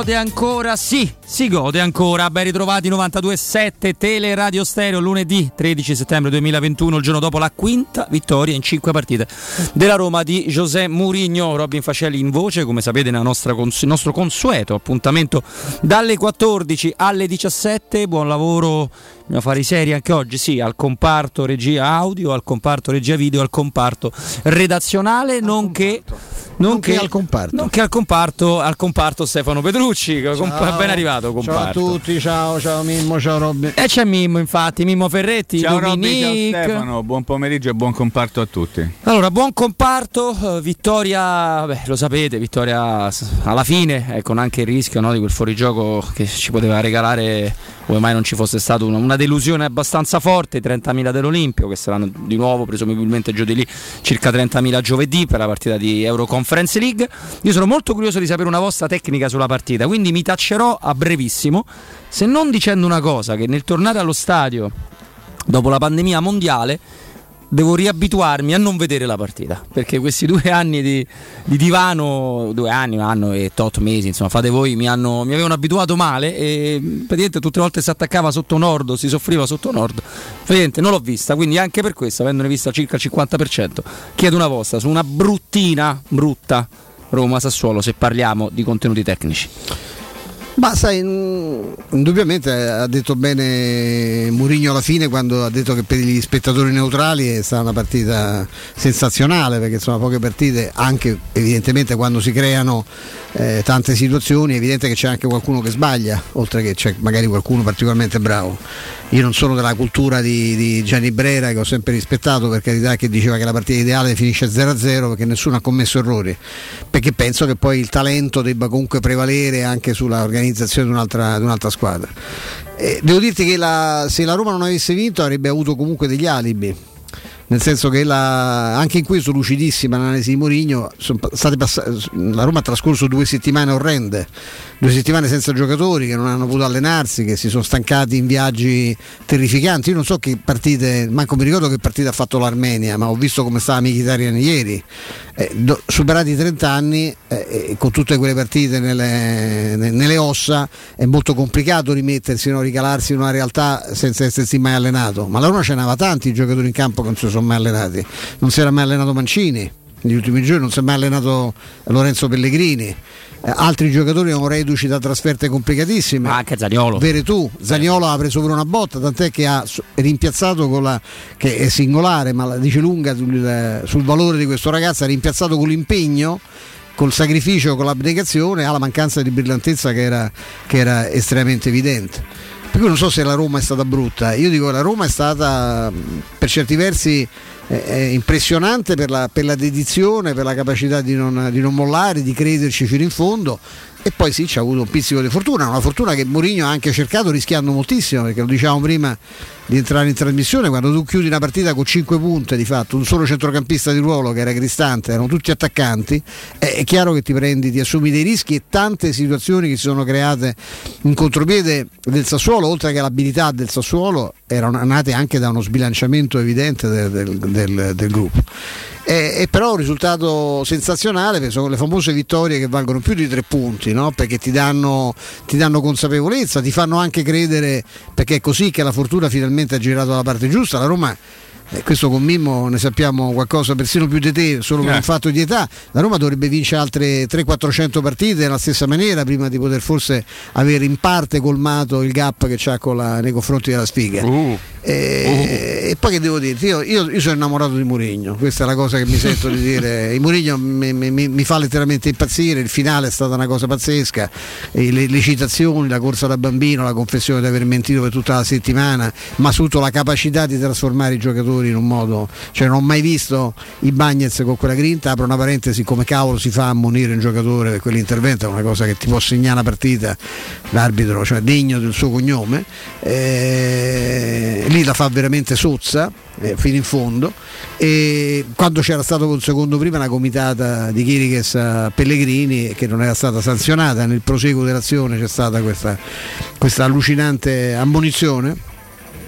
Gode ancora? Sì, si gode ancora. Ben ritrovati 92.7 Tele Radio Stereo lunedì 13 settembre 2021, il giorno dopo la quinta vittoria in cinque partite della Roma di José Mourinho. Robin Facelli in voce, come sapete, nel nostro consueto appuntamento dalle 14 alle 17. Buon lavoro Dobbiamo fare i seri anche oggi, sì, al comparto regia audio, al comparto regia video, al comparto redazionale, al nonché... Comparto nonché al comparto. Nonché al comparto, al comparto Stefano Petrucci, ciao, ben arrivato comparto. Ciao a tutti, ciao, ciao Mimmo, ciao Robby. E c'è Mimmo infatti, Mimmo Ferretti, ciao Robby, ciao Stefano, buon pomeriggio e buon comparto a tutti. Allora, buon comparto, eh, vittoria, beh, lo sapete, vittoria alla fine, eh, con anche il rischio no, di quel fuorigioco che ci poteva regalare come mai non ci fosse stata una, una delusione abbastanza forte, 30.000 dell'Olimpio che saranno di nuovo presumibilmente giovedì circa 30.000 giovedì per la partita di Euroconference League. Io sono molto curioso di sapere una vostra tecnica sulla partita, quindi mi taccerò a brevissimo, se non dicendo una cosa, che nel tornare allo stadio dopo la pandemia mondiale devo riabituarmi a non vedere la partita perché questi due anni di, di divano, due anni, un anno e tot mesi, insomma, fate voi, mi, hanno, mi avevano abituato male e praticamente tutte le volte si attaccava sotto nord, si soffriva sotto nord. Praticamente non l'ho vista, quindi anche per questo, avendone vista circa il 50%, chiedo una vostra su una bruttina, brutta Roma-Sassuolo se parliamo di contenuti tecnici. Ma sai, indubbiamente ha detto bene Murigno alla fine quando ha detto che per gli spettatori neutrali è stata una partita sensazionale perché sono poche partite, anche evidentemente quando si creano eh, tante situazioni, è evidente che c'è anche qualcuno che sbaglia, oltre che c'è magari qualcuno particolarmente bravo. Io non sono della cultura di, di Gianni Brera che ho sempre rispettato per carità che diceva che la partita ideale finisce 0-0 perché nessuno ha commesso errori, perché penso che poi il talento debba comunque prevalere anche sulla organizzazione di un'altra, di un'altra squadra. Eh, devo dirti che la, se la Roma non avesse vinto avrebbe avuto comunque degli alibi nel senso che la, anche in questo lucidissima l'analisi di Mourinho la Roma ha trascorso due settimane orrende due settimane senza giocatori che non hanno potuto allenarsi che si sono stancati in viaggi terrificanti. Io non so che partite manco mi ricordo che partita ha fatto l'Armenia ma ho visto come stava Mkhitaryan ieri. Eh, do, superati i 30 anni eh, con tutte quelle partite nelle, nelle, ossa è molto complicato rimettersi no, ricalarsi in una realtà senza essersi mai allenato. Ma la Roma ce n'aveva tanti giocatori in campo che non si sono sono mai allenati. Non si era mai allenato Mancini negli ultimi giorni, non si è mai allenato Lorenzo Pellegrini. Eh, altri giocatori erano reduci da trasferte complicatissime. Ma anche Zagnolo. Vere tu, Zagnolo ha preso per una botta, tant'è che ha rimpiazzato con la. che è singolare, ma la dice lunga sul, sul valore di questo ragazzo, ha rimpiazzato con l'impegno col sacrificio, con l'abnegazione, alla mancanza di brillantezza che era, che era estremamente evidente. Per non so se la Roma è stata brutta, io dico la Roma è stata per certi versi eh, impressionante per la, per la, dedizione, per la capacità di non, di non mollare, di crederci fino in fondo e poi sì, ci ha avuto un pizzico di fortuna, una fortuna che Mourinho ha anche cercato rischiando moltissimo, perché lo dicevamo prima di entrare in trasmissione, quando tu chiudi una partita con 5 punti di fatto, un solo centrocampista di ruolo che era Cristante, erano tutti attaccanti, è chiaro che ti prendi, ti assumi dei rischi e tante situazioni che si sono create in contropiede del Sassuolo, oltre che l'abilità del Sassuolo, erano nate anche da uno sbilanciamento evidente del, del, del, del gruppo. E, e, però un risultato sensazionale sono le famose vittorie che valgono più di tre punti no? perché ti danno, ti danno, consapevolezza ti fanno anche credere perché è così che la fortuna finalmente ha girato dalla parte giusta la Roma eh, questo con Mimmo ne sappiamo qualcosa persino più di te, solo per eh. un fatto di età. La Roma dovrebbe vincere altre 300-400 partite nella stessa maniera prima di poter forse avere in parte colmato il gap che ha nei confronti della sfiga. Uh. E, e, poi che devo dirti? Io, io, io, sono innamorato di Mourinho, questa è la cosa che mi sento di dire. Il Mourinho mi, mi, mi, fa letteralmente impazzire, il finale è stata una cosa pazzesca, le, le, citazioni, la corsa da bambino, la confessione di aver mentito per tutta la settimana, ma soprattutto la capacità di trasformare i giocatori in un modo, cioè non ho mai visto i Bagnets con quella grinta, apro una parentesi, come cavolo si fa a ammonire un giocatore per quell'intervento, è una cosa che ti può segnare una partita, l'arbitro, cioè degno del suo cognome. Eh, lì la fa veramente sozza eh, fino in fondo. E quando c'era stato col secondo prima una comitata di Chiriches a Pellegrini che non era stata sanzionata nel proseguo dell'azione c'è stata questa, questa allucinante ammonizione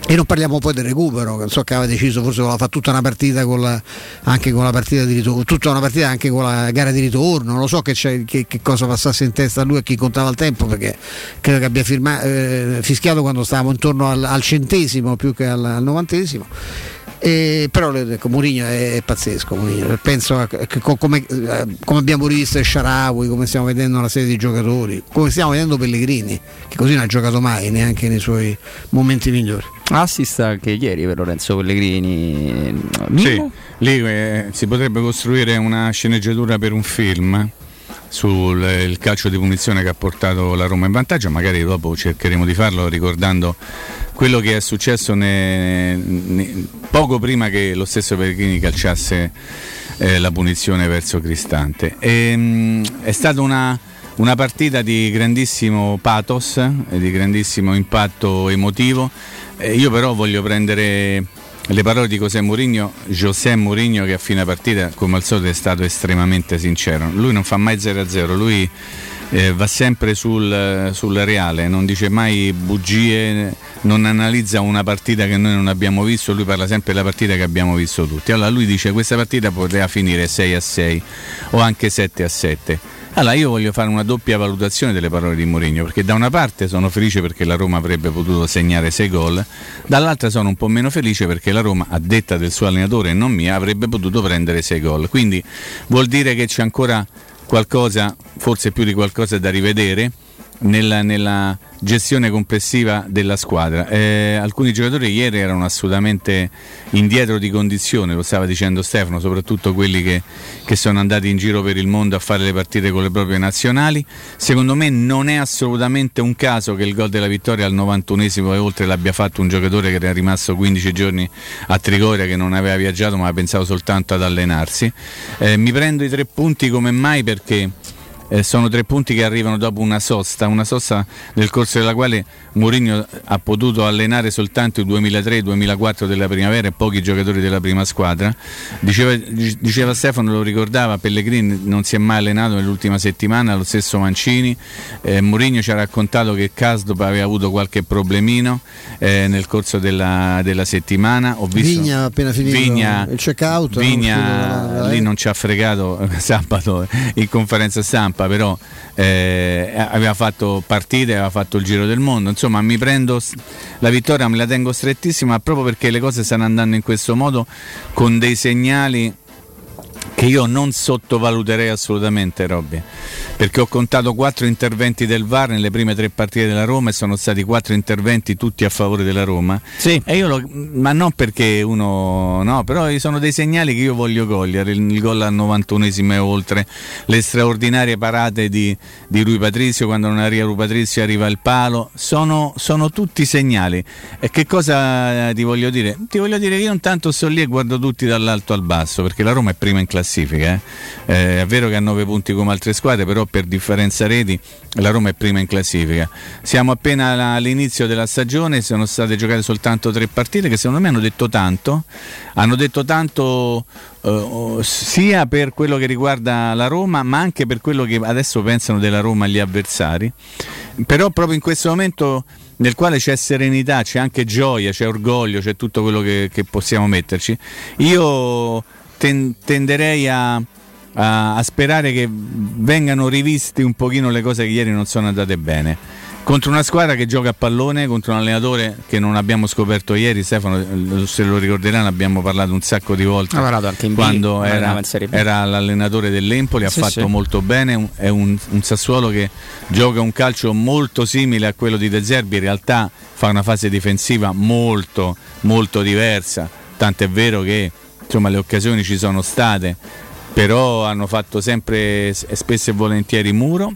E non parliamo poi del recupero, che so che aveva deciso, forse voleva fare tutta una partita con la, anche con la partita di ritorno, tutta una partita anche con la gara di ritorno, non lo so che, che, che, cosa passasse in testa a lui e chi contava il tempo, perché credo che abbia firmato, eh, fischiato quando stavamo intorno al, al centesimo più che al, al novantesimo e, però ecco, Mourinho è, è pazzesco. Mourinho. Penso a, che, come, eh, come, abbiamo rivisto Sharawi, come stiamo vedendo una serie di giocatori, come stiamo vedendo Pellegrini, che così non ha giocato mai neanche nei suoi momenti migliori. Assist anche ieri per Lorenzo Pellegrini. Sì, lì eh, si potrebbe costruire una sceneggiatura per un film sul calcio di punizione che ha portato la Roma in vantaggio, magari dopo cercheremo di farlo ricordando quello che è successo ne, ne, poco prima che lo stesso Pellegrini calciasse eh, la punizione verso Cristante. E, mh, è stata una, una, partita di grandissimo pathos e di grandissimo impatto emotivo. Eh, io però voglio prendere le parole di José Mourinho, José Mourinho che a fine partita come al solito è stato estremamente sincero. Lui non fa mai 0-0, lui eh, va sempre sul, sul, reale, non dice mai bugie, non analizza una partita che noi non abbiamo visto, lui parla sempre della partita che abbiamo visto tutti. Allora lui dice questa partita poteva finire 6-6 o anche 7-7 allora io voglio fare una doppia valutazione delle parole di Mourinho, perché da una parte sono felice perché la Roma avrebbe potuto segnare 6 gol, dall'altra sono un po' meno felice perché la Roma, a detta del suo allenatore e non mia, avrebbe potuto prendere 6 gol. Quindi vuol dire che c'è ancora qualcosa, forse più di qualcosa da rivedere nella, nella gestione complessiva della squadra. Eh, alcuni giocatori ieri erano assolutamente indietro di condizione, lo stava dicendo Stefano, soprattutto quelli che, che, sono andati in giro per il mondo a fare le partite con le proprie nazionali. Secondo me non è assolutamente un caso che il gol della vittoria al 91esimo e oltre l'abbia fatto un giocatore che era rimasto 15 giorni a Trigoria, che non aveva viaggiato ma pensava soltanto ad allenarsi. Eh, mi prendo i tre punti come mai perché eh, sono tre punti che arrivano dopo una sosta, una sosta nel corso della quale Mourinho ha potuto allenare soltanto il 2003-2004 della primavera e pochi giocatori della prima squadra. Diceva, diceva, Stefano, lo ricordava, Pellegrini non si è mai allenato nell'ultima settimana, lo stesso Mancini. Eh, Mourinho ci ha raccontato che Casdop aveva avuto qualche problemino eh, nel corso della, della, settimana. Ho visto Vigna appena finito Vigna, il check-out. Vigna lì non ci ha fregato sabato in conferenza stampa Coppa, però eh, aveva fatto partite, aveva fatto il giro del mondo, insomma mi prendo la vittoria, me la tengo strettissima proprio perché le cose stanno andando in questo modo con dei segnali che io non sottovaluterei assolutamente Robby. Perché ho contato quattro interventi del VAR nelle prime tre partite della Roma e sono stati quattro interventi tutti a favore della Roma. Sì. lo, ma non perché uno no però sono dei segnali che io voglio cogliere. Il, il gol al 91esimo e oltre. Le straordinarie parate di, di Rui Patrizio quando non arriva Rui Patrizio arriva il palo. Sono, sono tutti segnali. E che cosa ti voglio dire? ti voglio dire che io intanto sto lì e guardo tutti dall'alto al basso perché la Roma è prima in classifica. Eh? Eh, è vero che ha 9 punti come altre squadre, però per differenza reti la Roma è prima in classifica. Siamo appena all'inizio della stagione, sono state giocate soltanto tre partite che secondo me hanno detto tanto. Hanno detto tanto Uh, sia per quello che riguarda la Roma, ma anche per quello che adesso pensano della Roma gli avversari. Però proprio in questo momento nel quale c'è serenità, c'è anche gioia, c'è orgoglio, c'è tutto quello che, che possiamo metterci. Io ten, tenderei a, a, a, sperare che vengano riviste un pochino le cose che ieri non sono andate bene. Contro una squadra che gioca a pallone, contro un allenatore che non abbiamo scoperto ieri, Stefano, se lo ricorderanno, abbiamo parlato un sacco di volte quando B, era, era, l'allenatore dell'Empoli, ha sì, fatto sì. molto bene, è un, un, Sassuolo che gioca un calcio molto simile a quello di De Zerbi, in realtà fa una fase difensiva molto molto diversa, tant'è vero che insomma le occasioni ci sono state, però hanno fatto sempre spesso e volentieri muro.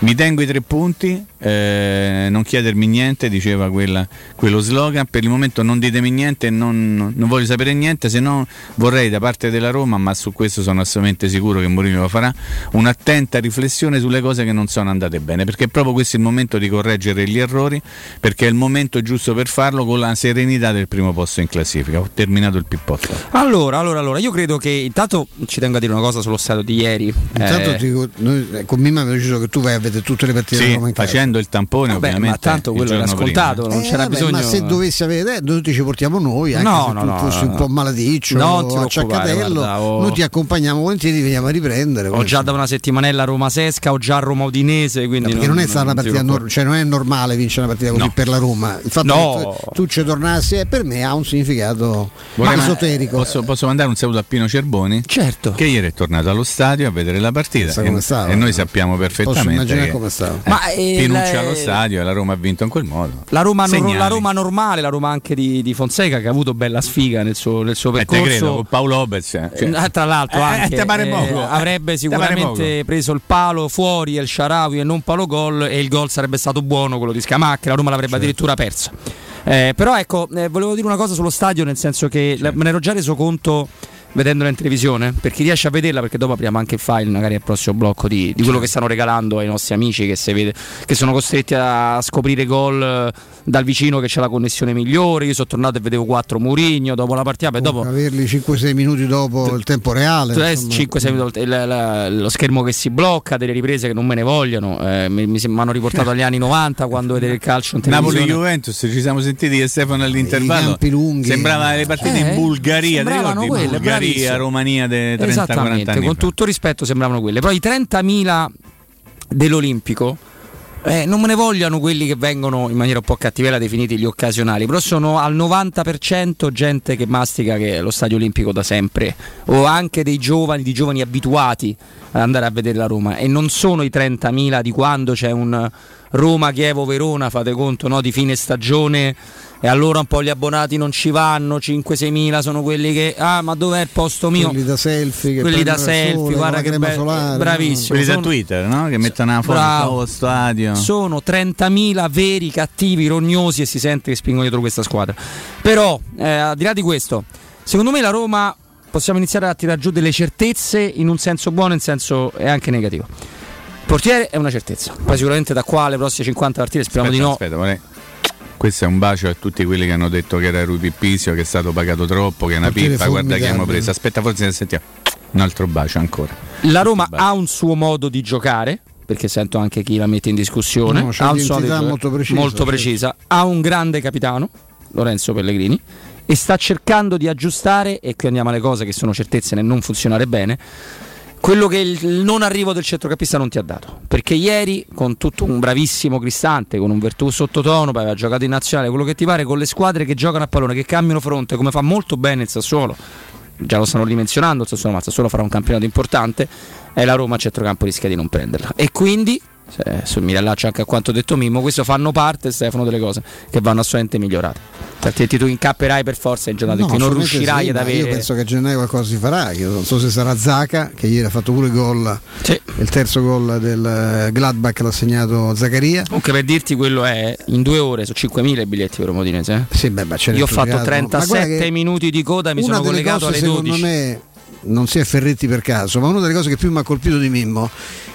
Mi tengo i tre punti, eh, non chiedermi niente, diceva quella, quello slogan, per il momento non ditemi niente, non, non, voglio sapere niente, se no vorrei da parte della Roma, ma su questo sono assolutamente sicuro che Mourinho lo farà, un'attenta riflessione sulle cose che non sono andate bene, perché è proprio questo il momento di correggere gli errori, perché è il momento giusto per farlo con la serenità del primo posto in classifica. Ho terminato il pippotto. Allora, allora, allora, io credo che intanto ci tengo a dire una cosa sullo stato di ieri. Intanto eh... dico, noi, con Mimma abbiamo deciso che tu vai a vedere tutte le partite sì, Roma in facendo facendo il tampone Vabbè, ovviamente. ma tanto quello era scontato, prima. non eh, c'era vabbè, bisogno. Ma se dovessi avere, noi ti ci portiamo noi, anche no, se no, tu no, fossi no, un po' malaticcio no, o acciaccatello, ho... noi ti accompagniamo volentieri, veniamo a riprendere. Ho già da una settimanella Roma Sesca, ho già Roma Udinese, quindi no, perché non, non è stata una partita, nor- cioè non è normale vincere una partita così no. per la Roma. Il fatto no. che tu, tu ci tornassi eh, per me ha un significato Vorrei esoterico. Posso, posso, mandare un saluto a Pino Cerboni? Certo. Che ieri è tornato allo stadio a vedere la partita e, e, noi sappiamo perfettamente che, come stava. Eh, ma Pinucci allo stadio e la Roma ha vinto in quel modo. La Roma, nor- la Roma normale, la Roma anche di, di, Fonseca che ha avuto bella sfiga nel suo, nel suo percorso. Eh, te credo, con Paolo Obez. Cioè. Eh, tra l'altro anche, eh, avrebbe sicuramente preso il palo fuori El Sharawi e non palo gol e il gol sarebbe stato buono quello di Scamacca, la Roma l'avrebbe certo. addirittura perso. Eh, però ecco, eh, volevo dire una cosa sullo stadio, nel senso che certo. me ne ero già reso conto vedendola in televisione? Per chi riesce a vederla perché dopo apriamo anche il file magari al prossimo blocco di, di quello che stanno regalando ai nostri amici che, vede, che sono costretti a scoprire gol dal vicino che c'è la connessione migliore io sono tornato e vedevo 4 Murigno dopo la partita oh, dopo averli 5-6 minuti dopo il tempo reale 5-6 minuti il, il, lo schermo che si blocca delle riprese che non me ne vogliono eh, mi, mi, mi, hanno riportato agli anni 90 quando vedere il calcio in televisione Napoli-Juventus ci siamo sentiti Stefano all'intervallo sembrava le partite eh, in Bulgaria sembravano quelle, Bulgaria Romania de 30 Esattamente, con fa. tutto rispetto sembravano quelle. Però i 30.000 dell'Olimpico eh, non me ne vogliano quelli che vengono in maniera un po' cattivella definiti gli occasionali, però sono al 90% gente che mastica che lo stadio olimpico da sempre, o anche dei giovani, di giovani abituati ad andare a vedere la Roma, e non sono i 30.000 di quando c'è un Roma, Chievo, Verona, fate conto, no, di fine stagione e allora un po' gli abbonati non ci vanno, 5-6 mila sono quelli che ah ma dov'è il posto mio? Quelli da selfie, quelli da selfie, sole, guarda che bello, solare, bravissimo. Quelli sono, da Twitter, no? Che mettono una foto allo stadio. Sono 30.000 veri, cattivi, rognosi e si sente che spingono dietro questa squadra. Però, eh, al di là di questo, secondo me la Roma possiamo iniziare a tirare giù delle certezze in un senso buono, in senso e anche negativo. Il portiere è una certezza, poi sicuramente da qua alle prossime 50 partite speriamo aspetta, di no. Aspetta, questo è un bacio a tutti quelli che hanno detto che era Rui Pippisio, che è stato pagato troppo, che è una pippa, guarda che abbiamo preso. Aspetta, forse ne sentiamo. Un altro bacio ancora. La Roma ha un suo modo di giocare, perché sento anche chi la mette in discussione. No, ha un suo molto precisa. Molto certo. precisa. Ha un grande capitano, Lorenzo Pellegrini, e sta cercando di aggiustare, e qui andiamo alle cose che sono certezze nel non funzionare bene quello che il non arrivo del centrocampista non ti ha dato. Perché ieri, con tutto un bravissimo Cristante, con un Vertù sottotono, poi aveva giocato in nazionale, quello che ti pare, con le squadre che giocano a pallone, che cambiano fronte, come fa molto bene il Sassuolo, già lo stanno rimensionando il Sassuolo, ma il Sassuolo farà un campionato importante, e la Roma a centrocampo rischia di non prenderla. E quindi, se, mi riallaccio anche a quanto detto Mimmo, questo fanno parte, Stefano, delle cose che vanno assolutamente migliorate. Altrimenti tu incapperai per forza in giornata, no, perché non riuscirai sì, ad avere. Io penso che a gennaio qualcosa si farà. Io non so se sarà Zaca, che ieri ha fatto pure gol. Sì. Il terzo gol del Gladbach l'ha segnato Zaccaria. Comunque per dirti quello è in due ore su 5.000 biglietti per Modinese. Eh? Sì, beh, ma Io ho fatto 37 minuti di coda, mi sono collegato cose, alle 12. Secondo me non si è Ferretti per caso, ma una delle cose che più mi ha colpito di Mimmo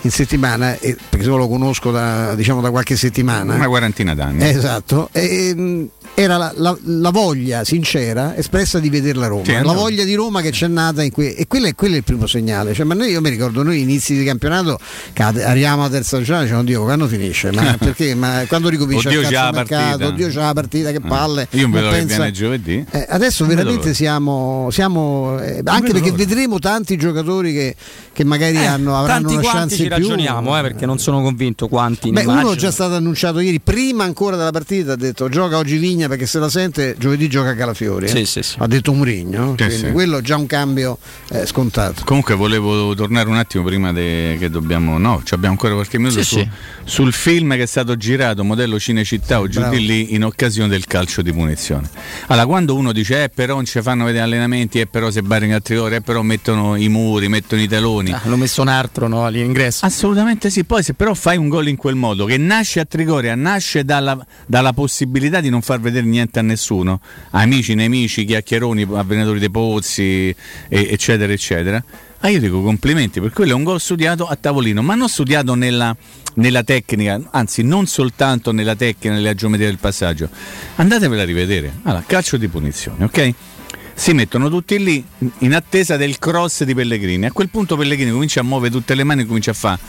in settimana, e, perché lo conosco da, diciamo, da qualche settimana. Una quarantina d'anni. Esatto. E, era la, la, la, voglia sincera espressa di vedere la Roma, sì, la voglia di Roma che c'è nata in que- e quello è, quello è, il primo segnale. Cioè, ma noi, io mi ricordo noi inizi di campionato arriviamo alla terza giornata diciamo Dio quando finisce? Ma perché? Ma quando ricomincia oddio il già mercato? Oddio c'è la partita, che palle. Eh. Io vedo pensa, che viene giovedì. Eh, adesso non veramente siamo, siamo eh, anche perché l'ora. vedremo tanti giocatori che, che magari eh, hanno, avranno una chance ci in più. ragioniamo perché non sono convinto quanti. Beh, uno è già stato annunciato ieri, prima ancora della partita, ha detto gioca oggi Vigna perché se la sente giovedì gioca a Calafiori. Sì, sì, sì. Ha detto Murigno. Sì, sì. Quello già un cambio eh, scontato. Comunque volevo tornare un attimo prima de... che dobbiamo. No, abbiamo ancora qualche minuto su... sul film che è stato girato, modello Cinecittà o giù di lì, in occasione del calcio di punizione. Allora, quando uno dice, eh, però non ci fanno vedere allenamenti, eh, però se bari in altri ore, eh, però mettono i muri, mettono i teloni. Ah, hanno messo un altro no, all'ingresso. Assolutamente sì. Poi se però fai un gol in quel modo, che nasce a Trigoria, nasce dalla, dalla possibilità di non far vedere niente a nessuno amici, nemici, chiacchieroni, avvenatori dei pozzi, eccetera, eccetera. Ah, io dico complimenti, per quello è un gol studiato a tavolino, ma non studiato nella, nella tecnica, anzi non soltanto nella tecnica, nella geometria del passaggio. Andatevela a rivedere. Allora, calcio di punizione, ok? Si mettono tutti lì in attesa del cross di Pellegrini. A quel punto Pellegrini comincia a muovere tutte le mani e comincia a fare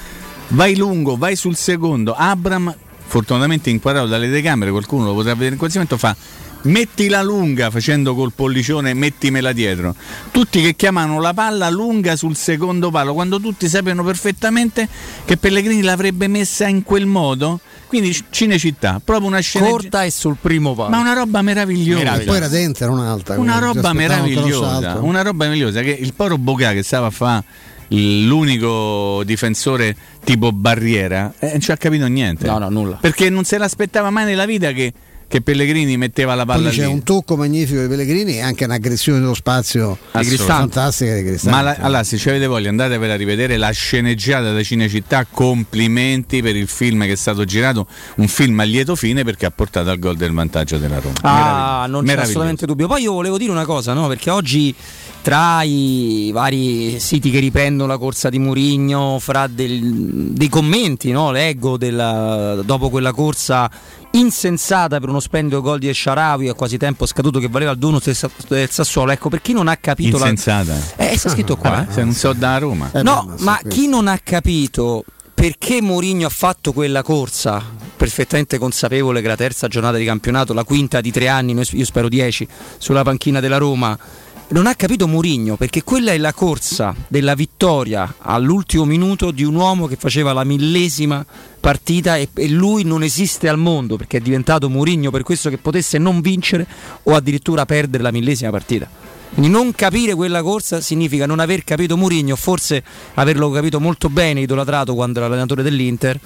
vai lungo, vai sul secondo. Abram fortunatamente inquadrato dalle telecamere, qualcuno lo potrà vedere in questo momento, fa mettila lunga facendo col pollicione mettimela dietro. Tutti che chiamano la palla lunga sul secondo palo, quando tutti sapevano perfettamente che Pellegrini l'avrebbe messa in quel modo. Quindi Cinecittà, proprio una scena corta e sul primo palo. Ma una roba meravigliosa. Meravigliosa. Poi era dentro, era un'alta. Una roba meravigliosa. Una roba meravigliosa che il poro Bocà che stava a fare l'unico difensore tipo barriera eh, non ci ha capito niente. No, no, nulla. Perché non se l'aspettava mai nella vita che che Pellegrini metteva la palla Poi c'è lì. un tocco magnifico di Pellegrini e anche un'aggressione dello spazio fantastica di Cristante. Ma la, allora, se ci avete voglia, andatevela a rivedere la sceneggiata da Cinecittà. Complimenti per il film che è stato girato, un film a lieto fine perché ha portato al gol del vantaggio della Roma. Ah, non c'è assolutamente dubbio. Poi io volevo dire una cosa, no? Perché oggi tra i vari siti che riprendono la corsa di Murigno, fra del, dei commenti, no? leggo della, dopo quella corsa insensata per uno splendido gol di Esciarawi a quasi tempo scaduto che valeva il 2 del Sassuolo. Ecco, per chi non ha capito insensata. La... Eh, sta scritto qua. Eh, se non so da Roma. Eh, no, ma chi non ha capito perché Mourinho ha fatto quella corsa perfettamente consapevole che la terza giornata di campionato, la quinta di tre anni, io spero dieci, sulla panchina della Roma non ha capito Mourinho perché quella è la corsa della vittoria all'ultimo minuto di un uomo che faceva la millesima partita e, e lui non esiste al mondo perché è diventato Mourinho per questo che potesse non vincere o addirittura perdere la millesima partita. Quindi non capire quella corsa significa non aver capito Mourinho, forse averlo capito molto bene, idolatrato quando era allenatore dell'Inter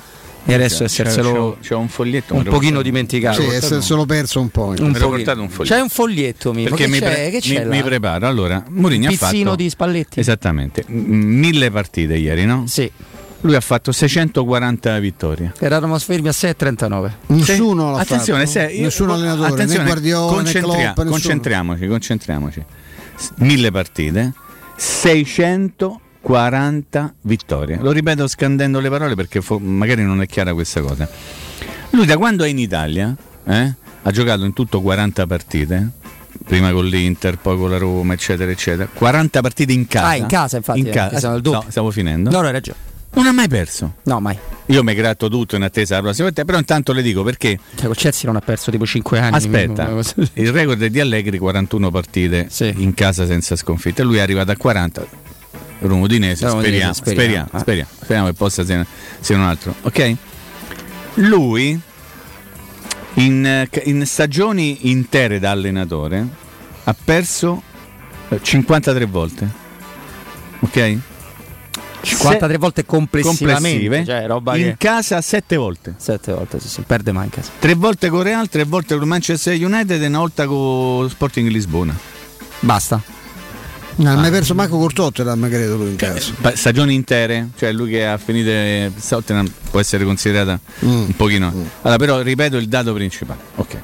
e adesso esserselo c'è, c'è un foglietto un pochino dimenticato. Sì, esserselo perso un po' un, un un c'è un foglietto mi, perché mi, pre- che c'è mi, mi, preparo. Allora Mourinho ha fatto di Spalletti. Esattamente. Mille partite ieri no? sì. Lui ha fatto 640 vittorie. Eravamo fermi a 6,39. Nessuno l'ha attenzione, fatto. Se, io, nessuno allenatore, attenzione, né Guardiola, concentria- né Klopp, concentriamoci, concentriamoci. Mille partite, 640 vittorie. Lo ripeto scandendo le parole perché fo- magari non è chiara questa cosa. Lui da quando è in Italia eh, ha giocato in tutto 40 partite, prima con l'Inter, poi con la Roma, eccetera, eccetera. 40 partite in casa. Ah, in casa, infatti. In casa. Eh, no, stavo finendo. No, hai ragione. Non ha mai perso. No, mai. Io mi gratto tutto in attesa della prossima volta, però intanto le dico perché. Cioè, con Chelsea non ha perso tipo 5 anni. Aspetta, il record è di Allegri 41 partite sì. in casa senza sconfitta. Lui è arrivato a 40. Roma Udinese, speriamo, speriamo, speriamo, ah. speriamo, speriamo, che possa sia un altro. Ok? Lui in, in stagioni intere da allenatore ha perso 53 volte. Ok? 53 volte complessivamente cioè, roba in che... casa 7 volte 7 volte sì, sì, perde mai in casa 3 volte con Real 3 volte con Manchester United e una volta con Sporting Lisbona basta non ha mai perso manco col Tottenham credo lui in casa. eh, stagioni intere cioè lui che ha finito Tottenham può essere considerata mm. un pochino. Mm. allora però ripeto il dato principale. Ok.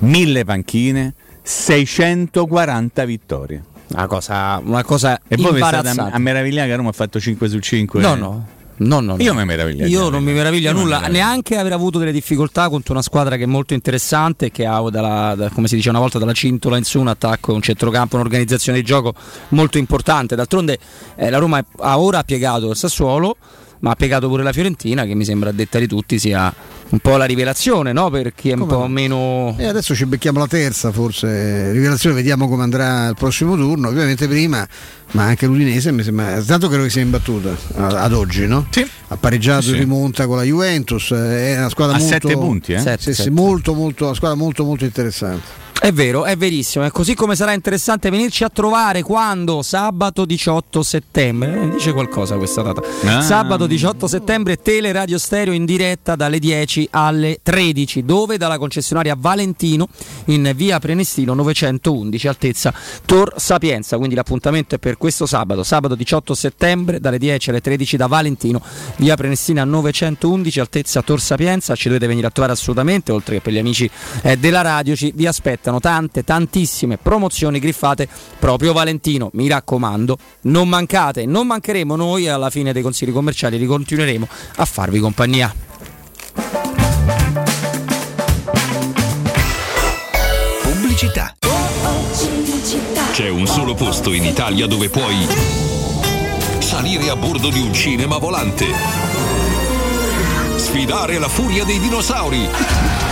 Mille panchine 640 vittorie. Una cosa, una cosa e poi state a, a meravigliare che Roma ha fatto 5 su 5 no no No, no, no. Io mi meraviglio. Io non mi meraviglia nulla, meraviglia. neanche aver avuto delle difficoltà contro una squadra che è molto interessante, che ha, dalla, da, come si dice una volta, dalla cintola in su un attacco, un centrocampo, un'organizzazione di gioco molto importante. D'altronde eh, la Roma ha ora piegato il Sassuolo, ma ha piegato pure la Fiorentina, che mi sembra detta di tutti sia un po' la rivelazione, no? Per chi è come un po' meno. E adesso ci becchiamo la terza, forse. Rivelazione, vediamo come andrà il prossimo turno. Ovviamente prima, ma anche l'Udinese mi sembra. Tanto credo che sia imbattuta ad oggi, no? Sì. Ha pareggiato sì. rimonta con la Juventus. È una squadra a molto. sette punti, eh? Sette, sì, sette. Sì, molto, molto, una squadra molto, molto interessante. È vero, è verissimo. È così come sarà interessante venirci a trovare quando sabato 18 settembre. Eh, dice qualcosa questa data. Ah. Sabato 18 settembre, Tele Radio Stereo in diretta dalle 10 alle 13. Dove? Dalla concessionaria Valentino in via Prenestino 911, altezza Tor Sapienza. Quindi l'appuntamento è per questo sabato, sabato 18 settembre, dalle 10 alle 13 da Valentino, via Prenestina 911, altezza Tor Sapienza. Ci dovete venire a trovare assolutamente, oltre che per gli amici eh, della radio, ci vi aspetta aspettano tante, tantissime promozioni griffate proprio Valentino. Mi raccomando, non mancate, non mancheremo noi alla fine dei consigli commerciali, ricontinueremo a farvi compagnia. Pubblicità. C'è un solo posto in Italia dove puoi salire a bordo di un cinema volante Sfidare la furia dei dinosauri.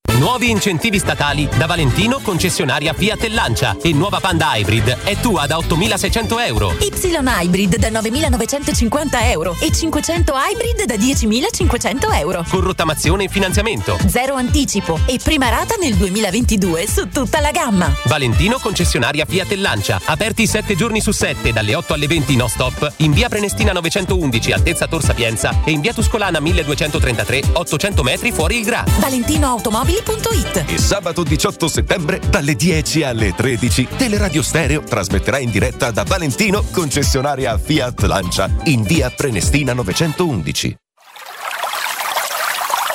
Nuovi incentivi statali da Valentino concessionaria Fiat e Lancia e nuova Panda Hybrid è tua da 8.600 euro. Y Hybrid da 9.950 euro e 500 Hybrid da 10.500 euro. Con rottamazione e finanziamento. Zero anticipo e prima rata nel 2022 su tutta la gamma. Valentino concessionaria Fiat e Lancia. Aperti 7 giorni su 7 dalle 8 alle 20 no stop in via Prenestina 911 altezza Tor Sapienza e in via Tuscolana 1233 800 metri fuori il Gra. ValentinoAutomobili.it E sabato 18 settembre dalle 10 alle 13 Teleradio Stereo trasmetterà in diretta da Valentino, concessionaria Fiat Lancia, in via Prenestina 911.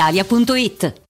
brispalitalia.it.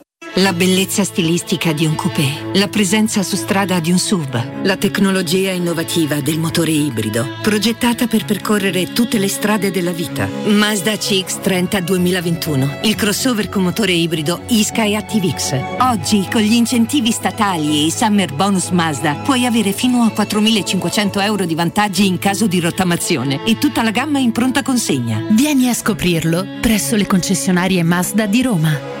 La bellezza stilistica di un coupé, la presenza su strada di un SUV, la tecnologia innovativa del motore ibrido, progettata per percorrere tutte le strade della vita. Mazda CX-30 2021, il crossover con motore ibrido eSky ActiveX. Oggi, con gli incentivi statali e i Summer Bonus Mazda, puoi avere fino a 4.500 euro di vantaggi in caso di rottamazione e tutta la gamma in pronta consegna. Vieni a scoprirlo presso le concessionarie Mazda di Roma.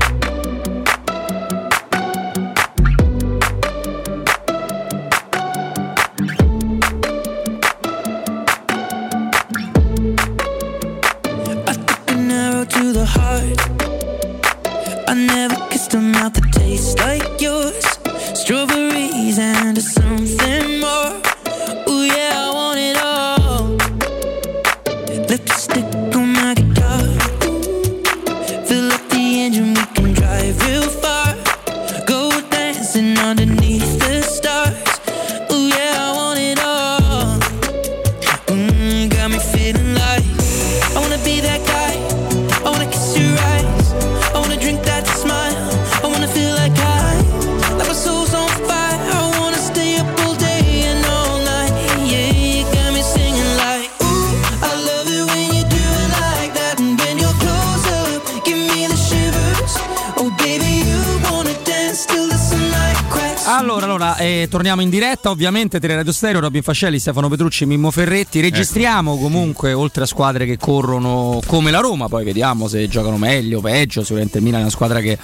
torniamo in diretta, ovviamente Teleradio Stereo, Robin Fascelli, Stefano Petrucci, Mimmo Ferretti. Registriamo comunque, oltre a squadre che corrono come la Roma, poi vediamo se giocano meglio o peggio. Sicuramente il Milan è una squadra che,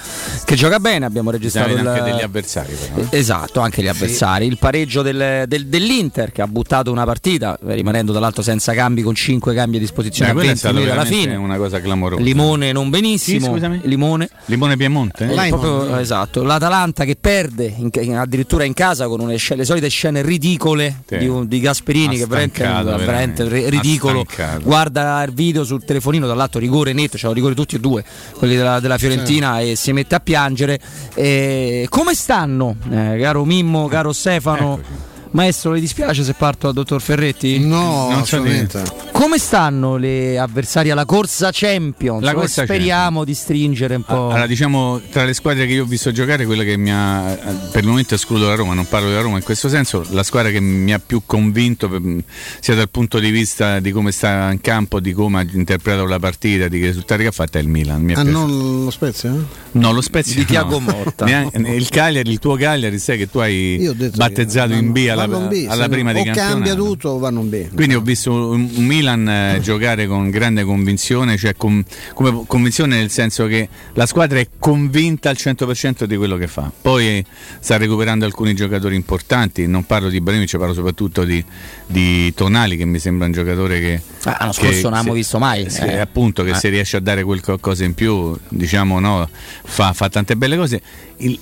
che gioca bene. Abbiamo registrato il- anche degli avversari però, eh. Esatto, anche gli avversari. Il pareggio del- del- dell'Inter che ha buttato una partita, rimanendo tra l'altro senza cambi, con 5 cambi a disposizione Beh, a quella è 20 stata minuti alla fine. una cosa clamorosa. Limone non benissimo. Sì? Limone. Limone Piemonte? Eh, proprio, esatto, l'Atalanta che perde in- in- addirittura in casa con une scene- le solite scene ridicole Sì. di, di Gasperini Ha che veramente, veramente veramente. ri- ridicolo. Guarda il video sul telefonino, dall'altro rigore netto, c'erano rigore tutti e due, quelli della, della Fiorentina e si mette a piangere. E come stanno, eh, caro Mimmo, caro Stefano? Maestro, le dispiace se parto dal dottor Ferretti? No, Non c'è assolutamente. Come stanno le avversarie alla corsa Champions? La corsa speriamo di stringere un po'. Allora, diciamo, tra le squadre che io ho visto giocare, quella che mi ha, per il momento escludo la Roma, non parlo della Roma in questo senso, la squadra che mi ha più convinto, per- sia dal punto di vista di come sta in campo, di come ha interpretato la partita, di che risultati che ha fatto, è il Milan. Mi Ah, piaciuto. non lo Spezia? eh? No, lo Spezia Di Thiago no. Motta. Neanche- il Cagliari, il tuo Cagliari, sai che tu hai battezzato in B alla, in B, alla se prima di o campionato. cambia tutto o vanno in B. Quindi ho visto un un Milan eh, giocare con grande convinzione, cioè con- come convinzione nel senso che la squadra è convinta al 100% di quello che fa. Poi eh, sta recuperando alcuni giocatori importanti, non parlo di Ibrahimovic, parlo soprattutto di, di Tonali che mi sembra un giocatore che... Ah, l'anno che scorso non abbiamo se- visto mai. sì, eh. appunto che Eh. se riesce a dare quel qualcosa in più, diciamo no, fa, fa tante belle cose.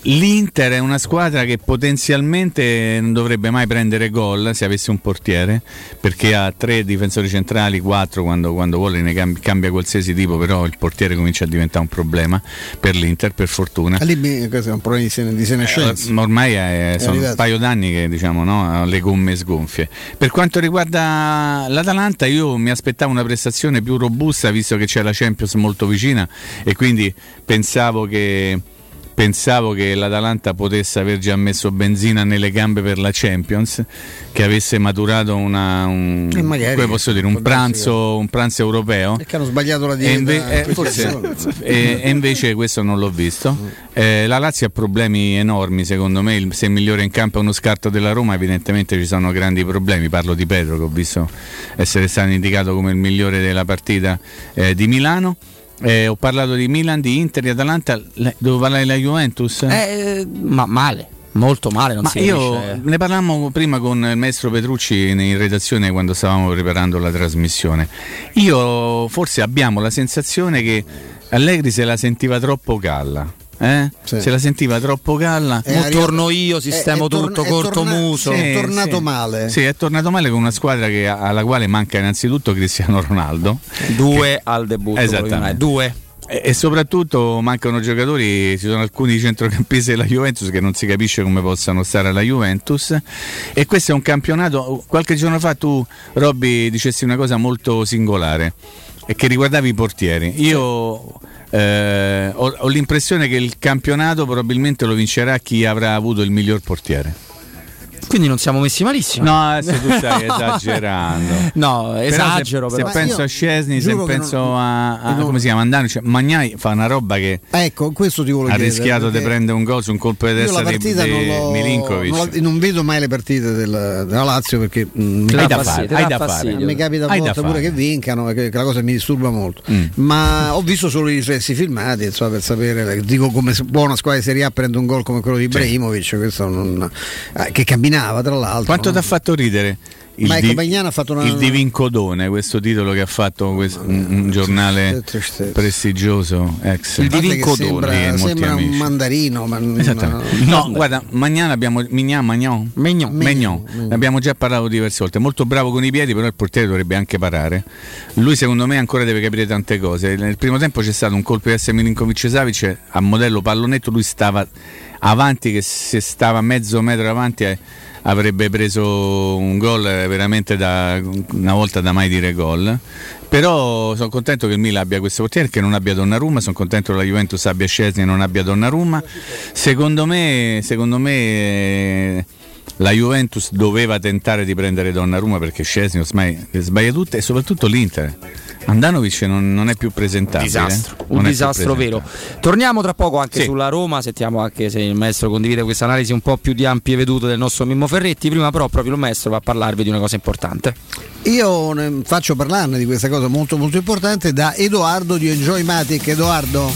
L'Inter è una squadra che potenzialmente non dovrebbe mai prendere gol se avesse un portiere, perché ha tre difensori centrali, quattro quando, quando vuole ne cambi- cambia qualsiasi tipo, però il portiere comincia a diventare un problema per l'Inter, per fortuna. Ah, lì questo è un problema di, sene- di senescenza. Eh, ma ormai è- sono arrivato. un paio d'anni che diciamo no, le gomme sgonfie. Per quanto riguarda l'Atalanta, io mi aspettavo una prestazione più robusta visto che c'è la Champions molto vicina e quindi pensavo che. Pensavo che l'Atalanta potesse aver già messo benzina nelle gambe per la Champions, che avesse maturato una, un, E magari, come posso dire, un, pranzo, un pranzo europeo. È che hanno sbagliato la E, dieta. inve- eh, forse- e- e invece questo non l'ho visto. Eh, la Lazio ha problemi enormi, secondo me. Il- se il migliore in campo è uno scarto della Roma, evidentemente ci sono grandi problemi. Parlo di Pedro, che ho visto essere stato indicato come il migliore della partita eh, di Milano. Eh, ho parlato di Milan, di Inter, di Atalanta. Le- Devo parlare della Juventus? Eh, ma male, molto male. Non Ma si io riesce. ne parlammo prima con il maestro Petrucci in redazione quando stavamo preparando la trasmissione. Io forse abbiamo la sensazione che Allegri se la sentiva troppo galla. Eh? Sì. Se la sentiva troppo galla. È Mo arrivato- torno io, sistemo è- è torna- tutto, è corto torna- muso. È Sì, tornato sì. male. Sì, è tornato male con una squadra che- alla quale manca innanzitutto Cristiano Ronaldo. Due al debutto. Esattamente. Due. E, e soprattutto mancano giocatori, ci sono alcuni centrocampisti della Juventus che non si capisce come possano stare alla Juventus e questo è un campionato, qualche giorno fa tu Robby dicessi una cosa molto singolare e che riguardava i portieri. Io eh, ho, ho l'impressione che il campionato probabilmente lo vincerà chi avrà avuto il miglior portiere. Quindi non siamo messi malissimo. No, se tu stai esagerando. No, Però esagero se, però. se penso io a Scesni, se penso non- a, a- non- come si chiama Andano, cioè, Magnai fa una roba che Ecco, questo ti volevo ha chiedere. rischiato di prendere un gol su un colpo di testa la di, partita di non, Milinkovic. non, la- non vedo mai le partite del- della Lazio perché mm, mi, Ti hai da fare, hai da fare. mi capita a volte pure che vincano, che, che la cosa mi disturba molto. Mm. Ma ho visto solo i riflessi filmati insomma, per sapere. Dico come se- buona squadra di Serie A prende un gol come quello di Ibrahimovic, questo non- eh, che camminava tra l'altro. Quanto no? ti ha fatto ridere? Il, Ma ecco, di- ha fatto una- il Divincodone, questo titolo che ha fatto questo- un, un giornale prestigioso, ex. Il Divincodone, sembra, molti sembra un amici. mandarino, ma Esattamente. No, guarda, Magnan abbiamo Mignan, Magnon. Megnon. Megnon. Ne abbiamo già parlato diverse volte. Molto bravo con i piedi, però il portiere dovrebbe anche parare. Lui, secondo me, ancora deve capire tante cose. Nel primo tempo c'è stato un colpo di S Milinkovic Savic a modello pallonetto. Lui stava avanti, che se stava mezzo metro avanti. eh, avrebbe preso un gol eh, veramente da una volta da mai dire gol. Però sono contento che il Milan abbia questo portiere che non abbia Donnarumma, sono contento che la Juventus abbia Scesni e non abbia Donnarumma. Secondo me, secondo me eh, la Juventus doveva tentare di prendere Donnarumma perché Scesni ormai sbaglia tutte e soprattutto l'Inter. Andanovic non, non è più presentabile. disastro, un Non disastro vero. Torniamo tra poco anche Sì. sulla Roma, sentiamo anche se il maestro condivide questa analisi un po' più di ampie vedute del nostro Mimmo Ferretti. Prima però proprio il maestro va a parlarvi di una cosa importante. Io ne faccio parlarne di questa cosa molto molto importante da Edoardo di Enjoy Matic. Edoardo,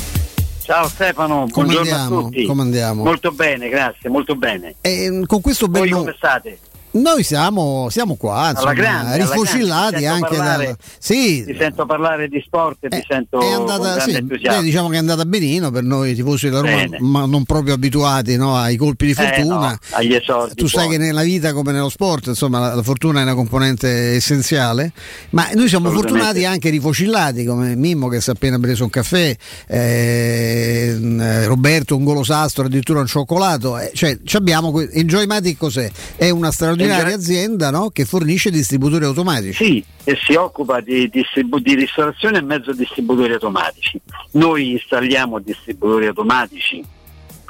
Ciao Stefano, Come buongiorno andiamo? a tutti. Come andiamo? Molto bene, grazie, molto bene. eh, con questo bel Voi come state? Noi siamo, siamo qua, insomma, grande, rifocillati anche parlare- dal. Sì, Ti sento parlare di sport e ti sento è andata, sì, beh, diciamo che è andata benino per noi tifosi della Roma, Bene. ma non proprio abituati no, ai colpi di Eh, fortuna. no, agli esordi tu sai che nella vita come nello sport, insomma, la, la fortuna è una componente essenziale, ma noi siamo fortunati anche rifocillati come Mimmo che si è appena preso un caffè, eh, Roberto un golosastro, addirittura un cioccolato, eh, cioè ci abbiamo que- Enjoy Matic cos'è? È una straordinaria Enjoy- azienda no, che fornisce distributori automatici. Sì, e si occupa di, distribu- di ristorazione e mezzo distributori automatici. Noi installiamo distributori automatici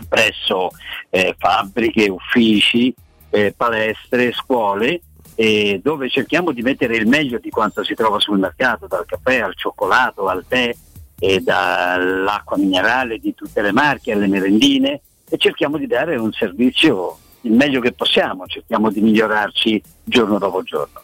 presso eh, fabbriche, uffici, eh, palestre, scuole, eh, dove cerchiamo di mettere il meglio di quanto si trova sul mercato, dal caffè al cioccolato, al tè, e dall'acqua minerale di tutte le marche alle merendine e cerchiamo di dare un servizio il meglio che possiamo, cerchiamo di migliorarci giorno dopo giorno.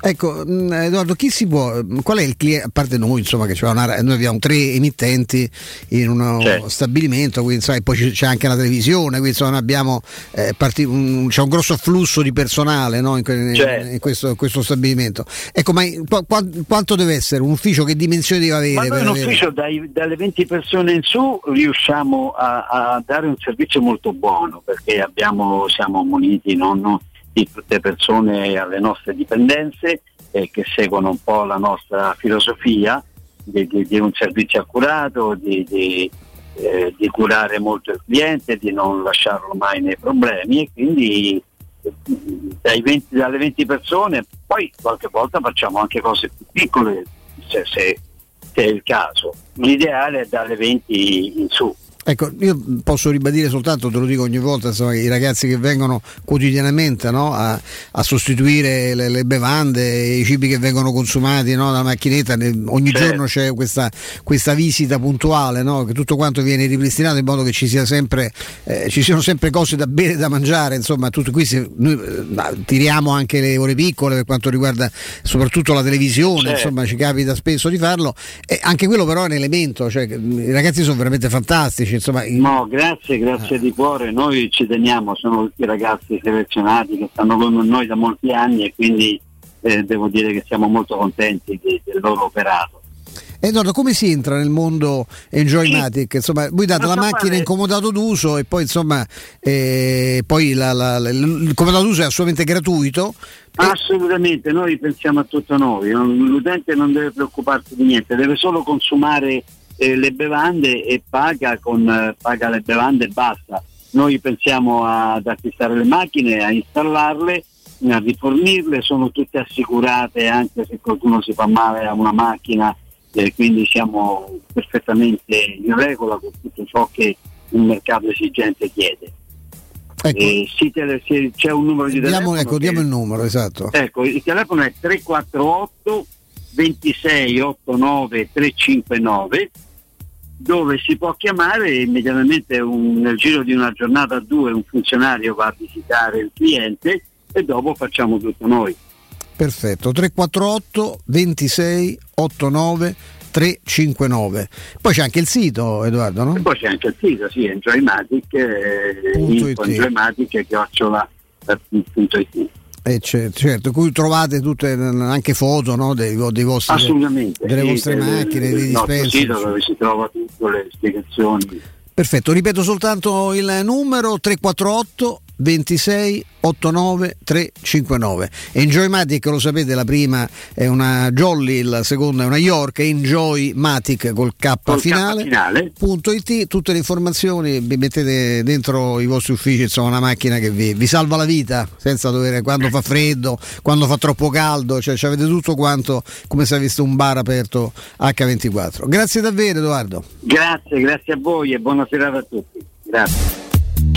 Ecco, mh, Edoardo, chi si può, mh, qual è il cliente, a parte noi, insomma, che una, noi abbiamo tre emittenti in uno Certo. stabilimento, quindi sai, poi c'è anche la televisione, quindi insomma, abbiamo, eh, parti- un- c'è un grosso afflusso di personale no, in, Certo. in questo, in questo stabilimento. Ecco, ma qua- qua- quanto deve essere? Un ufficio che dimensioni deve avere? Ma noi in avere- ufficio dai- dalle 20 persone in su riusciamo a, a dare un servizio molto buono perché abbiamo, siamo muniti non di tutte persone alle nostre dipendenze eh, che seguono un po' la nostra filosofia di, di- di un servizio accurato, di, di, eh, di curare molto il cliente, di non lasciarlo mai nei problemi e quindi eh, dai 20 dalle 20 persone poi qualche volta facciamo anche cose più piccole se, se- se è il caso. L'ideale è dalle 20 in su. Ecco, io posso ribadire soltanto, te lo dico ogni volta, insomma, che i ragazzi che vengono quotidianamente no, a, a sostituire le, le bevande, i cibi che vengono consumati no, dalla macchinetta, ne- ogni Certo. giorno c'è questa, questa visita puntuale, no, che tutto quanto viene ripristinato in modo che ci, sia sempre, eh, ci siano sempre cose da bere e da mangiare, insomma, tutto qui si- noi eh, tiriamo anche le ore piccole per quanto riguarda soprattutto la televisione, Certo. insomma ci capita spesso di farlo, e anche quello però è un elemento, cioè, i ragazzi sono veramente fantastici, insomma, No, grazie, grazie di cuore. Noi ci teniamo, sono tutti ragazzi selezionati che stanno con noi da molti anni e quindi eh, devo dire che siamo molto contenti di- del loro operato. Edoardo, come si entra nel mondo Enjoy Matic? Insomma, voi date la macchina in comodato d'uso e poi insomma eh, poi la- la- la- il comodato d'uso è assolutamente gratuito. Assolutamente, noi pensiamo a tutto noi, l'utente non deve preoccuparsi di niente, deve solo consumare eh, le bevande e paga, con, eh, paga le bevande e basta. Noi pensiamo ad acquistare le macchine, a installarle, a rifornirle, sono tutte assicurate anche se qualcuno si fa male a una macchina, eh, quindi siamo perfettamente in regola con tutto ciò che il mercato esigente chiede. Eh, si tele- si- c'è un numero di Diamo, telefono ecco, che- diamo il numero, esatto. Ecco, il telefono è 348 26 89 359 dove si può chiamare immediatamente un- nel giro di una giornata o due un funzionario va a visitare il cliente e dopo facciamo tutto noi. Perfetto, 348 26 89 359. Poi c'è anche il sito, Edoardo, no? E poi c'è anche il sito, sì, Enjoymatic, eh, info enjoymatic, chiocciola, eh. Eh, certo, qui trovate tutte anche foto no, dei, dei vostri, Assolutamente. delle sì, vostre del- macchine, dei dispenser. sito dove si trova tutte le spiegazioni. Perfetto, ripeto soltanto il numero 348 26 89 359. Enjoy Matic, lo sapete, la prima è una Jolly, la seconda è una York, Enjoy Matic col K Col K finale. finale. Punto IT, tutte le informazioni, vi mettete dentro i vostri uffici, insomma, una macchina che vi, vi salva la vita senza dover quando fa freddo, quando fa troppo caldo, cioè ci avete tutto quanto come se aveste un bar aperto H24. Grazie davvero Edoardo. Grazie, grazie a voi e buona serata a tutti. Grazie.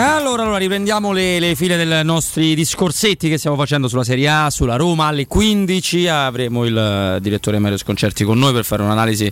Allora, allora riprendiamo le, le file dei nostri discorsetti che stiamo facendo sulla Serie A, sulla Roma alle 15. Avremo il eh, direttore Mario Sconcerti con noi per fare un'analisi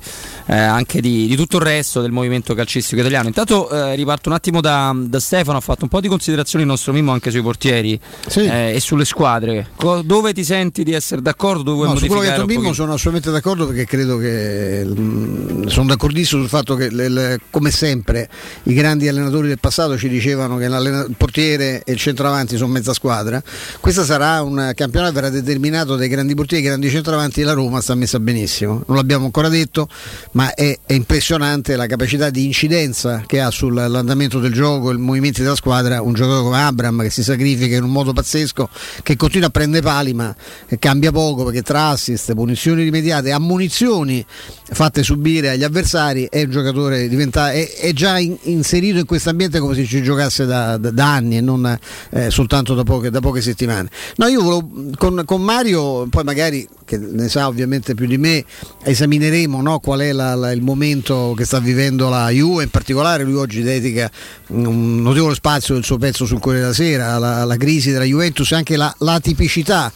eh, anche di, di tutto il resto del movimento calcistico italiano. Intanto eh, riparto un attimo da, da Stefano, ha fatto un po' di considerazioni il nostro Mimmo anche sui portieri eh, e sulle squadre. Co- dove ti senti di essere d'accordo? Dove No, su quello che ha detto Mimmo sono assolutamente d'accordo perché credo che mm, sono d'accordissimo sul fatto che le- le- come sempre i grandi allenatori del passato ci dicevano che l'allena- il portiere e il centravanti sono mezza squadra. Questo sarà un campionato che verrà determinato dai grandi portieri e i grandi centravanti la Roma sta messa benissimo. Non l'abbiamo ancora detto, ma è, è impressionante la capacità di incidenza che ha sull'andamento del gioco, i movimenti della squadra, un giocatore come Abram che si sacrifica in un modo pazzesco, che continua a prendere pali ma che cambia poco perché tra assist, punizioni rimediate, ammonizioni fatte subire agli avversari, è un giocatore diventa, è, è già in- inserito in questo ambiente come se ci giocasse da, da- da anni e non eh, soltanto da poche, da poche settimane. No, io volevo, con, con Mario, poi magari che ne sa ovviamente più di me, esamineremo no, qual è la- la- il momento che sta vivendo la Juve, in particolare lui oggi dedica un notevole spazio del suo pezzo sul Corriere della Sera alla, alla crisi della Juventus e anche la, la tipicità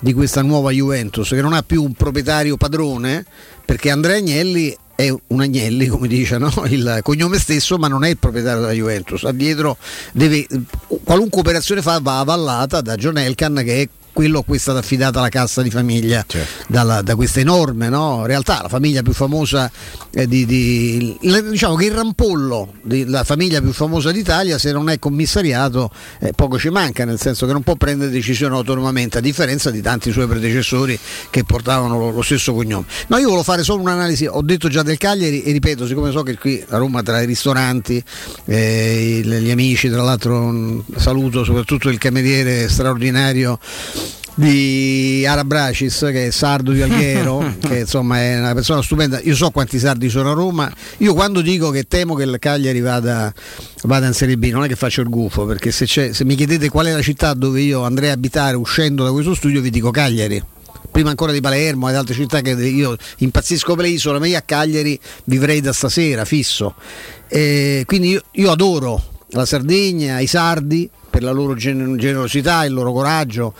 di questa nuova Juventus che non ha più un proprietario padrone perché Andrea Agnelli è un Agnelli come dice no? il cognome stesso ma non è il proprietario della Juventus ha dietro deve, qualunque operazione fa va avallata da John Elkan che è quello a cui è stata affidata la cassa di famiglia dalla- da questa enorme no, realtà, la famiglia più famosa eh, di, di- diciamo che il rampollo della famiglia più famosa d'Italia se non è commissariato eh, poco ci manca, nel senso che non può prendere decisioni autonomamente, a differenza di tanti suoi predecessori che portavano lo, lo stesso cognome. No, io volevo fare solo un'analisi, ho detto già del Cagliari e ripeto, siccome so che qui a Roma tra i ristoranti, eh, gli amici, tra l'altro un saluto soprattutto il cameriere straordinario di Arabracis che è sardo di Alghero che insomma è una persona stupenda. Io so quanti sardi sono a Roma. Io quando dico che temo che il Cagliari vada, vada in Serie B non è che faccio il gufo perché se, se mi chiedete qual è la città dove io andrei a abitare uscendo da questo studio vi dico Cagliari. Prima ancora di Palermo e altre città che io impazzisco per l'isola ma io a Cagliari vivrei da stasera fisso. E quindi io, io adoro la Sardegna, i sardi per la loro gen- generosità, il loro coraggio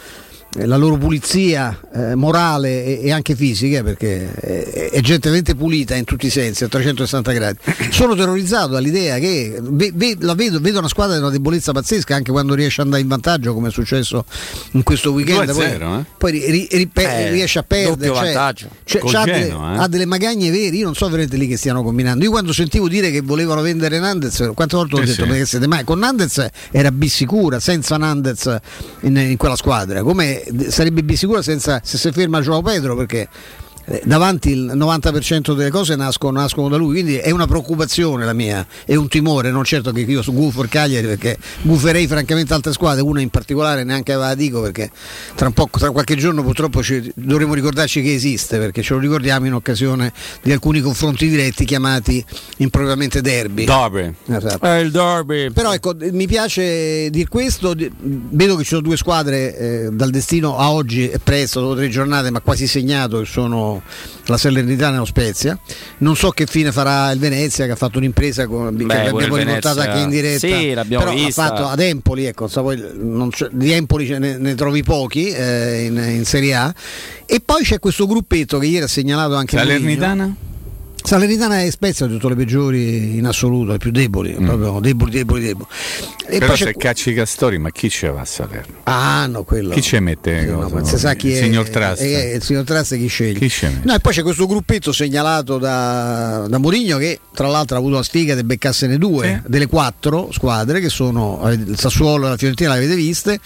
la loro pulizia eh, morale e, e anche fisica perché è, è gente veramente pulita in tutti i sensi a 360 gradi sono terrorizzato dall'idea che ve- ve- la vedo, vedo una squadra di una debolezza pazzesca anche quando riesce ad andare in vantaggio come è successo in questo weekend 2-0, poi, eh? poi ri- ri- ripe- Eh, riesce a perdere cioè- cioè, c'ha, delle, eh. ha delle magagne vere io non so veramente lì che stiano combinando io quando sentivo dire che volevano vendere Nandez quante volte ho Eh detto sì. perché siete mai con Nandez era bissicura senza Nandez in, in quella squadra come sarebbe bissicura senza, se si ferma Joao Pedro perché davanti il 90% delle cose nascono, nascono da lui quindi è una preoccupazione la mia è un timore non certo che io su gufo il Cagliari perché guferei francamente altre squadre una in particolare neanche la dico perché tra, un po', tra qualche giorno purtroppo ci- dovremo ricordarci che esiste perché ce lo ricordiamo in occasione di alcuni confronti diretti chiamati impropriamente derby Derby. Esatto. Eh, il derby. Però ecco, mi piace dire questo, vedo che ci sono due squadre eh, dal destino a oggi è presto, dopo tre giornate, ma quasi segnato che sono la Salernitana e lo Spezia. Non so che fine farà il Venezia che ha fatto un'impresa con, che pure abbiamo Venezia- anche in diretta. Sì, l'abbiamo Però vista. ha fatto ad Empoli, ecco, sa, poi non c'è- di Empoli ce ne, ne trovi pochi eh, in, in Serie A. E poi c'è questo gruppetto che ieri ha segnalato anche Mourinho. Salernitana? E Spezia sono tutte le peggiori in assoluto, le più deboli, proprio deboli, deboli, deboli. E Però c'è cacci castori, ma chi ce va a Salerno? Ah no, quello. Chi ci mette? No, cosa? ma si sa chi il è. signor Trust. è- il signor Trust chi sceglie. Chi mette? No, e poi c'è questo gruppetto segnalato da, da Mourinho che tra l'altro ha avuto la sfiga di beccarsene due delle quattro squadre che sono eh, il Sassuolo e la Fiorentina, le avete viste.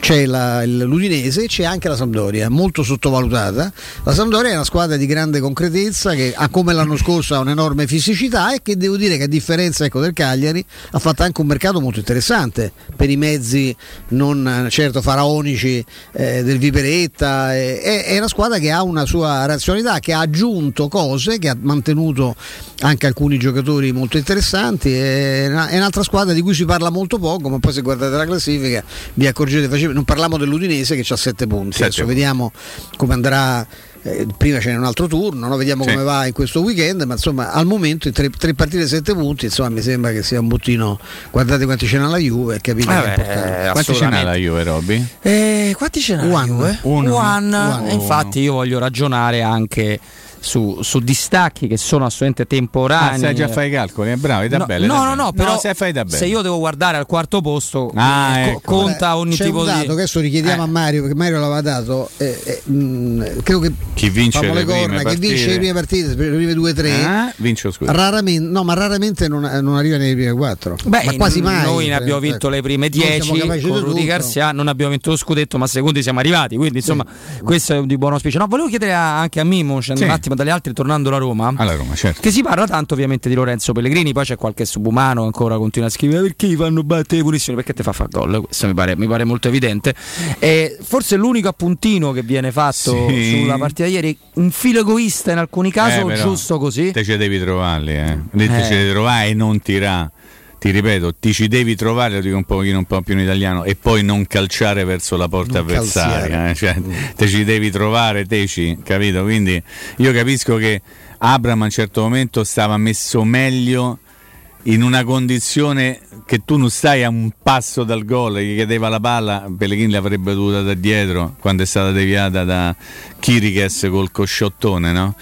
C'è la- l'Udinese e c'è anche la Sampdoria, molto sottovalutata. La Sampdoria è una squadra di grande concretezza che ha come l'anno scorso ha un'enorme fisicità e che devo dire che a differenza ecco, del Cagliari ha fatto anche un mercato molto interessante per i mezzi non certo faraonici eh, del Viperetta. eh, è, è una squadra che ha una sua razionalità, che ha aggiunto cose, che ha mantenuto anche alcuni giocatori molto interessanti. È, una- è un'altra squadra di cui si parla molto poco, ma poi se guardate la classifica vi accorgete facilmente. Non parliamo dell'Udinese che ha 7 punti. Sette Adesso punti. vediamo come andrà. eh, prima ce n'è un altro turno, no? vediamo Sì. come va in questo weekend, ma insomma al momento in tre, tre partite sette punti, insomma mi sembra che sia un bottino, guardate quanti ce n'ha la Juve capite Eh è beh. Quanti ce n'ha la Juve, Robby? Eh, quanti ce n'ha la One. Juve? Uno. One. One. E Infatti io voglio ragionare anche su, su distacchi che sono assolutamente temporanei. Ah, sai già fare i calcoli, è bravo, i No, tabelle. no, tabelle. no, no, però i tabelle. se io devo guardare al quarto posto, Ah, co- ecco. conta ogni C'è tipo un dato di. che adesso richiediamo Eh. a Mario perché Mario l'aveva dato eh, eh, mh, credo che Chi vince le le corna, prime chi vince le prime partite le prime due o tre Ah, vince lo scudetto. raramente, no, ma raramente non, non arriva nelle prime quattro Beh, ma quasi n- mai Noi ne eh, abbiamo vinto ecco. le prime Noi siamo 10 capaci con di Rudy. Garcia, non abbiamo vinto lo scudetto, ma secondi siamo arrivati. Quindi, insomma, questo è di buon auspicio. No, volevo chiedere a- anche a Mimo, scendo Sì. un attimo dagli altri, tornando alla Roma. Alla Roma, certo. Che si parla tanto ovviamente di Lorenzo Pellegrini, poi c'è qualche subumano ancora continua a scrivere perché gli fanno battere punizioni, perché te fa fare gol, questo mi pare, mi pare molto evidente. E forse l'unico appuntino che viene fatto Sì. sulla partita ieri, un filo egoista in alcuni casi, Eh, però, giusto così? Te ce devi trovarli, eh. Te Eh. ce devi trovare e non tirare. Ti ripeto, ti ci devi trovare, lo dico un pochino un po' più in italiano, e poi non calciare verso la porta Non avversaria. eh. Cioè, te ci devi trovare, te ci, capito? Quindi io capisco che Abram a un certo momento stava messo meglio in una condizione che tu non stai a un passo dal gol, gli chiedeva la palla, Pellegrini l'avrebbe dovuta da dietro quando è stata deviata da Chiriches col cosciottone, no?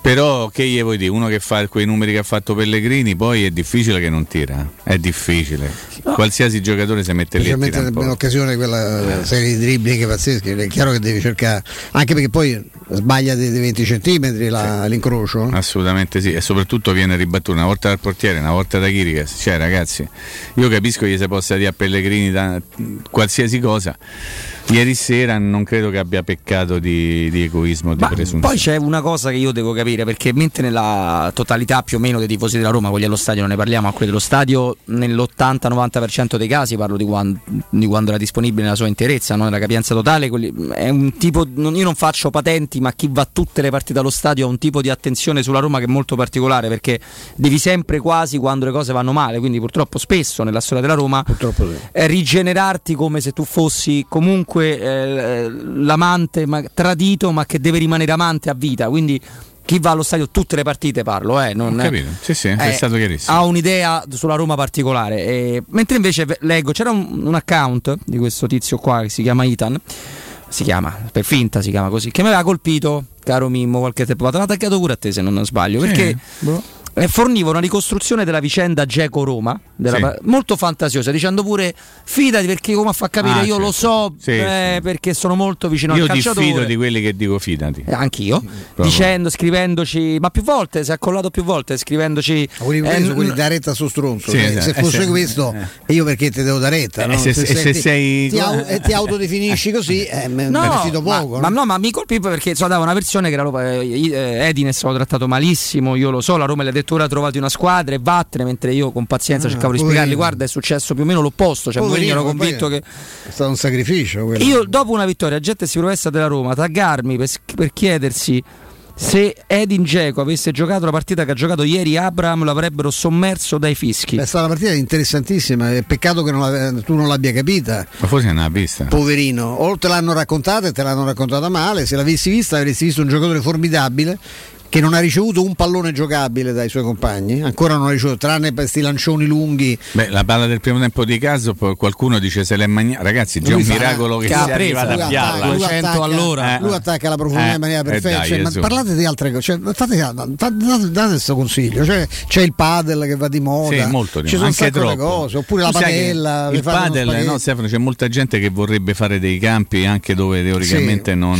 Però che gli vuoi dire? Uno che fa quei numeri che ha fatto Pellegrini, poi è difficile che non tira, è difficile. Qualsiasi giocatore si mette lì specialmente nell'occasione quella serie di dribbling che pazzeschi è chiaro che devi cercare anche perché poi sbaglia di, di 20 centimetri la- l'incrocio Assolutamente sì, e soprattutto viene ribattuto una volta dal portiere, una volta da Chiriches. Cioè, ragazzi, io capisco che si possa dire a Pellegrini da, qualsiasi cosa. Ieri sera non credo che abbia peccato di, di egoismo, di Ma presunzione. poi c'è una cosa che io devo capire, perché mentre nella totalità più o meno dei tifosi della Roma, quelli allo stadio non ne parliamo, a quelli dello stadio nell'80-90% dei casi parlo di quando, di quando era disponibile nella sua interezza, no? nella capienza totale, quelli- è un tipo, non- io non faccio patenti, ma chi va tutte le partite allo stadio ha un tipo di attenzione sulla Roma che è molto particolare, perché devi sempre quasi quando le cose vanno male, quindi purtroppo spesso nella storia della Roma eh, rigenerarti come se tu fossi comunque eh, l'amante ma- tradito ma che deve rimanere amante a vita. Quindi chi va allo stadio tutte le partite parlo eh, non, capito, sì, sì, è eh, stato chiarissimo. ha un'idea sulla Roma particolare. E- mentre invece ve- leggo c'era un, un account di questo tizio qua che si chiama Ethan. Si chiama per finta si chiama così che mi aveva colpito caro Mimmo qualche tempo fa. Te l'ha attaccato pure a te se non sbaglio Sì, perché boh. Eh, forniva una ricostruzione della vicenda Geco Roma della Sì. pa- molto fantasiosa dicendo pure fidati perché come fa capire Ah, io lo so Sì, eh, perché sono molto vicino Io al ti calciatore fido di quelli che dico fidati. Eh, anch'io Proprio. dicendo scrivendoci ma più volte si è accollato più volte scrivendoci quelli, eh, quelli, quelli n- da retta su stronzo Sì, cioè, esatto. se Eh, fosse sì. questo e io perché ti devo dare retta Eh, no? se- se- se ti, sei- ti, au- eh, ti autodefinisci così eh, me, No, fido ma, poco ma no? no, ma mi colpì perché so, dava una versione che era Roma- eh, eh, Edin è stato trattato malissimo, io lo so, la Roma gli ha detto ora trovate una squadra e vattene, mentre io con pazienza Ah, cercavo di poverino. spiegargli guarda è successo più o meno l'opposto, cioè Mourinho ero convinto che è stato un sacrificio quello. io dopo una vittoria, gente si professa della Roma, taggarmi per, per chiedersi se Edin Dzeko avesse giocato la partita che ha giocato ieri Abraham lo avrebbero sommerso dai fischi. è stata una partita interessantissima è peccato che non tu non l'abbia capita Ma forse non l'ha vista. poverino o te l'hanno raccontata e te l'hanno raccontata male se l'avessi vista avresti visto un giocatore formidabile che non ha ricevuto un pallone giocabile dai suoi compagni ancora non ha ricevuto tranne per questi lancioni lunghi Beh, la palla del primo tempo di caso, qualcuno dice se l'è mangiata. Ragazzi, già un miracolo che sia ha preso, arrivata lui attacca, piarla. lui 200 attacca- all'ora. Eh. lui attacca la profondità Eh, in maniera eh, perfetta dai, cioè, parlate di altre cose cioè, fate, fate- date, date questo consiglio cioè, c'è il padel che va di moda Sì, molto di ci moda, sono anche troppo. cose oppure la Tu che padella il padel, no, Stefano, c'è molta gente che vorrebbe fare dei campi anche dove teoricamente Sì, non,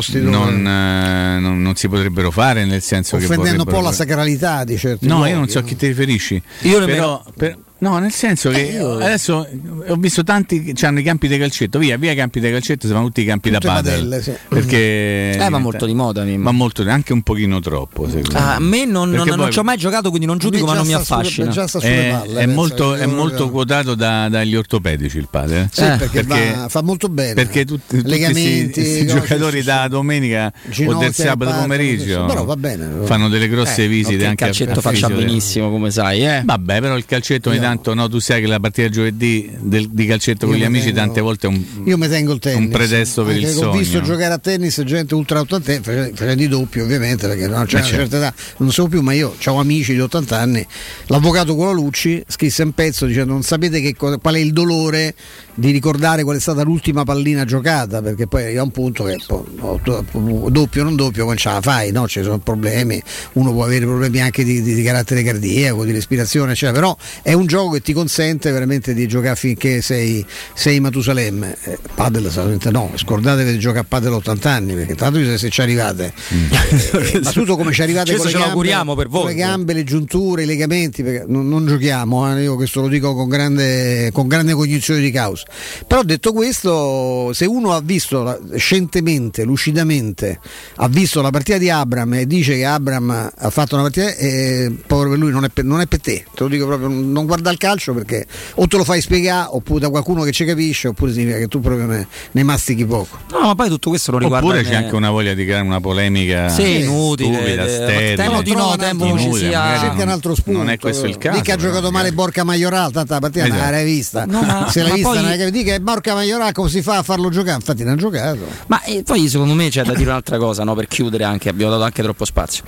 sì, dove- non, eh, non- non si potrebbero fare, nel senso che offendendo un po' la sacralità di certi No, luoghi, io non so a chi ti riferisci. Io però, per- no, nel senso che Eh, io- adesso ho visto tanti che hanno i campi di calcetto, via, via i campi di calcetto, si fanno tutti i campi Tutte da padel. padelle, sì. Perché Eh, va molto di moda, Mimmo. Ma molto, anche un pochino troppo, secondo me. Ah, a me non, non- Perché non poi- ci ho mai giocato, quindi non giudico, A ma non mi affascina. sulle È, palle, è molto, è molto quotato da- dagli ortopedici il padel. Sì, perché, va- fa molto bene perché tutti, tutti Legamenti, questi cose, giocatori sì, da domenica o del sabato pomeriggio sì, però va bene. fanno delle grosse Eh, visite anche il calcetto a faccia benissimo, come sai, eh. Vabbè, però il calcetto tanto no, tu sai che la partita giovedì del- di calcetto Io con gli mi amici tengo- tante volte è un, Io mi tengo il tennis. un pretesto per il sogno. Ho visto giocare a tennis gente ultra ottantenni, face- facendo i doppi ovviamente, perché non c'è Eh, una certo. certa età, non so più, ma io ho amici di 80 anni. L'avvocato Colalucci scrisse un pezzo dicendo non sapete che qual è il dolore di ricordare qual è stata l'ultima pallina giocata, perché poi arriva un punto che no, do- doppio o non doppio, non ce la fai, no? ci sono problemi, uno può avere problemi anche di, di- di carattere cardiaco, di respirazione, eccetera, però è un gioco che ti consente veramente di giocare finché sei, sei Matusalemme. Eh, padel solamente no, scordatevi di giocare a padel a 80 anni, perché tanto se, se ci arrivate, eh, ma tutto come ci arrivate Questo con le ce gambe, per voi. con le gambe, le giunture, i legamenti, perché non, non giochiamo, eh, io questo lo dico con grande, con grande cognizione di causa. Però detto questo, se uno ha visto scientemente, lucidamente, ha visto la partita di Abram e dice che Abram ha fatto una partita, eh, povero per lui non è per, non è per te, te lo dico proprio, non guarda il calcio perché o te lo fai spiegare oppure da qualcuno che ci capisce oppure significa che tu proprio ne, ne mastichi poco. No, ma poi tutto questo lo riguarda. Oppure c'è anche una voglia di creare una polemica Sì, inutile, stupida, eh, sterile. temo di no, temo non ci sia- cerca un altro spunto. Non è questo il caso. Dica ha giocato male Borca Majoral, tanto la partita non Esatto. l'hai vista. No, ma- Se l'hai vista, poi- hai capito. Dica che Borca Majoral come si fa a farlo giocare? Infatti non ha giocato. Ma eh, poi secondo me c'è da dire un'altra cosa, no? per chiudere anche, abbiamo dato anche troppo spazio.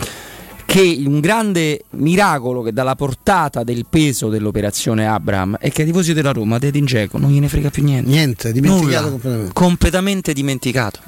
Che un grande miracolo che dalla portata del peso dell'operazione Abram è che ai tifosi della Roma, De Dzeko, non gliene frega più niente. Niente, dimenticato Nulla. completamente. completamente dimenticato.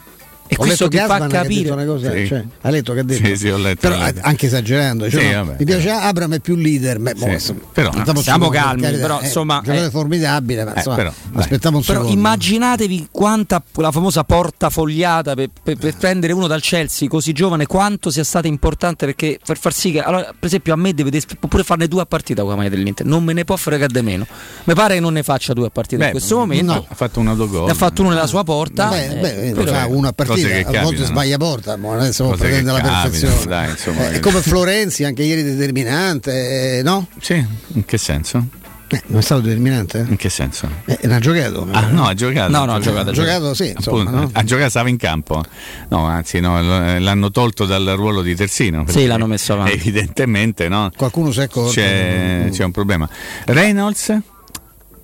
E Ho questo letto ti fa Gasman che ha capire. una cosa, Sì. cioè, ha letto che ha detto. Sì, sì, ho letto, Però, eh, anche esagerando, cioè, Sì, no, vabbè, mi piace Abram è più leader, beh, boh, Sì, insomma, però- stiamo Siamo calmi, carità, però, eh, insomma, un giocatore eh. formidabile, ma Eh, insomma, però, dai. aspettiamo un Però immaginatevi quanta la famosa porta fogliata per, per- per prendere uno dal Chelsea così giovane, quanto sia stata importante perché per far sì che, allora, per esempio, a me deve pure farne due a partita con la maglia dell'Inter, non me ne può fregare di meno. Mi pare che non ne faccia due a partita Beh, in questo momento. no, ha fatto un autogol. Ne ha fatto uno nella sua porta. Beh, eh, beh, però- fa una cose che a volte capitano. sbaglia porta, ma non è solo Cose che pretende la capitano, perfezione. dai, insomma, Eh, che- come Florenzi, anche ieri determinante, eh, no? Sì, in che senso? Eh, non è stato determinante? In che senso? Eh, non ha giocato. Ah, no, ha giocato. No, no, ha giocato, ha giocato, sì, insomma, Appunto, no? Ha giocato, stava in campo. No, anzi, no, l'hanno tolto dal ruolo di terzino. perché l'hanno messo avanti. Evidentemente, no? Qualcuno si è accorto. C'è, c'è un problema. Reynolds?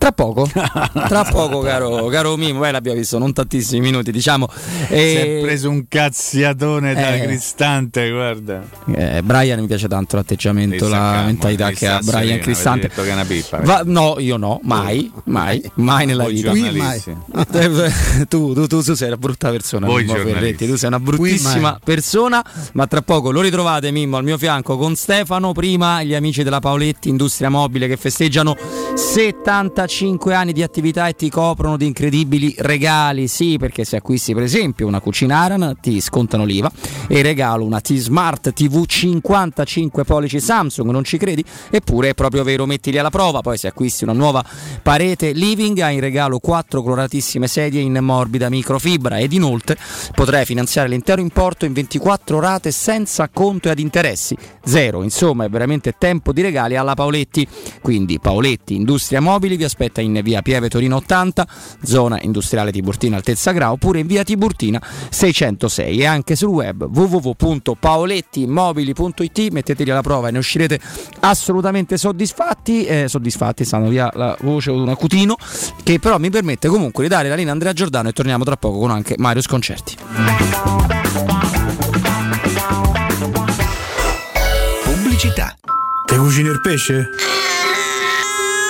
Tra poco, tra poco, caro, caro Mimo, beh, l'abbiamo visto, non tantissimi minuti, diciamo. Si è E, preso un cazziatone da Eh. Cristante, guarda. eh, Brian mi piace tanto l'atteggiamento, la sacchiamo, mentalità che ha Brian Cristante. che è una pippa, Va- no, io no, mai, mai, mai nella vita. giornalisti. tu, tu, tu, tu sei una brutta persona, Voi Mimmo. Ferretti, tu sei una Qui mai. bruttissima persona, ma tra poco lo ritrovate Mimmo al mio fianco con Stefano, prima gli amici della Paoletti Industria Mobile che festeggiano 75 anni di attività e ti coprono di incredibili regali, sì, perché se acquisti per esempio una cucina Aran ti scontano l'IVA. E regalo una T-Smart TV 55 pollici Samsung, non ci credi? Eppure è proprio vero, mettili alla prova, poi se acquisti una nuova parete living hai in regalo 4 coloratissime sedie in morbida microfibra. Ed inoltre potrai finanziare l'intero importo in 24 rate senza conto e ad interessi. Zero, insomma è veramente tempo di regali alla Paoletti, quindi Paoletti Industria Mobili vi aspetta in via Pieve Torino 80, zona industriale Tiburtina Altezza Gra oppure in via Tiburtina 606 e anche sul web www.paolettimobili.it metteteli alla prova e ne uscirete assolutamente soddisfatti, eh, soddisfatti stanno via la voce di un acutino che però mi permette comunque di dare la linea a Andrea Giordano e torniamo tra poco con anche Mario Sconcerti. Pubblicità. Te cucini il pesce?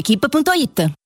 equipa.it.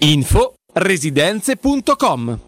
Info residenze.com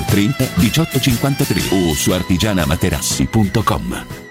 30 18 53 o su artigianamaterassi.com.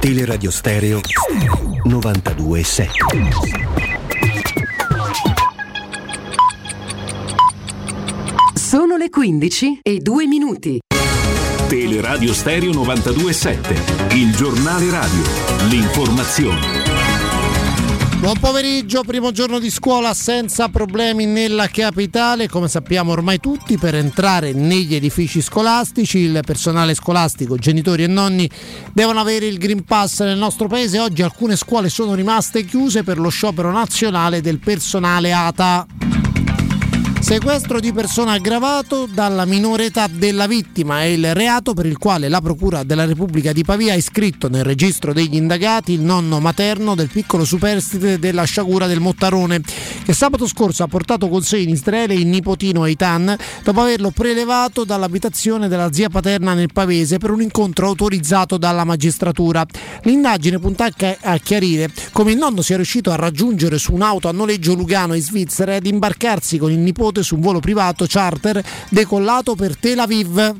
Teleradio Stereo 92.7 Sono le 15 e 2 minuti. Teleradio Stereo 92.7, il giornale radio, l'informazione. Buon pomeriggio, primo giorno di scuola senza problemi nella capitale, come sappiamo ormai tutti, per entrare negli edifici scolastici il personale scolastico, genitori e nonni devono avere il Green Pass nel nostro paese. Oggi alcune scuole sono rimaste chiuse per lo sciopero nazionale del personale ATA. Sequestro di persona aggravato dalla minore età della vittima è il reato per il quale la Procura della Repubblica di Pavia ha iscritto nel registro degli indagati il nonno materno del piccolo superstite della sciagura del Mottarone, che sabato scorso ha portato con sé in Israele il nipotino Eitan dopo averlo prelevato dall'abitazione della zia paterna nel Pavese per un incontro autorizzato dalla magistratura. L'indagine punta a chiarire come il nonno sia riuscito a raggiungere su un'auto a noleggio Lugano in Svizzera e ad imbarcarsi con il nipote su un volo privato charter decollato per Tel Aviv.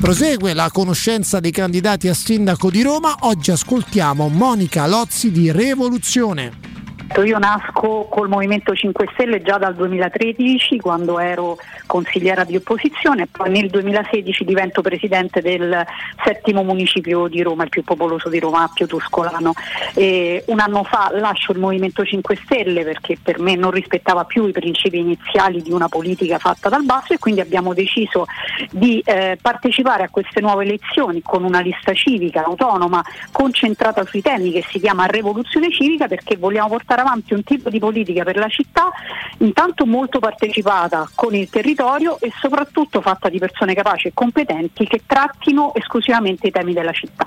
Prosegue la conoscenza dei candidati a sindaco di Roma. Oggi ascoltiamo Monica Lozzi di Rivoluzione. Io nasco col Movimento 5 Stelle già dal 2013 quando ero consigliera di opposizione, poi nel 2016 divento presidente del settimo municipio di Roma, il più popoloso di Roma, Appio Tuscolano. E un anno fa lascio il Movimento 5 Stelle perché per me non rispettava più i principi iniziali di una politica fatta dal basso e quindi abbiamo deciso di eh, partecipare a queste nuove elezioni con una lista civica autonoma concentrata sui temi che si chiama rivoluzione civica perché vogliamo portare avanti un tipo di politica per la città intanto molto partecipata con il territorio e soprattutto fatta di persone capaci e competenti che trattino esclusivamente i temi della città.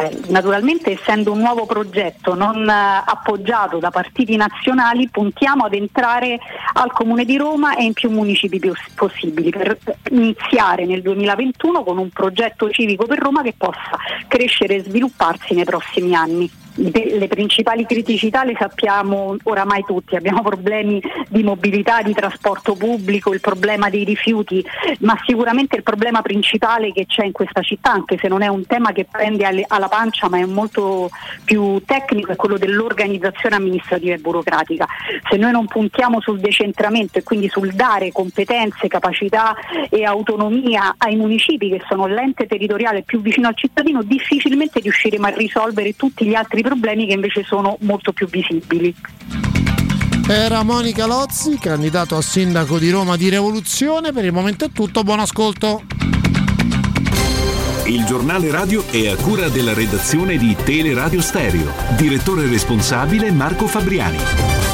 Eh, naturalmente essendo un nuovo progetto non eh, appoggiato da partiti nazionali puntiamo ad entrare al Comune di Roma e in più municipi più possibili per iniziare nel 2021 con un progetto civico per Roma che possa crescere e svilupparsi nei prossimi anni. Le principali criticità le sappiamo oramai tutti, abbiamo problemi di mobilità, di trasporto pubblico, il problema dei rifiuti, ma sicuramente il problema principale che c'è in questa città, anche se non è un tema che prende alla pancia ma è molto più tecnico, è quello dell'organizzazione amministrativa e burocratica. Se noi non puntiamo sul decentramento e quindi sul dare competenze, capacità e autonomia ai municipi che sono l'ente territoriale più vicino al cittadino, difficilmente riusciremo a risolvere tutti gli altri problemi che invece sono molto più visibili. Era Monica Lozzi, candidato a sindaco di Roma di Rivoluzione. Per il momento è tutto, buon ascolto. Il giornale radio è a cura della redazione di Teleradio Stereo. Direttore responsabile Marco Fabriani.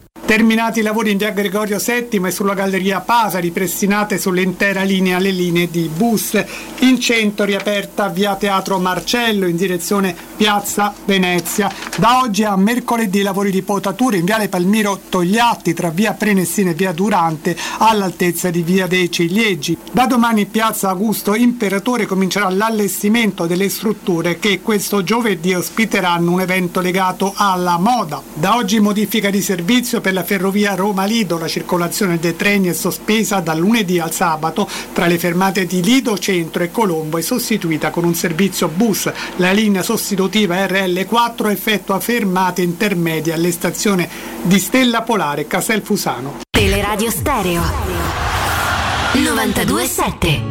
Terminati i lavori in via Gregorio VII e sulla galleria Pasa, ripristinate sull'intera linea le linee di bus. In centro riaperta via Teatro Marcello in direzione Piazza Venezia. Da oggi a mercoledì lavori di potatura in viale Palmiro Togliatti tra via Prenestina e via Durante all'altezza di via dei Ciliegi. Da domani piazza Augusto Imperatore comincerà l'allestimento delle strutture che questo giovedì ospiteranno un evento legato alla moda. Da oggi modifica di servizio per la ferrovia Roma-Lido, la circolazione dei treni è sospesa dal lunedì al sabato tra le fermate di Lido Centro e Colombo e sostituita con un servizio bus. La linea sostitutiva RL4 effettua fermate intermedie alle stazioni di Stella Polare e Castelfusano. Teleradio Stereo 927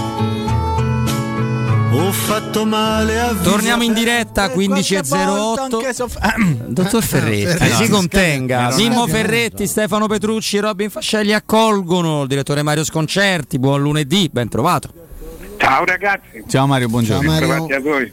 Ho fatto male a Torniamo in diretta 15.08. Dottor Ferretti, Ferretti, si contenga. no, Mimmo Ferretti, Stefano Petrucci, Robin Fascelli accolgono il direttore Mario Sconcerti. Buon lunedì, ben trovato. Ciao ragazzi. Ciao Mario, buongiorno. Ben trovati a voi.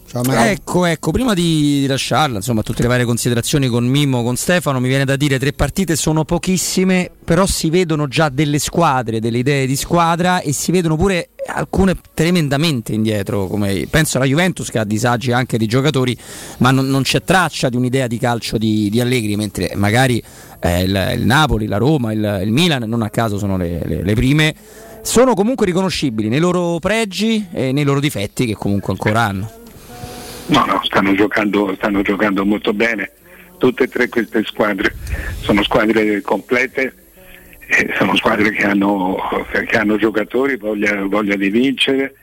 Ecco, ecco, prima di, di lasciarla, insomma, tutte le varie considerazioni con Mimmo, con Stefano, mi viene da dire tre partite sono pochissime, però si vedono già delle squadre, delle idee di squadra e si vedono pure alcune tremendamente indietro, come penso alla Juventus che ha disagi anche di giocatori, ma non, non c'è traccia di un'idea di calcio di, di Allegri, mentre magari eh, il, il Napoli, la Roma, il, il Milan, non a caso sono le, le- le prime, sono comunque riconoscibili nei loro pregi e nei loro difetti che comunque ancora hanno. No, no, stanno giocando, stanno giocando molto bene. Tutte e tre queste squadre sono squadre complete eh, sono squadre che hanno, che hanno giocatori, voglia, voglia di vincere,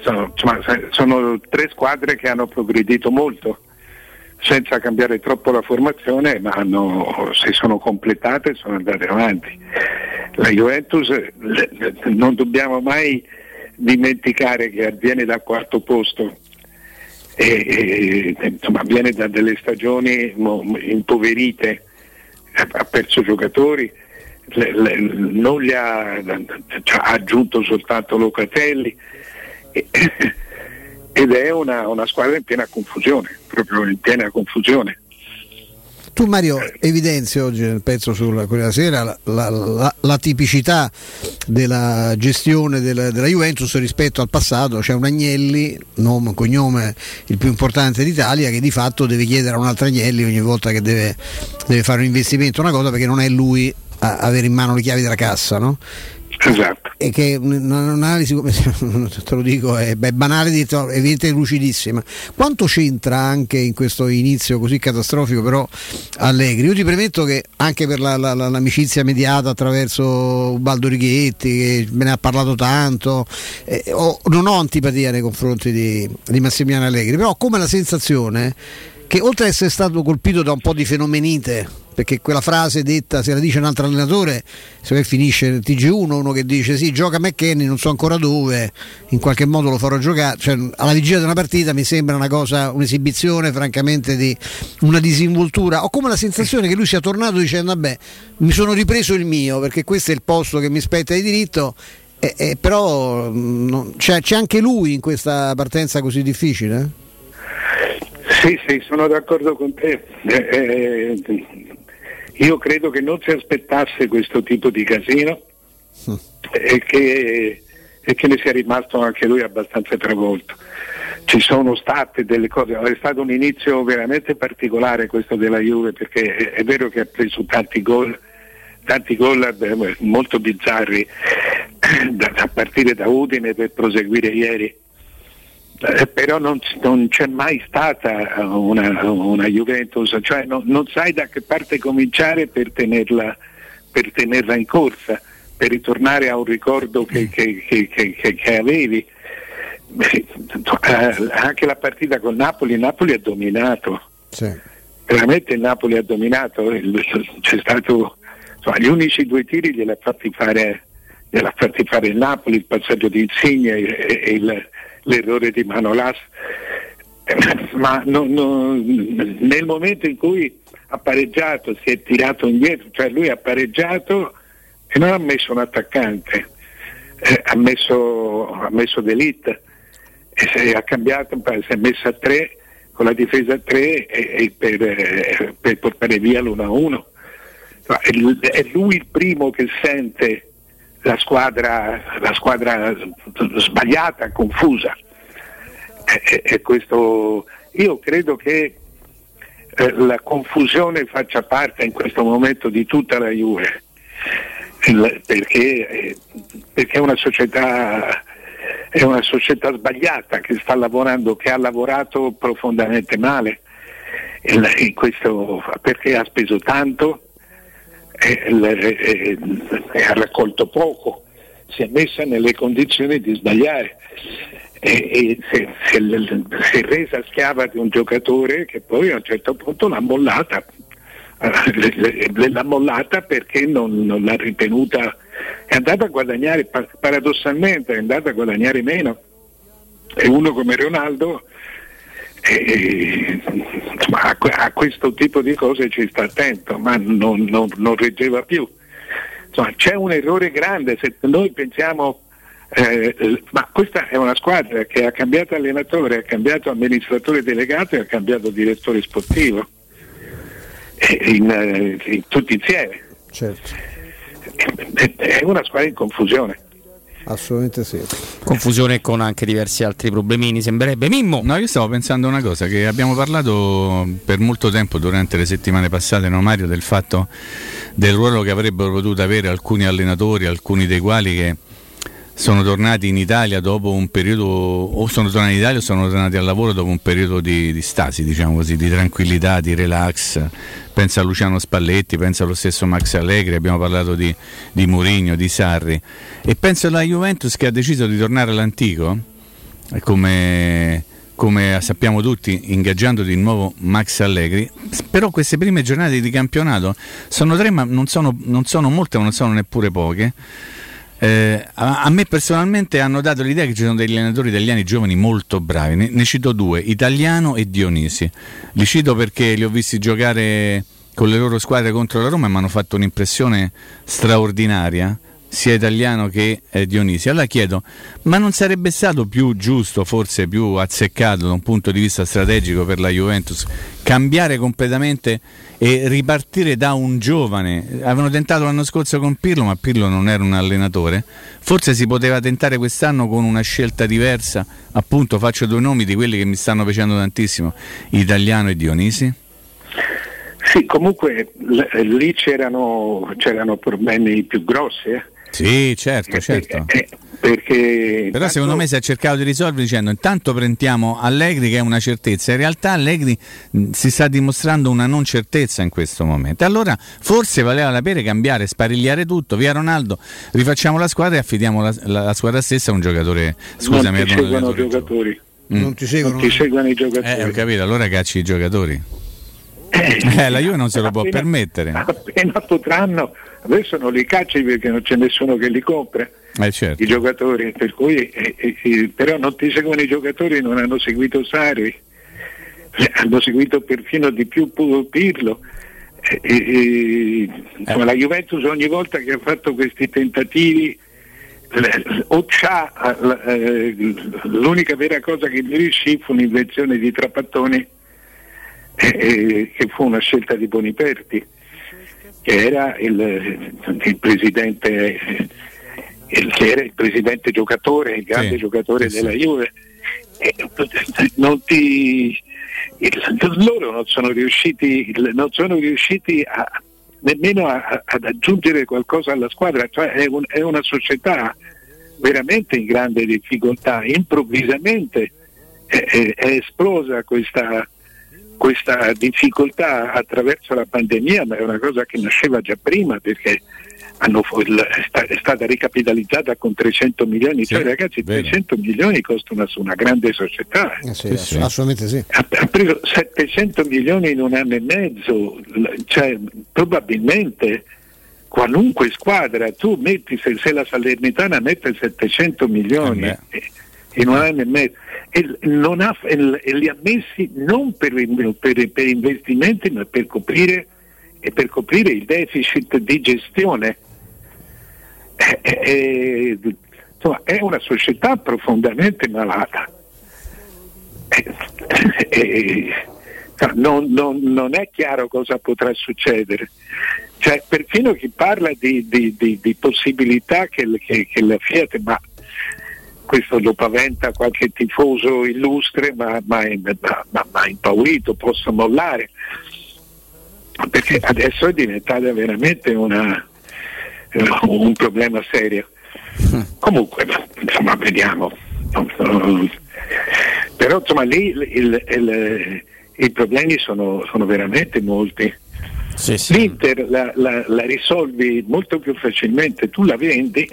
sono, insomma, sono tre squadre che hanno progredito molto senza cambiare troppo la formazione, ma hanno, si sono completate e sono andate avanti. La Juventus non dobbiamo mai dimenticare che avviene dal quarto posto e, e, insomma, viene da delle stagioni impoverite, ha, ha perso giocatori, le- le- non gli ha, cioè, ha aggiunto soltanto Locatelli e- ed è una, una squadra in piena confusione, proprio in piena confusione. Tu Mario evidenzi oggi nel pezzo sulla della Sera la, la- la- la tipicità della gestione della, della Juventus rispetto al passato, c'è un Agnelli, nome, cognome il più importante d'Italia, che di fatto deve chiedere a un altro Agnelli ogni volta che deve, deve fare un investimento, una cosa perché non è lui a avere in mano le chiavi della cassa, no? Esatto. E che un'analisi, come te lo dico, è, beh, banale, evidente lucidissima. Quanto c'entra anche in questo inizio così catastrofico, però Allegri? Io ti premetto che anche per la- la- l'amicizia mediata attraverso Ubaldo Righetti, che me ne ha parlato tanto, eh, ho- non ho antipatia nei confronti di, di Massimiliano Allegri, però ho come la sensazione che oltre ad essere stato colpito da un po' di fenomenite, perché quella frase detta se la dice un altro allenatore, se poi finisce nel TG1, uno che dice sì, gioca McKenny, non so ancora dove, in qualche modo lo farò giocare, cioè alla vigilia di una partita mi sembra una cosa, un'esibizione francamente di una disinvoltura. Ho come la sensazione che lui sia tornato dicendo vabbè, mi sono ripreso il mio, perché questo è il posto che mi spetta di diritto. eh, eh, però mh, non- c'è, c'è anche lui in questa partenza così difficile? Sì, sì, sono d'accordo con te. Eh, eh, io credo che non si aspettasse questo tipo di casino e che, e che ne sia rimasto anche lui abbastanza travolto. Ci sono state delle cose, è stato un inizio veramente particolare questo della Juve perché è, è vero che ha preso tanti gol, tanti gol eh, molto bizzarri da- a partire da Udine per proseguire ieri. Eh, però non, non c'è mai stata una, una Juventus, cioè non, non sai da che parte cominciare per tenerla, per tenerla in corsa, per ritornare a un ricordo che, che- che- che- che- avevi. Eh, anche la partita con Napoli, Napoli ha dominato, veramente il Napoli ha dominato, c'è stato, insomma, gli unici due tiri gliel'ha fatti fare, gliel'ha fatti fare il Napoli, il passaggio di Insigne e, e il- l'errore di Manolas, ma non- non- nel momento in cui ha pareggiato, si è tirato indietro, cioè lui ha pareggiato e non ha messo un attaccante, eh, ha messo, ha messo D'Elite e si è cambiato, si è messo a tre con la difesa a tre e, e per, eh, per portare via l'1-1. Ma È lui- è lui il primo che sente la squadra, la squadra sbagliata, confusa. E, e- questo, io credo che eh, la confusione faccia parte in questo momento di tutta la Juve, perché, eh, perché è una società è una società sbagliata che sta lavorando, che ha lavorato profondamente male questo- perché ha speso tanto ha raccolto poco, si è messa nelle condizioni di sbagliare e, e si, è- resa schiava di un giocatore che poi a un certo punto l'ha mollata. Eh, L'ha mollata perché non, non l'ha ritenuta, è andata a guadagnare, pa- paradossalmente è andata a guadagnare meno. E uno come Ronaldo eh, insomma, a, a questo tipo di cose ci sta attento, ma non, non- non reggeva più. Insomma, c'è un errore grande se noi pensiamo, eh, ma questa è una squadra che ha cambiato allenatore, ha cambiato amministratore delegato e ha cambiato direttore sportivo, Eh, in, eh, in- tutti insieme. Certo. È- È una squadra in confusione. Assolutamente sì. Confusione con anche diversi altri problemini, sembrerebbe. Mimmo. No, io stavo pensando una cosa, che abbiamo parlato per molto tempo durante le settimane passate, no Mario, del fatto del ruolo che avrebbero potuto avere alcuni allenatori, alcuni dei quali che sono tornati in Italia dopo un periodo, o sono tornati in Italia o sono tornati al lavoro dopo un periodo di, di stasi, diciamo così, di tranquillità, di relax. Pensa a Luciano Spalletti, pensa allo stesso Max Allegri, abbiamo parlato di, di Mourinho, di Sarri. E penso alla Juventus che ha deciso di tornare all'antico, come, come sappiamo tutti, ingaggiando di nuovo Max Allegri. Però queste prime giornate di campionato sono tre, ma non sono, non sono molte, ma non sono neppure poche. Eh, a, a, me personalmente hanno dato l'idea che ci sono degli allenatori italiani giovani molto bravi. Ne, ne, cito due, Italiano e Dionisi. Li cito perché li ho visti giocare con le loro squadre contro la Roma e mi hanno fatto un'impressione straordinaria sia italiano che eh, Dionisi. Allora chiedo, ma non sarebbe stato più giusto, forse più azzeccato da un punto di vista strategico per la Juventus, cambiare completamente e ripartire da un giovane? Avevano tentato l'anno scorso con Pirlo, ma Pirlo non era un allenatore. Forse si poteva tentare quest'anno con una scelta diversa. Appunto, faccio due nomi di quelli che mi stanno piacendo tantissimo, Italiano e Dionisi. Sì, comunque l- lì c'erano, c'erano problemi più grossi. Eh? Sì, certo, certo. Eh, perché Però secondo me si è cercato di risolvere dicendo intanto prendiamo Allegri che è una certezza, in realtà Allegri mh, si sta dimostrando una non certezza in questo momento. Allora forse valeva la pena cambiare, sparigliare tutto, via Ronaldo, rifacciamo la squadra e affidiamo la, la, la squadra stessa a un giocatore. Scusami, non ti seguono giocatori. Mm. Non ti seguono, non ti seguono i giocatori. Eh, ho capito, allora cacci i giocatori. Eh, la Juve non se lo può appena, permettere. Appena potranno, adesso non li cacci perché non c'è nessuno che li compra. Eh, certo. I giocatori, per cui, eh, eh, però non ti seguono i giocatori, non hanno seguito Sari, hanno seguito perfino di più Pirlo. Insomma, la Juventus ogni volta che ha fatto questi tentativi o c'ha, l'unica vera cosa che mi riuscì fu un'invenzione di Trapattoni eh, che fu una scelta di Boniperti, che era il, il presidente il, che era il presidente giocatore, il grande Sì, giocatore sì, della. Juve. E, non ti, il- loro non sono riusciti, non sono riusciti a, nemmeno a- ad aggiungere qualcosa alla squadra, cioè è, un- è una società veramente in grande difficoltà, improvvisamente è, è- è esplosa questa, questa difficoltà attraverso la pandemia, ma è una cosa che nasceva già prima perché hanno è, sta- è stata ricapitalizzata con 300 milioni, cioè ragazzi 300 milioni costa una, una grande società. Eh sì, ass- assolutamente sì. Ha, ha preso 700 milioni in un anno e mezzo, cioè probabilmente qualunque squadra, tu metti, se, se la Salernitana mette 700 milioni eh, in un anno e mezzo e, ha, e e li ha messi non per, per- per investimenti ma per coprire, e per coprire il deficit di gestione. Eh, eh, eh, insomma, è una società profondamente malata. Non, non- non è chiaro cosa potrà succedere. Cioè, perfino chi parla di, di- di- di possibilità che, che- che la Fiat, ma questo lo paventa qualche tifoso illustre, ma, ma, ma- ma- ma impaurito, possa mollare. Perché adesso è diventata veramente una, eh, un problema serio. Comunque, ma, insomma, vediamo. Però insomma lì il- il- il- i problemi sono, sono veramente molti. L'Inter la, la- la risolvi molto più facilmente, tu la vendi,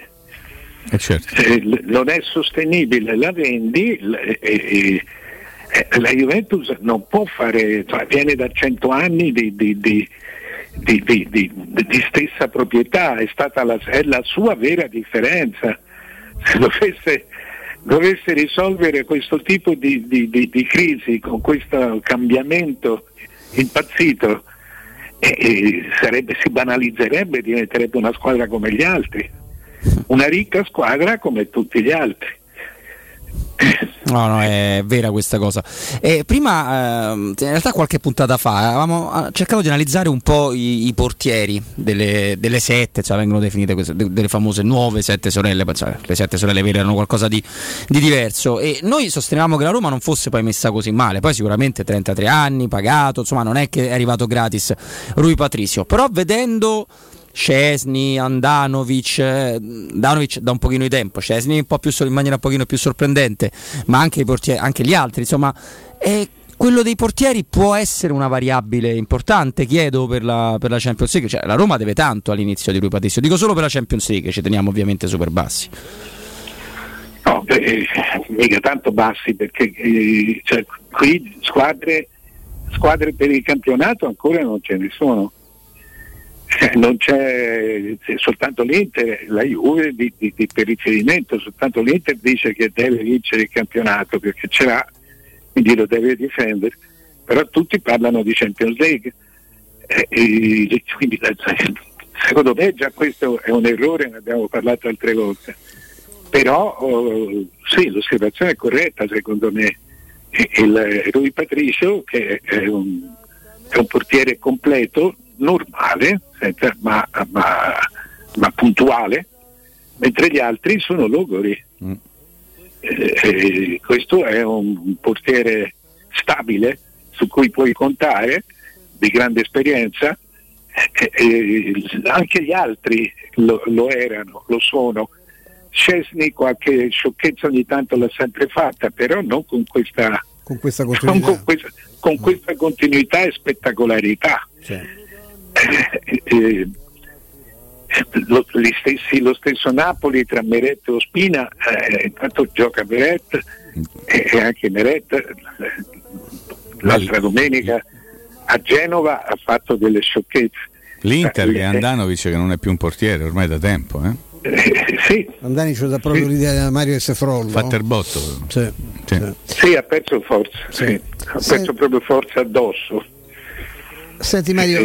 Eh, certo. eh, non è sostenibile, la vendi e- e- e la Juventus non può fare, cioè, viene da 100 anni di, di- di- di- di- di- di stessa proprietà, è stata la, è la sua vera differenza. Se dovesse, dovesse risolvere questo tipo di crisi con questo cambiamento impazzito, eh, eh, sarebbe- si banalizzerebbe, diventerebbe una squadra come gli altri, una ricca squadra come tutti gli altri. No, no, è vera questa cosa. E prima, ehm, in realtà qualche puntata fa, avevamo eh, cercato di analizzare un po' i, i portieri delle, delle sette, cioè vengono definite queste, de- delle famose nuove sette sorelle, cioè, le sette sorelle vere erano qualcosa di, di diverso e noi sostenevamo che la Roma non fosse poi messa così male, poi sicuramente 33 anni, pagato, insomma non è che è arrivato gratis Rui Patricio, però vedendo Cesni, Andanovic, eh, Andanovic da un pochino di tempo, Cesni più, in maniera un pochino più sorprendente, ma anche, portieri, anche gli altri, insomma, è quello dei portieri può essere una variabile importante, chiedo per la, per la Champions League, cioè, la Roma deve tanto all'inizio di Rui Patrizio, dico solo per la Champions League, ci teniamo ovviamente super bassi. No, beh, mica tanto bassi perché eh, cioè, qui squadre, squadre per il campionato ancora non ce ne sono. Eh, non c'è soltanto l'Inter, la Juve di, di, di, per riferimento, soltanto l'Inter dice che deve vincere il campionato perché ce l'ha, quindi lo deve difendere, però tutti parlano di Champions League. Eh, e, quindi, secondo me già questo è un errore, ne abbiamo parlato altre volte. Però oh, sì, l'osservazione è corretta secondo me. Il Rui Patricio, che è un, è un portiere completo, normale, senza, ma, ma, ma, puntuale, mentre gli altri sono logori. Mm. Eh, eh, questo è un portiere stabile su cui puoi contare, di grande esperienza, eh, eh anche gli altri lo, lo erano, lo sono Scesni qualche sciocchezza ogni tanto l'ha sempre fatta, però non con questa, con questa continuità, con questa, con questa continuità e spettacolarità. Cioè. Eh, eh, lo, stessi, lo, stesso Napoli tra Meret e Ospina, eh, intanto gioca Meret e, e anche Meret l'altra domenica a Genova ha fatto delle sciocchezze. L'Inter che è Andanovic che non è più un portiere ormai da tempo, eh? Eh, sì. Andani ci dà proprio sì. l'idea di Mario S. Frollo. Fatterbotto. Sì. Sì. sì, ha perso forza, sì. ha perso proprio forza addosso. Senti Mario,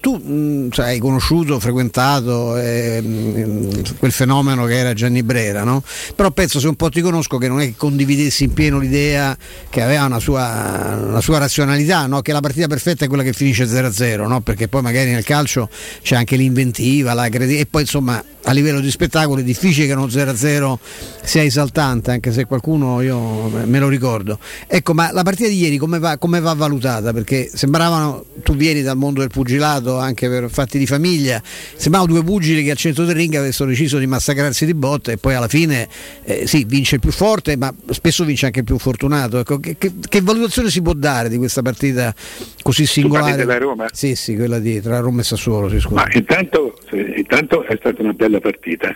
tu mh, cioè, hai conosciuto, frequentato eh, mh, quel fenomeno che era Gianni Brera, no? Però penso se un po' ti conosco che non è che condividessi in pieno l'idea che aveva una sua, una sua razionalità, no? Che la partita perfetta è quella che finisce 0-0, no? Perché poi magari nel calcio c'è anche l'inventiva, la credi- e poi insomma a livello di spettacolo è difficile che uno 0-0 sia esaltante, anche se qualcuno io me lo ricordo. Ecco, ma la partita di ieri come va, come va valutata? Perché sembravano, tu vieni dal mondo del pugilato anche per fatti di famiglia, sembravano due pugili che al centro del ring avessero deciso di massacrarsi di botte e poi alla fine eh, sì, vince il più forte, ma spesso vince anche il più fortunato. Ecco, che, che, che, valutazione si può dare di questa partita così singolare? della Roma? Sì, sì, quella di tra Roma e Sassuolo, sì, Ma intanto, intanto è stata una bella partita.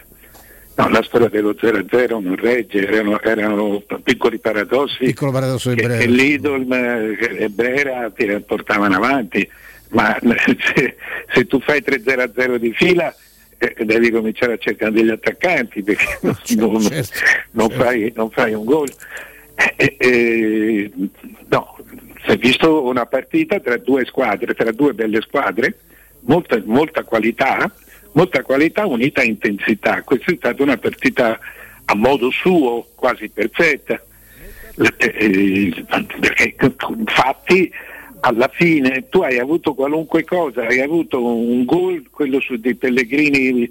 No, la storia dello 0-0 non regge, erano, erano piccoli paradossi Piccolo paradosso che, che l'Idol e Brera ti portavano avanti, ma se, se tu fai 3-0-0 di fila eh, devi cominciare a cercare degli attaccanti perché non, certo, non, certo, non, certo. Fai, non fai, un gol. Eh, eh, no, si è visto una partita tra due squadre, tra due belle squadre, molta, molta qualità molta qualità unita a intensità. Questa è stata una partita a modo suo quasi perfetta, eh, perché infatti alla fine tu hai avuto qualunque cosa, hai avuto un gol, quello su dei Pellegrini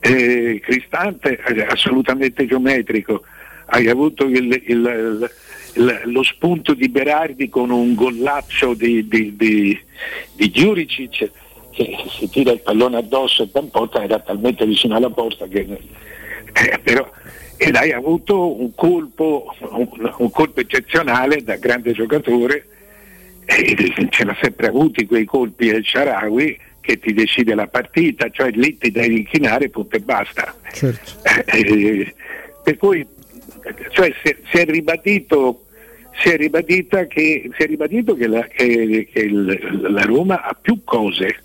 eh, Cristante, eh, assolutamente geometrico, hai avuto il, il, il, lo spunto di Berardi con un gollaccio di, di, di, di Giuricic che si tira il pallone addosso e Tampota era talmente vicino alla porta che eh, però ed hai avuto un colpo, un, un colpo eccezionale da grande giocatore e ce l'ha sempre avuti quei colpi del Sharawi che ti decide la partita, cioè lì ti devi inchinare punto e basta. Certo. Eh, per cui cioè, si, si, è ribadito, si, è che, si è ribadito che, la, che, che il, la Roma ha più cose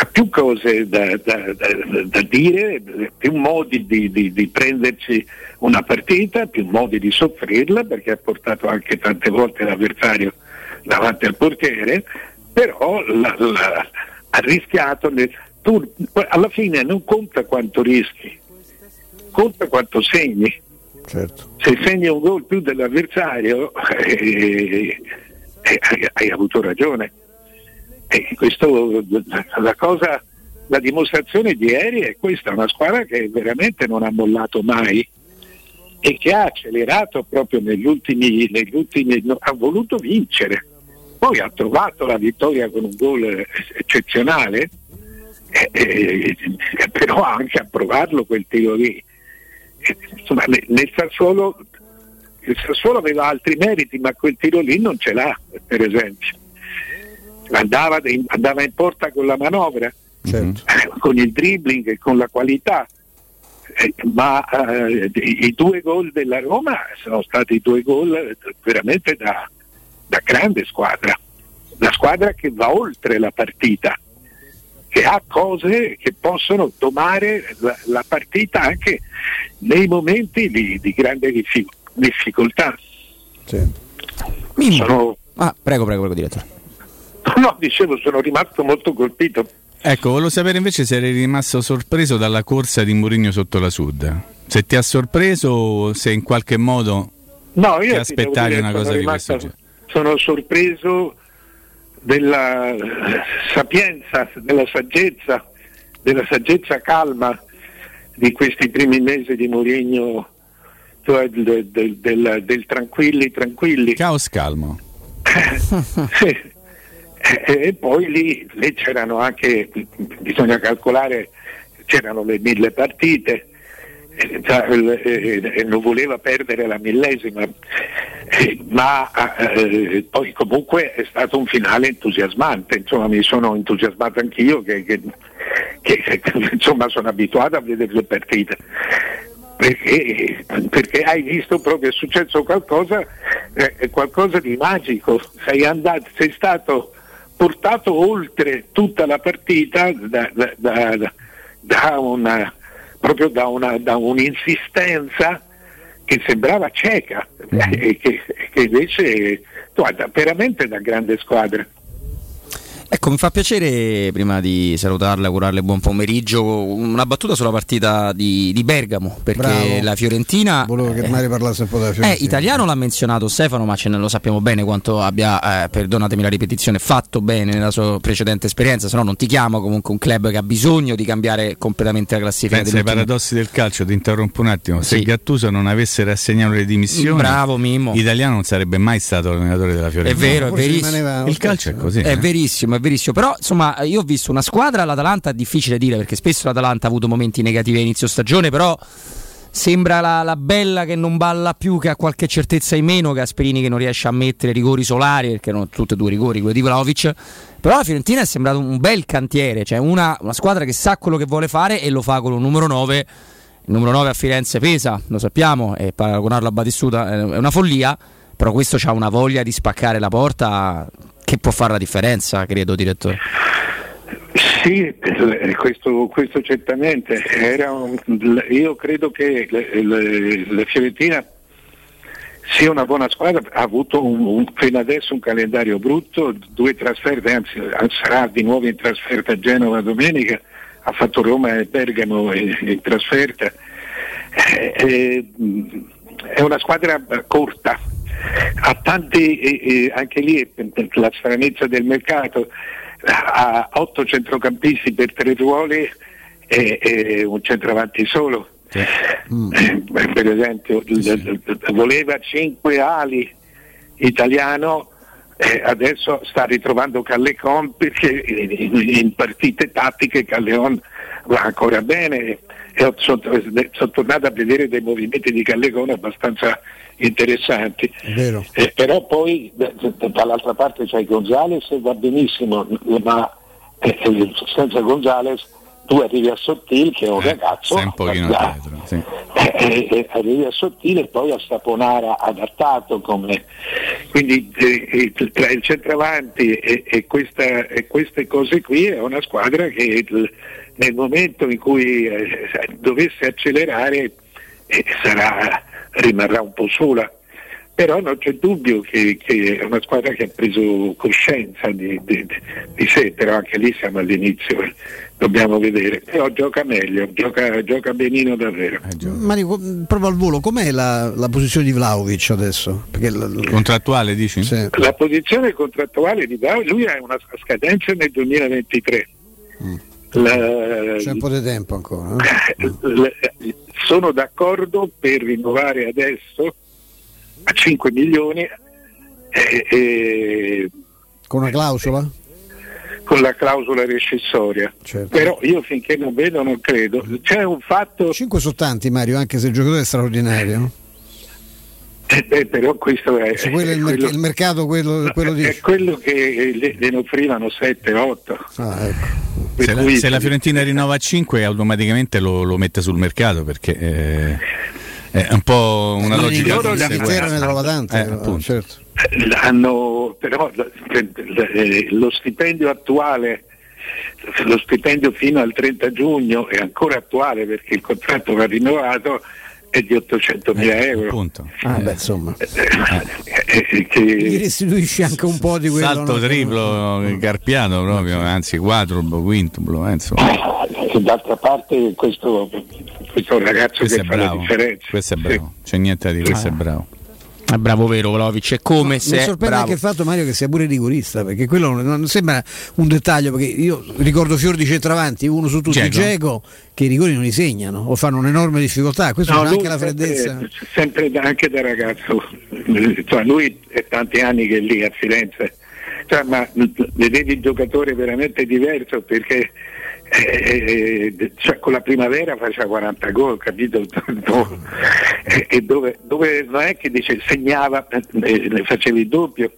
ha più cose da, da, da, da dire, più modi di, di, di, prenderci una partita, più modi di soffrirla, perché ha portato anche tante volte l'avversario davanti al portiere, però la, la, ha rischiato. Le, tu, alla fine non conta quanto rischi, conta quanto segni. Certo. Se segni un gol più dell'avversario, eh, eh, hai, hai avuto ragione. E questo, la, cosa, la dimostrazione di ieri è questa, una squadra che veramente non ha mollato mai e che ha accelerato proprio negli ultimi, negli ultimi ha voluto vincere. Poi ha trovato la vittoria con un gol eccezionale, eh, eh, però anche a provarlo quel tiro lì. Eh, Insomma, ne- nel Sassuolo, il Sassuolo aveva altri meriti, ma quel tiro lì non ce l'ha, per esempio. Andava, in- andava in porta con la manovra, eh, con il dribbling e con la qualità. Eh, ma eh, i due gol della Roma sono stati due gol veramente da, da grande squadra, la squadra che va oltre la partita, che ha cose che possono domare la, la partita anche nei momenti di, di grande diffi- difficoltà. Sono- Ah, prego, prego, prego, direttore. no, dicevo, sono rimasto molto colpito. Ecco, volevo sapere invece se eri rimasto sorpreso dalla corsa di Mourinho sotto la Sud. Se ti ha sorpreso o se in qualche modo No, io ti aspettavi una cosa di questo genere. Sono sorpreso della sapienza, della saggezza, della saggezza calma di questi primi mesi di Mourinho, cioè del, del- del- del tranquilli tranquilli. Caos calmo. Sì. E, e poi lì, lì c'erano anche, bisogna calcolare, c'erano le mille partite, non voleva perdere la millesima, eh, ma eh, poi comunque è stato un finale entusiasmante, insomma mi sono entusiasmato anch'io che, che- che, insomma sono abituato a vedere le partite. Perché, perché hai visto proprio è successo qualcosa, eh, qualcosa di magico, sei, andato, sei stato portato oltre tutta la partita da, da- da- da una, proprio da, una, da un'insistenza che sembrava cieca e che, che invece guarda, veramente da grande squadra. Ecco, mi fa piacere, prima di salutarla, augurarle buon pomeriggio, una battuta sulla partita di, di Bergamo, perché Bravo. la Fiorentina... Volevo che eh, Mari parlasse un po' della Eh, Fiorentina. italiano l'ha menzionato Stefano, ma ce ne lo sappiamo bene quanto abbia, eh, perdonatemi la ripetizione, fatto bene nella sua precedente esperienza, se no non ti chiamo comunque un club che ha bisogno di cambiare completamente la classifica. Pensa ai paradossi del calcio, ti interrompo un attimo. Se Sì. Gattuso non avesse rassegnato le dimissioni, Bravo, Mimmo. Italiano non sarebbe mai stato allenatore della È Fiorentina. vero, è verissimo. Il calcio è così. È eh. verissimo, è verissimo. Però insomma, io ho visto una squadra, l'Atalanta è difficile dire perché spesso l'Atalanta ha avuto momenti negativi a inizio stagione, però sembra la, la bella che non balla più, che ha qualche certezza in meno, Gasperini che non riesce a mettere rigori solari, perché erano tutti e due rigori, quello di Vlaovic. Però la Fiorentina è sembrato un bel cantiere, cioè una, una squadra che sa quello che vuole fare e lo fa con un numero 9. Il numero 9 a Firenze pesa, lo sappiamo, e paragonarlo a Batistuta è una follia, però questo ha una voglia di spaccare la porta che può fare la differenza, credo, direttore. Sì, questo, questo certamente. Un- io credo che la Fiorentina sia una buona squadra, ha avuto un, un- fino adesso un calendario brutto, due trasferte, anzi sarà di nuovo in trasferta a Genova domenica, ha fatto Roma e Bergamo in, in trasferta. Eh, eh, è una squadra corta, ha tanti, eh, eh, anche lì eh, la stranezza del mercato, ha otto centrocampisti per tre ruoli e, e un centravanti solo. Eh, Per esempio, l- l- voleva cinque ali italiano, eh, adesso sta ritrovando Callecon perché in, in partite tattiche Calleon va ancora bene. E ho- sono, sono tornato a vedere dei movimenti di Callecon abbastanza interessanti. vero. Eh, però poi d- d- dall'altra parte c'è Gonzales e va benissimo, ma eh, eh, senza Gonzales tu arrivi a Sottil che è un ragazzo Sei un pochino da- dietro. Sì. eh, eh, eh, arrivi a Sottile e poi a Saponara adattato come quindi eh, eh, tra il centravanti e, e questa- e queste cose qui è una squadra che il- nel momento in cui eh, dovesse accelerare eh, sarà- rimarrà un po' sola però non c'è dubbio che, che è una squadra che ha preso coscienza di, di- di sé, però anche lì siamo all'inizio, eh. dobbiamo vedere. Però gioca meglio, gioca, gioca benino davvero. Mari, co- proprio al volo, com'è la, la posizione di Vlaovic adesso? Perché la- Contrattuale dici? Sì. La posizione contrattuale di Bravo, lui ha una scadenza nel 2023. La- C'è un po' di tempo ancora. eh? l- sono d'accordo per rinnovare adesso a 5 milioni eh, eh, Con una clausola? con la clausola rescissoria. Certo. Però io finché non vedo non credo. C'è un fatto. 5 sono tanti Mario, anche se il giocatore è straordinario. Eh, beh, però questo è, Se quello è il, è merc- quello, il mercato quello, quello di... è quello che le, le ne offrivano 7-8. Ah, ecco. Se la, cui- se la Fiorentina rinnova a 5 automaticamente lo, lo mette sul mercato perché eh, è un po' una logica loro di. Inghilterra ne trova tante, Eh, però, appunto. certo. L'hanno, però eh, lo stipendio attuale, lo stipendio fino al 30 giugno è ancora attuale perché il contratto va rinnovato è di 800 mila euro. Appunto. Ah, beh, insomma. Eh, eh, Gli che- restituisci anche un po' di quello. Salto no? triplo, carpiato proprio, anzi quadruplo, quintuplo, eh, insomma. d'altra parte questo, questo è un ragazzo Questo che è fa la bravo, differenza. questo è bravo, c'è niente da dire, questo è Ah. È bravo vero Vlaovic, è come Mi se è sorprende bravo. anche il fatto Mario che sia pure rigorista perché quello non, non sembra un dettaglio perché io ricordo fior di centravanti uno su tutti. Geco che i rigori non li segnano o fanno un'enorme difficoltà. Questo No, lui anche la freddezza. Sempre, sempre anche da ragazzo, cioè, lui è tanti anni che è lì a Firenze, Cioè, ma vedevi il giocatore veramente diverso perché eh, eh, cioè, con la primavera faceva 40 gol, capito? e dove, dove non è che dice segnava, eh, ne facevi il doppio,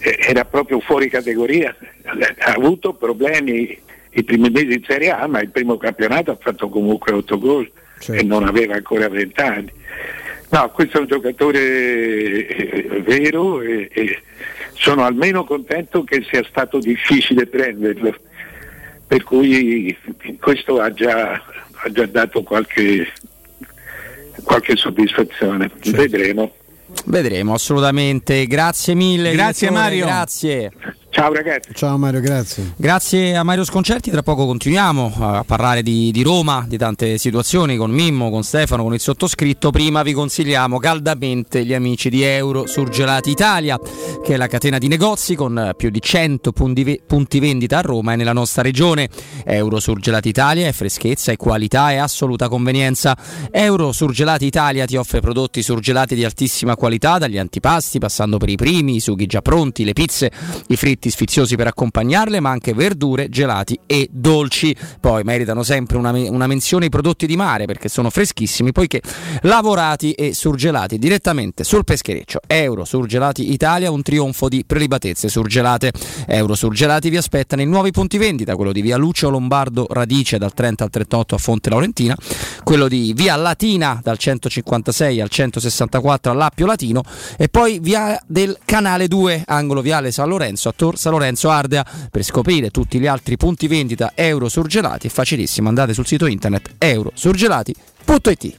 eh, era proprio fuori categoria, ha avuto problemi i primi mesi in Serie A, ma il primo campionato ha fatto comunque 8 gol e non aveva ancora 20 anni. No, questo è un giocatore eh, vero e, e sono almeno contento che sia stato difficile prenderlo, per cui questo ha già, ha già dato qualche, qualche soddisfazione. Vedremo. Vedremo assolutamente. Grazie mille. Grazie, direttore, Mario. Grazie. Ciao ragazzi. Ciao Mario, grazie. Grazie a Mario Sconcerti, tra poco continuiamo a parlare di, di Roma, di tante situazioni con Mimmo, con Stefano, con il sottoscritto. Prima vi consigliamo caldamente gli amici di Euro Surgelati Italia, che è la catena di negozi con più di 100 punti, punti vendita a Roma e nella nostra regione. Euro Surgelati Italia è freschezza, è qualità e assoluta convenienza. Euro Surgelati Italia ti offre prodotti surgelati di altissima qualità, dagli antipasti, passando per i primi, i sughi già pronti, le pizze, i fritti sfiziosi per accompagnarle, ma anche verdure, gelati e dolci. Poi meritano sempre una, una menzione i prodotti di mare perché sono freschissimi, poiché lavorati e surgelati direttamente sul peschereccio. Euro Surgelati Italia, un trionfo di prelibatezze surgelate. Euro Surgelati vi aspetta nei nuovi punti vendita, quello di via Lucio Lombardo Radice dal 30 al 38 a Fonte Laurentina, quello di via Latina dal 156 al 164 all'Appio Latino e poi via del Canale 2, angolo viale San Lorenzo a Tor San Lorenzo Ardea. Per scoprire tutti gli altri punti vendita Euro Surgelati è facilissimo, andate sul sito internet eurosurgelati.it.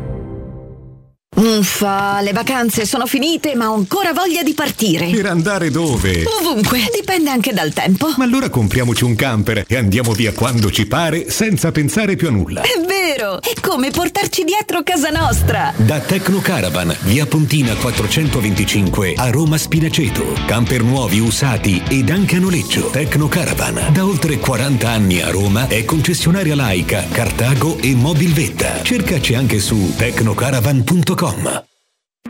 Uffa, le vacanze sono finite, ma ho ancora voglia di partire. Per andare dove? Ovunque, dipende anche dal tempo. Ma allora compriamoci un camper e andiamo via quando ci pare senza pensare più a nulla. È vero! Vero! È come portarci dietro casa nostra! Da Tecno Caravan, via Pontina 425 a Roma Spinaceto. Camper nuovi, usati ed anche a noleggio. Tecno Caravan, da oltre 40 anni a Roma è concessionaria laica, Cartago e Mobilvetta. Cercaci anche su tecnocaravan.com.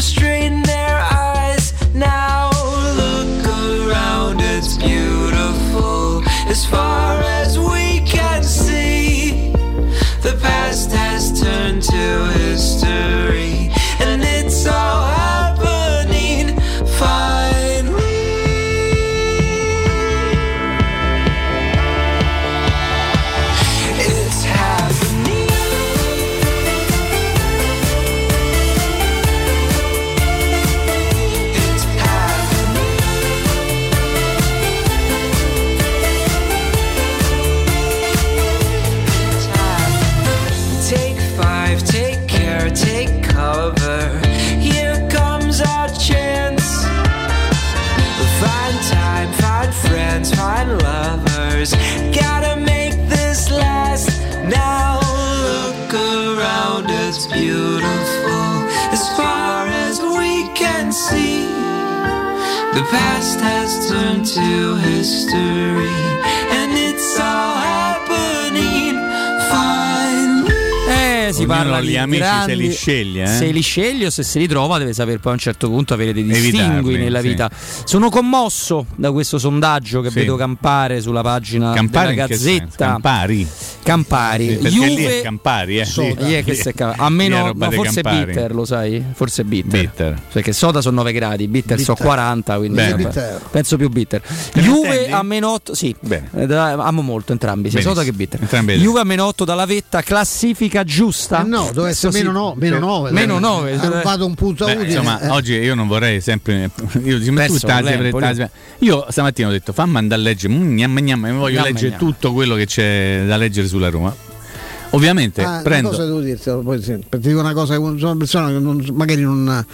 Street. Has turned to history, and it's all happening finally. Eh, si Ognuno parla gli di amici se grandi- li sceglie, eh? Se li sceglie o se se li trova deve sapere poi a un certo punto avere dei distingui Evitarli, nella sì. vita. Sono commosso da questo sondaggio che Sì. vedo campare sulla pagina Campari della? Gazzetta. Campari. Campari. Sì, perché lì Juve è Campari, eh. Soda. Lì- Lì è che lì- se ca- a è meno dei forse Campari. bitter, lo sai? Forse bitter. Bitter. Perché soda sono 9 gradi, bitter, sono Bitter. 40, quindi Bitter. penso più bitter. ne Juve a meno 8, sì. Bene. Eh, da- amo molto entrambi, sia Benissimo. soda che bitter. Entrambi le- Juve a meno 8 dalla vetta, classifica giusta? Eh no, dove essere meno, no, meno 9. Meno 9. Ha rubato un punto Beh, Udine. insomma, eh. oggi io non vorrei sempre. Io Perso Io stamattina ho detto fammi andare a leggere, mm, gnam, gnam, mi voglio leggere tutto quello che c'è da leggere sulla Roma. Ovviamente Ah, prendo. Una cosa devo dirti, poi sì, ti dico una cosa, sono una persona che non- magari non,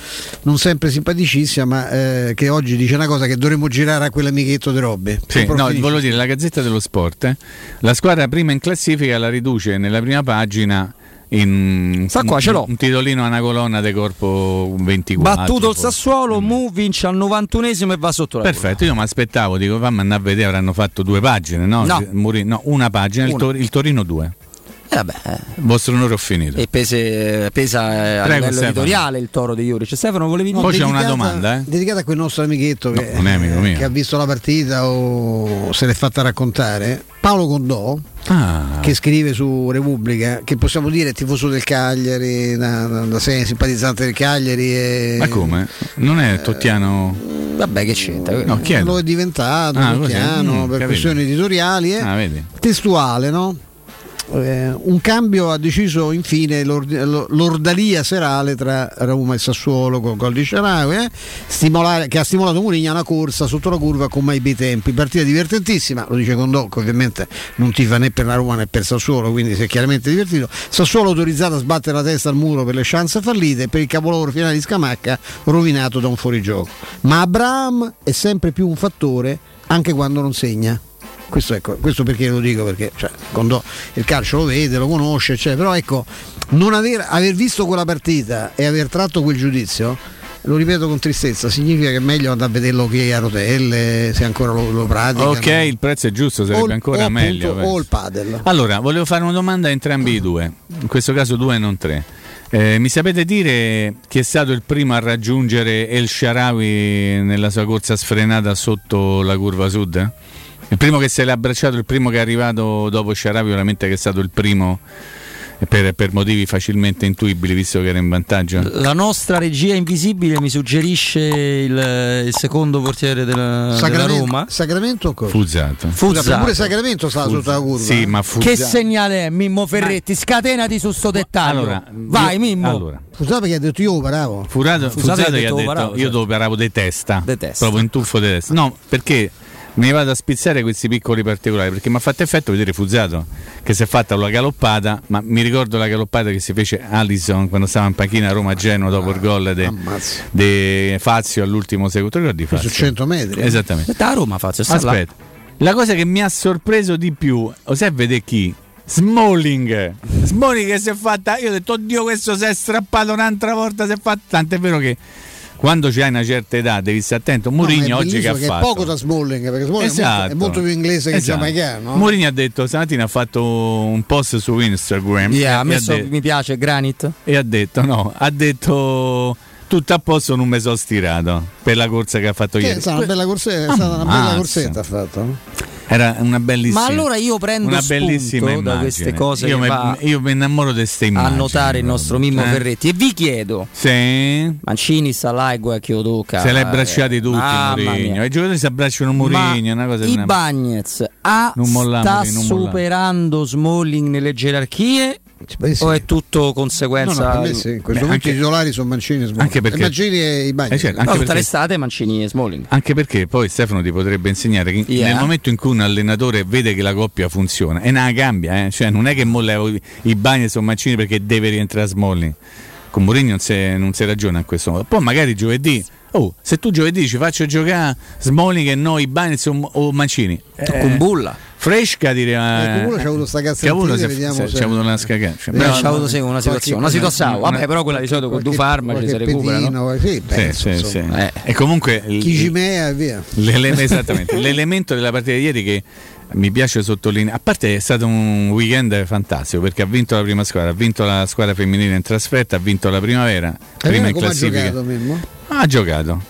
non sempre simpaticissima, ma eh, che oggi dice una cosa che dovremmo girare a quell'amichetto di Robby. Sì, no, volevo dire, la Gazzetta dello Sport, eh, la squadra prima in classifica la riduce nella prima pagina in Sta qua, un, ce l'ho. un titolino a una colonna di corpo 24. Battuto il forse. Sassuolo, Mu vince al 91esimo e va sotto la Perfetto, io mi aspettavo, dico fammi andare a vedere, avranno fatto due pagine, no? No. Muri- no, una pagina, il. Tor- il Torino due. Eh, vabbè, eh. Il vostro onore ho finito. E pese- pesa eh, a Prego, livello Stefano. editoriale il toro di Juric. Stefano, volevi dire? Poi c'è una domanda, eh? Dedicata a quel nostro amichetto che, non è amico mio. che ha visto la partita o se l'è fatta raccontare. Paolo Condò, Ah, che scrive su Repubblica, che possiamo dire è tifoso del Cagliari, da, da, da sé simpatizzante del Cagliari. E, ma come? Non è Tottiano. Vabbè, che c'entra? No, lo è diventato Ah, piano Mm, per capito. questioni editoriali. eh. Ah, vedi. testuale, no? Eh, un cambio ha deciso infine l'ord- lo- l'ordalia serale tra Roma e Sassuolo con gol di Sharawi, eh? Che ha stimolato Mourinho una corsa sotto la curva con mai bei tempi. Partita divertentissima, lo dice Condocco, ovviamente non tifa né per la Roma né per Sassuolo, quindi si è chiaramente divertito. Sassuolo autorizzato a sbattere la testa al muro per le chance fallite e per il capolavoro finale di Scamacca rovinato da un fuorigioco. Ma Abraham è sempre più un fattore anche quando non segna. Questo, ecco, questo perché lo dico? Perché cioè, quando il calcio lo vede, lo conosce, cioè, però ecco, non aver, aver visto quella partita e aver tratto quel giudizio, lo ripeto con tristezza, significa che è meglio andare a vederlo che a rotelle, se ancora lo, lo pratica. Ok, il prezzo è giusto, sarebbe ancora meglio. o il padel. Allora, volevo fare una domanda a entrambi i due, in questo caso due e non tre. Eh, mi sapete dire chi è stato il primo a raggiungere El Sharawi nella sua corsa sfrenata sotto la curva sud? Il primo che se l'è abbracciato, il primo che è arrivato dopo Sharawi, veramente che è stato il primo per, per motivi facilmente intuibili, visto che era in vantaggio. La nostra regia invisibile mi suggerisce il, il secondo portiere della, della Roma. Sacramento o cosa? Fuzzato. Scusa, pure Sacramento stava sotto la curva. Sì, ma Fuzzato. Che segnale è Mimmo Ferretti? Scatenati su sto dettaglio. Allora, Vai io- Mimmo. allora. Scusate perché ha detto io paravo. Furato, Fuzzato Fuzzato ha gli ha detto paravo, io certo. dopo paravo di testa, De testa. proprio in tuffo di testa. No, perché mi vado a spizzare questi piccoli particolari, perché mi ha fatto effetto vedere Fuzzato che si è fatta la galoppata, ma mi ricordo la galoppata che si fece Allison quando stava in panchina a Roma-Genoa dopo il gol di Fazio all'ultimo secondo, ricordi Su Fazio? 100 metri. eh. Esattamente. Da Roma faccio sta là. Aspetta, la cosa che mi ha sorpreso di più, o sai vedere chi? Smalling, Smalling che si è fatta. Io ho detto, oddio, questo si è strappato un'altra volta. Si è fatto. Tant'è vero che quando c'hai una certa età devi stare attento. No, è Mourinho oggi che ha che è fatto? poco da Smalling perché Smalling è, molto, Esatto. è molto più inglese che Esatto. giamaicano. no? Mourinho ha detto stamattina ha fatto un post su Instagram Yeah, e, ha messo ha de- mi piace Granit. e ha detto no, ha detto tutto a posto non mi sono stirato per la corsa che ha fatto Che è ieri. stata una bella corsetta, è stata una bella corsetta ha fatto. Era una bellissima. Ma allora io prendo una bellissima da immagine. queste cose Io me- io mi innamoro di queste a immagini. notare il nostro Mimmo Eh? Ferretti e vi chiedo Sì. Mancini guai Chiodoca Se li ha abbracciati tutti Mamma Mourinho. I giocatori si abbracciano Mourinho, una cosa di I Bagnets A Non mollamo, sta non mollamo. superando Smalling nelle gerarchie o è tutto No, no, conseguenza per me sì, in questo Beh, momento anche- i titolari sono Mancini e Smalling. Anche perché- E Mancini e i bagni. Eh, certo, No, perché- l'estate Mancini e Smalling Anche perché poi Stefano ti potrebbe insegnare che Yeah. nel momento in cui un allenatore vede che la coppia funziona e non la cambia, eh, cioè non è che mo levo i- bagni sono Mancini perché deve rientrare Smalling. Con Mourinho non si, non si ragiona in questo modo. Poi magari giovedì, oh, se tu giovedì ci faccio giocare Smalling e noi Bagni o, o Mancini. Eh, con Bulla Fresca direi. Ecco, uno c'ha avuto sta Che ha avuto, cazzatina, se- vediamo se- se- c'ha avuto una. Vediamo, Però c'ha avuto sì, una situazione una situazione una- vabbè però quella di solito con due farmaci si recupera no? pedino, Sì, penso, Sì, sì, sì. insomma. E comunque Chigimea e via. L'ele- esattamente, l'elemento della partita di ieri che mi piace sottolineare, a parte è stato un weekend fantastico perché ha vinto la prima squadra, ha vinto la squadra femminile in trasferta, ha vinto la primavera, È prima in come ha classifica. giocato Mimmo? Ha giocato,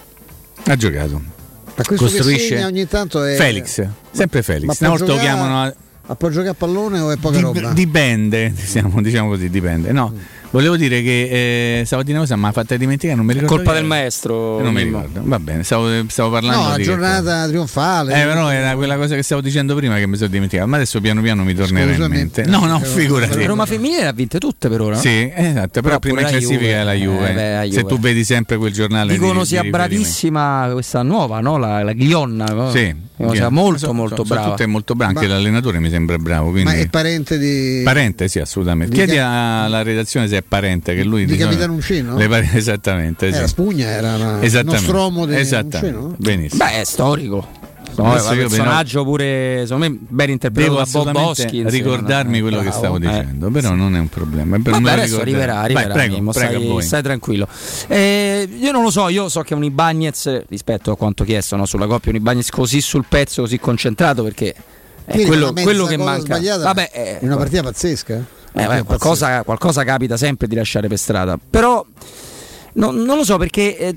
ha giocato. Ma questo Costruisce ogni tanto è Felix, sempre Felix. Ma Una può volta lo chiamano a- Ma può giocare a pallone o è poca Dip- roba? Dipende, diciamo, diciamo così, dipende. No, volevo dire che eh, stavo a dire una cosa, ma ha fatta dimenticare, non mi ricordo. Colpa del maestro. Eh, Non mi ricordo. Va bene, stavo, stavo parlando No, la di giornata trionfale. Eh, però era quella cosa che stavo dicendo prima che mi sono dimenticato, ma adesso piano piano mi tornerà in mente. No, no, figurati. La Roma femminile le ha vinte tutte per ora. no? Sì, esatto, però, prima in classifica Juve. è la Juve. Eh, beh, la Se Juve. tu vedi sempre quel giornale Dicono di- sia di bravissima questa nuova, no? La, la Ghionna. no? Sì, Ghia- molto, sono- molto sono brava. tutte molto brave, anche l'allenatore mi sembra bravo. Quindi... Ma è parente di. Parente, sì, assolutamente. Di Chiedi Ca- alla redazione se è parente, che lui Di Capitano Uncino? Le pare- esattamente. Era sì. Spugna, era una- Esattamente. Nostromo di Esattamente. Uncino? Benissimo. Beh, è storico. No, è un io personaggio pure, secondo me, ben interpretato da Bob assolutamente Hoskins. ricordarmi Eh, quello che bravo. stavo Eh. dicendo, però non è un problema. Per Vabbè, adesso ricorderò. arriverà, Vai, arriverà prego, prego stai, stai tranquillo. Eh, io non lo so, io so che un Ibagnez, rispetto a quanto chiesto no, sulla coppia, un Ibagnez così sul pezzo, così concentrato, perché è quello, quello che manca. sbagliata Vabbè, eh, una partita pazzesca. Eh, vabbè, qualcosa, qualcosa capita sempre di lasciare per strada. Però no- non lo so perché eh,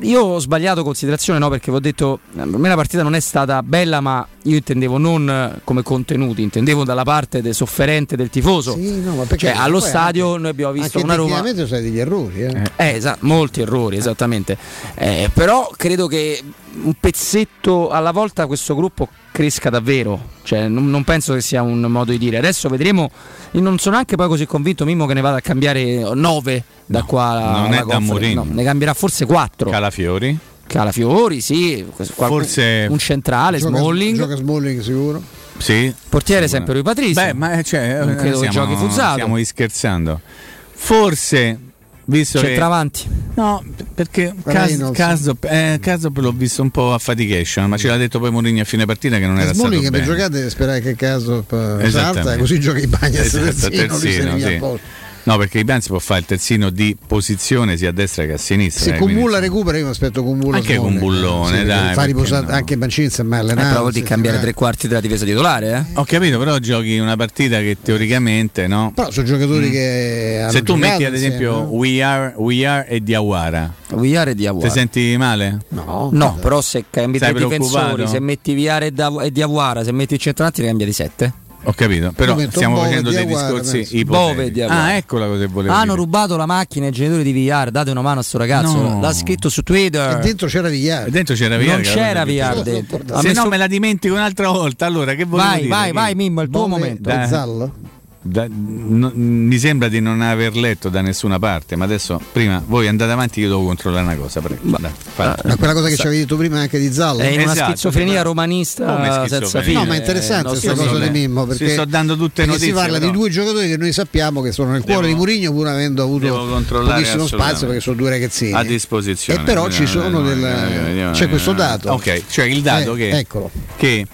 io ho sbagliato considerazione, no? Perché vi ho detto, eh, per me la partita non è stata bella, ma io intendevo non come contenuti, intendevo dalla parte del sofferente del tifoso. Sì, no, Cioè, allo stadio noi abbiamo visto Anche una Roma. sono stati degli errori. Eh. Eh, esa- molti errori, esattamente. Eh, però credo che un pezzetto alla volta questo gruppo cresca davvero. Cioè, non, non penso che sia un modo di dire. Adesso vedremo. Io non sono anche poi così convinto, Mimmo, che ne vada a cambiare 9 da qua alla, non è da. Mourinho. No, ne cambierà forse 4. Calafiori. Calafiori, sì. qualcuno- Forse- un centrale, Gioca- Smalling. Gioca Smalling sicuro. Sì. Portiere sempre lui Patrizio. Beh, ma eh, cioè, Non eh, credo che giochi Fuzzato. Stiamo scherzando. Forse, visto che... Centravanti. No, perché Cas- Reynolds. Kasop eh, l'ho visto un po' a fatication, ma ce l'ha detto poi Mourinho a fine partita che non era stato Smalling che per bene. giocare deve sperare che caso salta Esattamente. così gioca i bagni Esatto, terzino, lui se ne terzino, sì. a posto. No, perché i Ban si può fare il terzino di posizione sia a destra che a sinistra. Se eh, con Mulla recupera io mi aspetto con Mulla Anche con. Bullone, Sì, dai, fa riposare no? anche Mancini si è mai Eh, allenato però di sì, cambiare tre quarti della difesa titolare, eh? Ho capito, però giochi una partita che teoricamente, no? però sono giocatori che hanno Mm. Se tu metti ad esempio insieme, no? We Are, We Are e Diawara, Viare e Diawara. ti senti male? no, No, però se cambi Sei tre difensori, se metti Viare e Dav- e Diawara, se metti il centravanti ne cambia di 7. Ho capito, però stiamo Bove e facendo dei Diawara, discorsi e ipotetici. Ah, ecco la cosa che volevo Hanno dire. rubato la macchina ai genitori di Villar, date una mano a sto ragazzo. No. L'ha scritto su Twitter. e dentro c'era E Vigliari dentro c'era Villar. non c'era Villar dentro. Se messo- no me la dimentico un'altra volta, allora che volevo Vai, dire? vai, Che- vai, Mimmo, il tuo Bove momento. Dai. Da- no- mi sembra di non aver letto da nessuna parte, ma adesso prima voi andate avanti, io devo controllare una cosa. Prego. Dai, fai. ma quella cosa che ci avevi detto prima anche di Zallo È una Esatto, schizofrenia sì, romanista Come senza schizofrenia? fine. No, ma è interessante Eh, questa no, sì, cosa di. Mimmo Si perché, sto dando tutte perché notizie, si parla però. di due giocatori che noi sappiamo che sono nel cuore Devo- di Murigno pur avendo avuto pochissimo spazio perché sono due ragazzini a disposizione. e però ci sono del c'è questo dato Ok, cioè il dato Eh, che, eccolo che eh,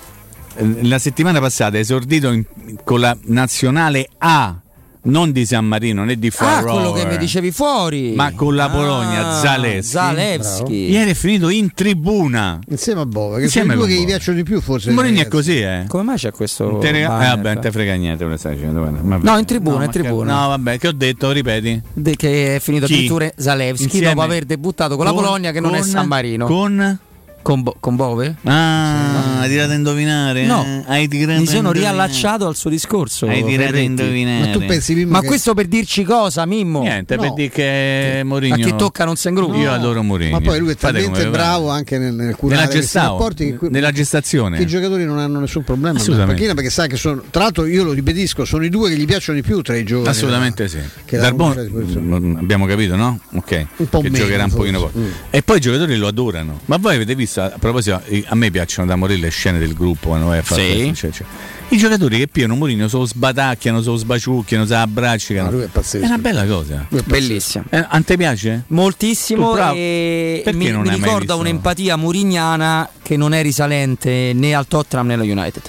la settimana passata è esordito in- con la nazionale A, non di San Marino né di Ah, Far quello che mi dicevi fuori. ma con la Polonia, Ah, Zalewski. Zalewski. Ieri è finito in tribuna. insieme a Bove che Insieme sono i due con che gli piacciono di più forse Mourinho è così, eh. Come mai c'è questo? Te rega- eh, vabbè, non te frega niente, lo stai dicendo. No, in tribuna, in ma che- tribuna. No, vabbè, che ho detto, ripeti. De- che è finito addirittura Zalewski Insieme? dopo aver debuttato con, la Polonia che non è con- San Marino. Con Con, Bo- con Bove? Ah, hai tirato a indovinare? No, eh? hai tirato mi a sono riallacciato al suo discorso. Hai tirato a Ferretti. indovinare. ma tu pensi Mimmo Ma che- questo per dirci cosa, Mimmo? Niente, per No. dire che Mourinho A chi tocca non si ingrupa. Io adoro Mourinho. ma poi lui è talmente come bravo anche nel, nel curare Nella gestao, rapporti che, nella gestazione. che i giocatori non hanno nessun problema Assolutamente. perché sa che sono tra l'altro io lo ripetisco sono i due che gli piacciono di più tra i giovani Assolutamente sì. che Darbon, disposizione. mm, abbiamo capito, no? Ok. Un po' che meno, giocherà un forse. pochino poi. Mm. E poi i giocatori lo adorano. Ma voi avete visto, a proposito, a me piacciono da morire le scene del gruppo quando vai a fare Sì. questo, cioè, cioè. I giocatori che piano Mourinho sono sbatacchiano, sono sbaciucchiano, se abbracciano. No, lui è pazzesco. È una bella cosa. Bellissimo. Eh, a te piace? Moltissimo e mi, mi ricorda un'empatia murignana che non è risalente né al Tottenham né allo United.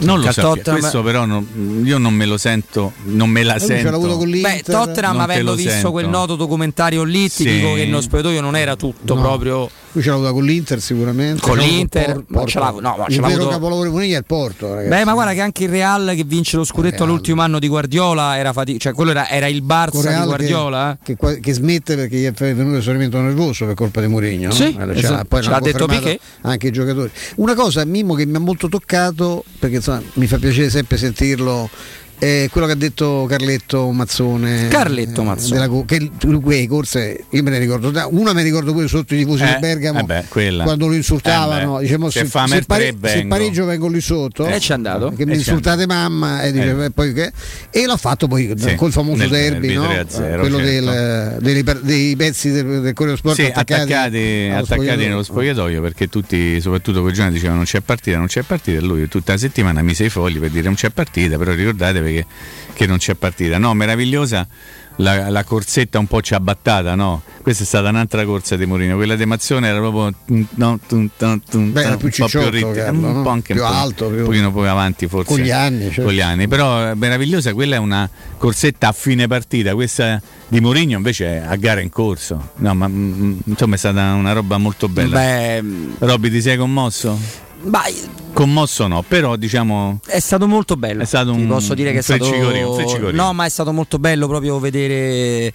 Non lo so. Questo però non- io non me lo sento, non me la l'ha sento. avuto con l'Inter Beh, Tottenham avendo lo visto sento. quel noto documentario lì, ti Sì. dico che nello spogliatoio non era tutto No. proprio Lui ce l'ha avuta con l'Inter sicuramente. Con l'Inter, ma ce l'ha- no, ma il vero avuto- capolavoro di Mourinho è il Porto, ragazzi. Beh, ma guarda che anche il Real che vince lo scudetto all'ultimo anno di Guardiola era faticoso, cioè quello era, era il Barça di Guardiola. eh. che, che, che smette perché gli è venuto l'esaurimento nervoso per colpa di Mourinho. no? Sì, Eh, esatto. poi l'ha detto Piqué. Anche i giocatori. Una cosa, Mimmo, che mi ha molto toccato, perché insomma, mi fa piacere sempre sentirlo. È quello che ha detto Carletto Mazzone. Carletto eh, Mazzone. della che lui corse, io me ne ricordo, una mi ricordo pure sotto i tifosi Eh, di Bergamo eh beh, quando lo insultavano. Eh beh, dicevamo, se se, se, pare- se pareggio vengo lì sotto. E ci è andato. Che mi E ci insultate mamma e, dice, Eh. "Beh, poi che?" e l'ha fatto poi Sì, col famoso nel derby, derby no? 3-0, quello certo. del- dei, dei pezzi del, del Corriere Sport Sì, attaccati, attaccati, attaccati spogliatoio. nello spogliatoio perché tutti, soprattutto quei giorni, dicevano non c'è partita, non c'è partita. E lui tutta la settimana mise i fogli per dire non c'è partita, però ricordatevi che, che non c'è partita. No, meravigliosa la, la corsetta un po' ciabattata, no? Questa è stata un'altra corsa di Mourinho, quella di Mazzone era proprio no, tum, tum, tum, Beh, era più un po' cicciotto, ritmi- Carlo, un po' anche Più un po', alto, più- un pochino più avanti forse Con gli anni, certo. con gli anni. però è meravigliosa quella è una corsetta a fine partita questa di Mourinho invece è a gara in corso no ma mm, insomma è stata una roba molto bella Beh, Robby ti sei commosso? Beh, commosso no però diciamo È stato molto bello. È stato Ti un- posso dire che è stato un. No, ma è stato molto bello proprio vedere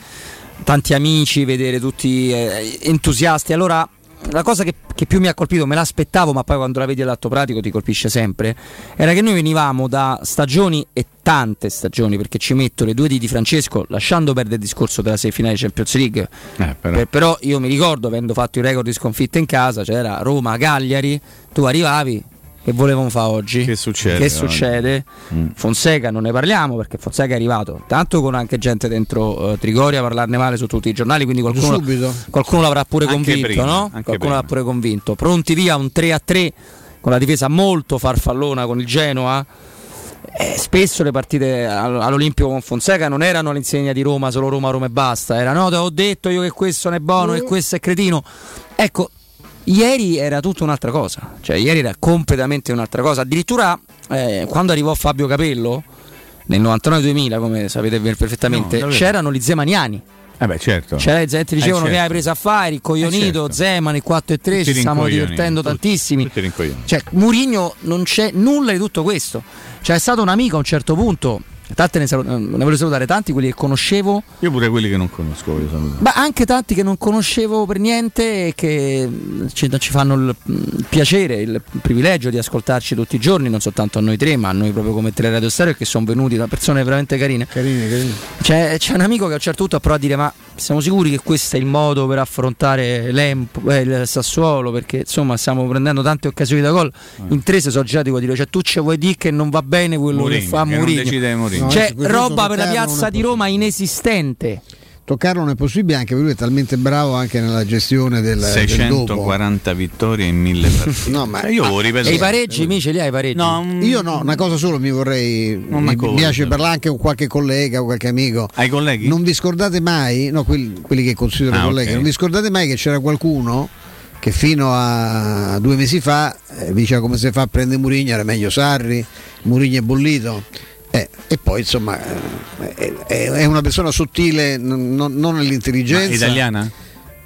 tanti amici, vedere tutti eh, entusiasti. Allora, la cosa che, che più mi ha colpito, me l'aspettavo, ma poi quando la vedi all'atto pratico ti colpisce sempre, era che noi venivamo da stagioni e tante stagioni, perché ci metto le due di Di Francesco, lasciando perdere il discorso della semifinale Champions League. Eh, però. Per- però io mi ricordo, avendo fatto il record di sconfitte in casa, c'era Roma-Cagliari, tu arrivavi, che volevamo fare oggi? Che succede Che succede? Mm. Fonseca non ne parliamo perché Fonseca è arrivato, tanto con anche gente dentro eh, Trigoria a parlarne male su tutti i giornali, quindi qualcuno, qualcuno l'avrà pure Anche convinto, prima, no? Qualcuno prima. l'avrà pure convinto. Pronti via un 3 a 3 con la difesa molto farfallona con il Genoa. Eh, spesso le partite all- all'Olimpio con Fonseca non erano all'insegna di Roma, solo Roma, Roma e basta. Era no, te ho detto io che questo non è buono, che questo è cretino. Ecco, ieri era tutta un'altra cosa. Cioè, ieri era completamente un'altra cosa. Addirittura eh, quando arrivò Fabio Capello nel 99-2000, come sapete perfettamente, No, c'erano gli zemaniani. eh beh certo C'era la gente dicevano Eh, che certo. hai preso a fare, il coglionito, Eh, certo. Zeman, il 4 e 3, Tutti ci stiamo divertendo tutti- tantissimi. tutti. Cioè, Murigno non c'è nulla di tutto questo. C'è stato un amico a un certo punto, tante ne, salu- ne voglio salutare tanti, quelli che conoscevo, io pure quelli che non conosco voglio salutare ma anche tanti che non conoscevo per niente e che mm, ci, ci fanno il, il piacere, il privilegio di ascoltarci tutti i giorni, non soltanto a noi tre, ma a noi proprio come Teleradio Stereo, che sono venuti da persone veramente carine. Carini, carini. C'è, c'è un amico che a un certo punto ha provato a dire: Ma siamo sicuri che questo è il modo per affrontare l'Emp- eh, il Sassuolo? Perché insomma stiamo prendendo tante occasioni da gol. In tre si sono girati a dire: Cioè, tu ci vuoi dire che non va bene quello Mourinho, che fa che non Mourinho? decide Mourinho. No, questo roba per la piazza di Roma inesistente. Toccarlo non è possibile anche perché lui è talmente bravo anche nella gestione del, del dopo. 640 vittorie in 1000 partite No, ma- Cioè, io ho ripeto E i pareggi, mi ce li hai i pareggi? no, mm, Io no, una cosa solo mi vorrei. Non mi m'accorgo. piace parlare anche con qualche collega o qualche amico. ai colleghi? Non vi scordate mai, no, quelli, quelli che considero Ah, colleghi, ok. non vi scordate mai che c'era qualcuno che fino a due mesi fa eh, diceva come si fa a prendere Murigno, era meglio Sarri, Murigno è bollito. Eh, e poi insomma eh, è, è- una persona sottile, non, non- non Ma nell'intelligenza. italiana?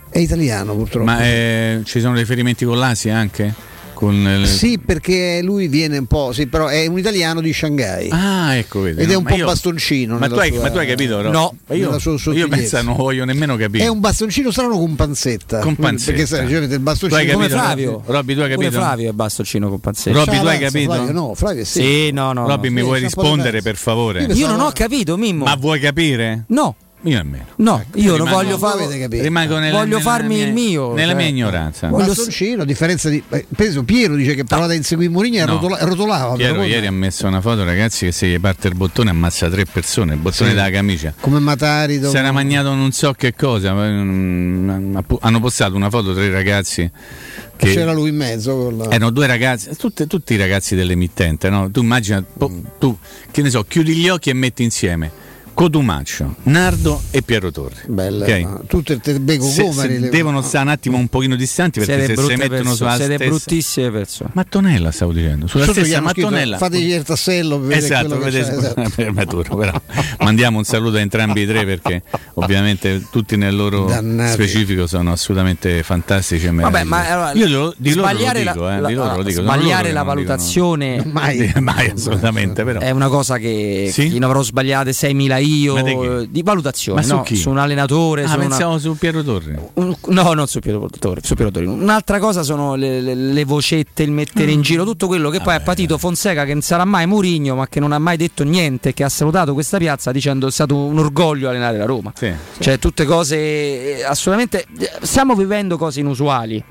È italiano purtroppo. Ma eh, ci sono riferimenti con l'Asia anche? Con il- Sì, perché lui viene un po', sì, però è un italiano di Shanghai. Ah, ecco, vedi. Ed è no, un ma po' io- bastoncino. Ma tu, hai, sua- ma tu hai capito? No, Ma io, io penso non voglio nemmeno capire. È un bastoncino strano con panzetta. Con panzetta. Perché sai, generalmente il bastoncino Come? Flavio. Robby, tu hai capito? Flavio è bastoncino con Panzetti. Robby, tu hai capito? Flavio, no, Flavio sì. Sì, no, no. Robby, no. mi Sì, vuoi un rispondere per favore? Io non ho capito, Mimmo. Ma vuoi capire? No, Io nemmeno. no, io non rimango- voglio Voi fare. avete capito. Rimango nella, Voglio nella farmi mia- il mio, Nella cioè. mia ignoranza. Voglio- bastoncino, a differenza di. eh, esempio, Piero dice che provate a inseguire Mourinho e No. rotola- rotolava. Piero ieri ha messo una foto, ragazzi, che se gli parte il bottone ammazza tre persone, il bottone Sì. della camicia. Come Matari. dopo- Si era magnato non so che cosa, mm, hanno postato una foto tre ragazzi che C'era lui in mezzo. Con la... erano due ragazzi, tutte- tutti i ragazzi dell'emittente, no? Tu immagina, po- tu che ne so, chiudi gli occhi e metti insieme Cotumaccio, Nardo e Piero Torri. Belle, Ok? ma tutte Se- se Comari, le- devono stare un attimo un pochino distanti perché Siete se si mettono perso- sulla siete stessa bruttissime persone. Mattonella stavo dicendo, sulla Sotto stessa mattonella. Fategli il tassello per vedere Esatto, c'è, esatto. per maturo, però. mandiamo un saluto a entrambi i tre perché ovviamente tutti nel loro Dannati. specifico sono assolutamente fantastici e Vabbè, meravigliosi. ma allora, io lo- di loro lo sbagliare dico, la, eh, la- di loro lo dico, sbagliare la valutazione mai, mai assolutamente, però. è una cosa che, Sì? ne avrò sbagliate 6.000 io Ma di eh, valutazione no? su un allenatore Ah, su una- pensavo su Piero Torri. un- no non su Piero Torri, su Piero Torri. un'altra cosa sono le, le- le vocette il mettere Mm. in giro tutto quello che poi ha patito Fonseca che non sarà mai Murigno ma che non ha mai detto niente che ha salutato questa piazza dicendo è stato un orgoglio allenare la Roma Sì. cioè tutte cose eh, assolutamente stiamo vivendo cose inusuali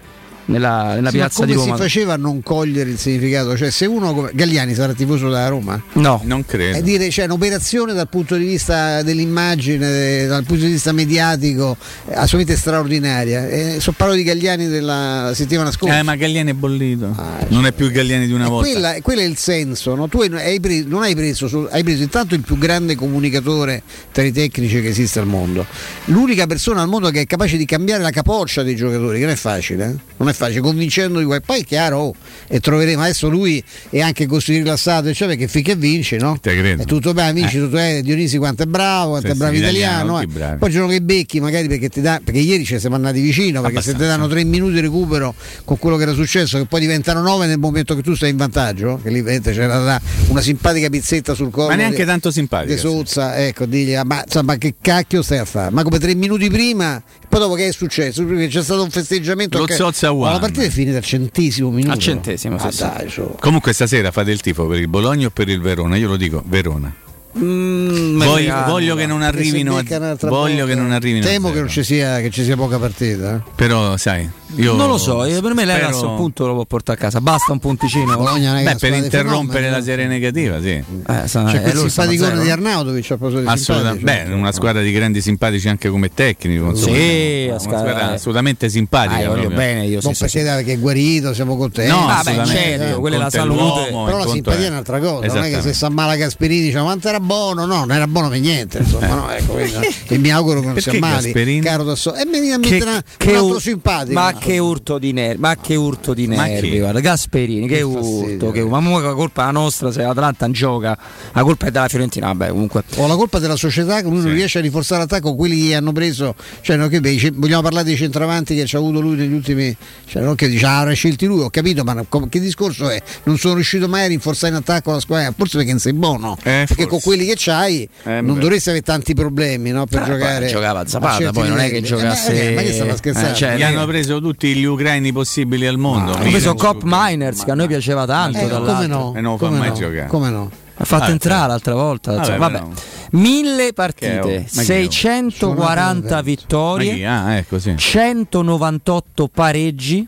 nella, nella Sì, ma piazza come di Roma si faceva a non cogliere il significato? Cioè, se uno come Galliani sarà tifoso della Roma? no Non credo. È dire, cioè, un'operazione dal punto di vista dell'immagine, dal punto di vista mediatico, assolutamente straordinaria. Eh, so parlo di Galliani della settimana scorsa. Eh, ma Galliani è bollito. non è più il Galliani di una E volta. quella, quello è il senso, no? tu hai, preso, non hai preso, hai preso intanto il più grande comunicatore tra i tecnici che esiste al mondo, l'unica persona al mondo che è capace di cambiare la capoccia dei giocatori, che non è facile, eh? non è facile, convincendo di poi è chiaro, oh, e troveremo, adesso lui è anche così rilassato, cioè perché finché vince, no? È tutto bene, vinci tutto bene, Dionisi quanto è bravo, quanto Sì, è bravo sì, italiano, italiano, eh. poi ci sono che becchi magari perché ti dà, perché ieri ci siamo andati vicino, perché se ti Abbastanza. danno tre minuti di recupero con quello che era successo, che poi diventano nove nel momento che tu stai in vantaggio, che lì veramente c'era una simpatica pizzetta sul collo. Ma neanche di- tanto simpatica. di Sozza, ecco, digli, ah, ma, insomma, ma che cacchio stai a fare? Ma come tre minuti prima, poi dopo che è successo? Perché c'è stato un festeggiamento. Lo che- Zozza Ma One. La partita è finita al centesimo minuto. Al centesimo, sì, Ah, sì. dai, su. Comunque stasera fate il tifo per il Bologna o per il Verona? Io lo dico, Verona. Mm, Voglio, voglio che non arrivino a, voglio volta- che non arrivino a Temo che non ci sia, che ci sia poca partita. eh. Però sai, io non lo so, io- per me lei a questo punto lo può portare a casa. Basta un punticino. Bologna Beh, per interrompere la no? serie negativa, sì. Eh, sa- C'è eh, quel a simpaticone di Arnautovic a proposito di Assolutamente. Beh, una squadra di grandi simpatici anche come tecnico. insomma. Sì, una squadra squadra- assolutamente simpatica. Ah, io voglio bene, io Non sì, perché, perché è guarito, siamo contenti. No, Vabbè, assolutamente. certo, quella è la salute. Però la simpatia è un'altra cosa, non è che se si ammala Gasperini dice ma quanto era buono, no, non era buono per niente, insomma, Eh. no, ecco, quindi- e mi auguro che non Perché si ammali, Gasperini? caro da so- e mi viene a Che, mettere una- che un altro ur- simpatico. ma che urto di nervi, ma che urto di nervi, guarda, Gasperini, che, Che urto, che, eh. ma mo la colpa è la nostra se l'Atalanta non gioca, la colpa è della Fiorentina, vabbè comunque. o la colpa della società che lui non riesce a rinforzare l'attacco quelli che hanno preso cioè non che beh, vogliamo parlare dei centravanti che ci ha avuto lui negli ultimi cioè non che dice ah, avrà scelti lui ho capito ma che discorso è non sono riuscito mai a rinforzare in attacco la squadra forse perché non sei buono Eh, perché forse. con quelli che c'hai Eh, non beh. dovresti avere tanti problemi no, per Eh, giocare giocava a Zapata, poi non è che giocasse- eh, ma, ma che stava scherzando eh, cioè, Gli hanno preso tutti gli ucraini possibili al mondo. Ha Milan, preso Cop Miners che a noi piaceva tanto, Eh, come no E non lo fa come mai no, giocare. come no Ha fatto Ah, entrare l'altra volta. Vabbè, insomma, vabbè. però- Mille partite, oh, ma chi è, oh? 640 Suonato Ma vittorie? Ah, ecco sì. 198 pareggi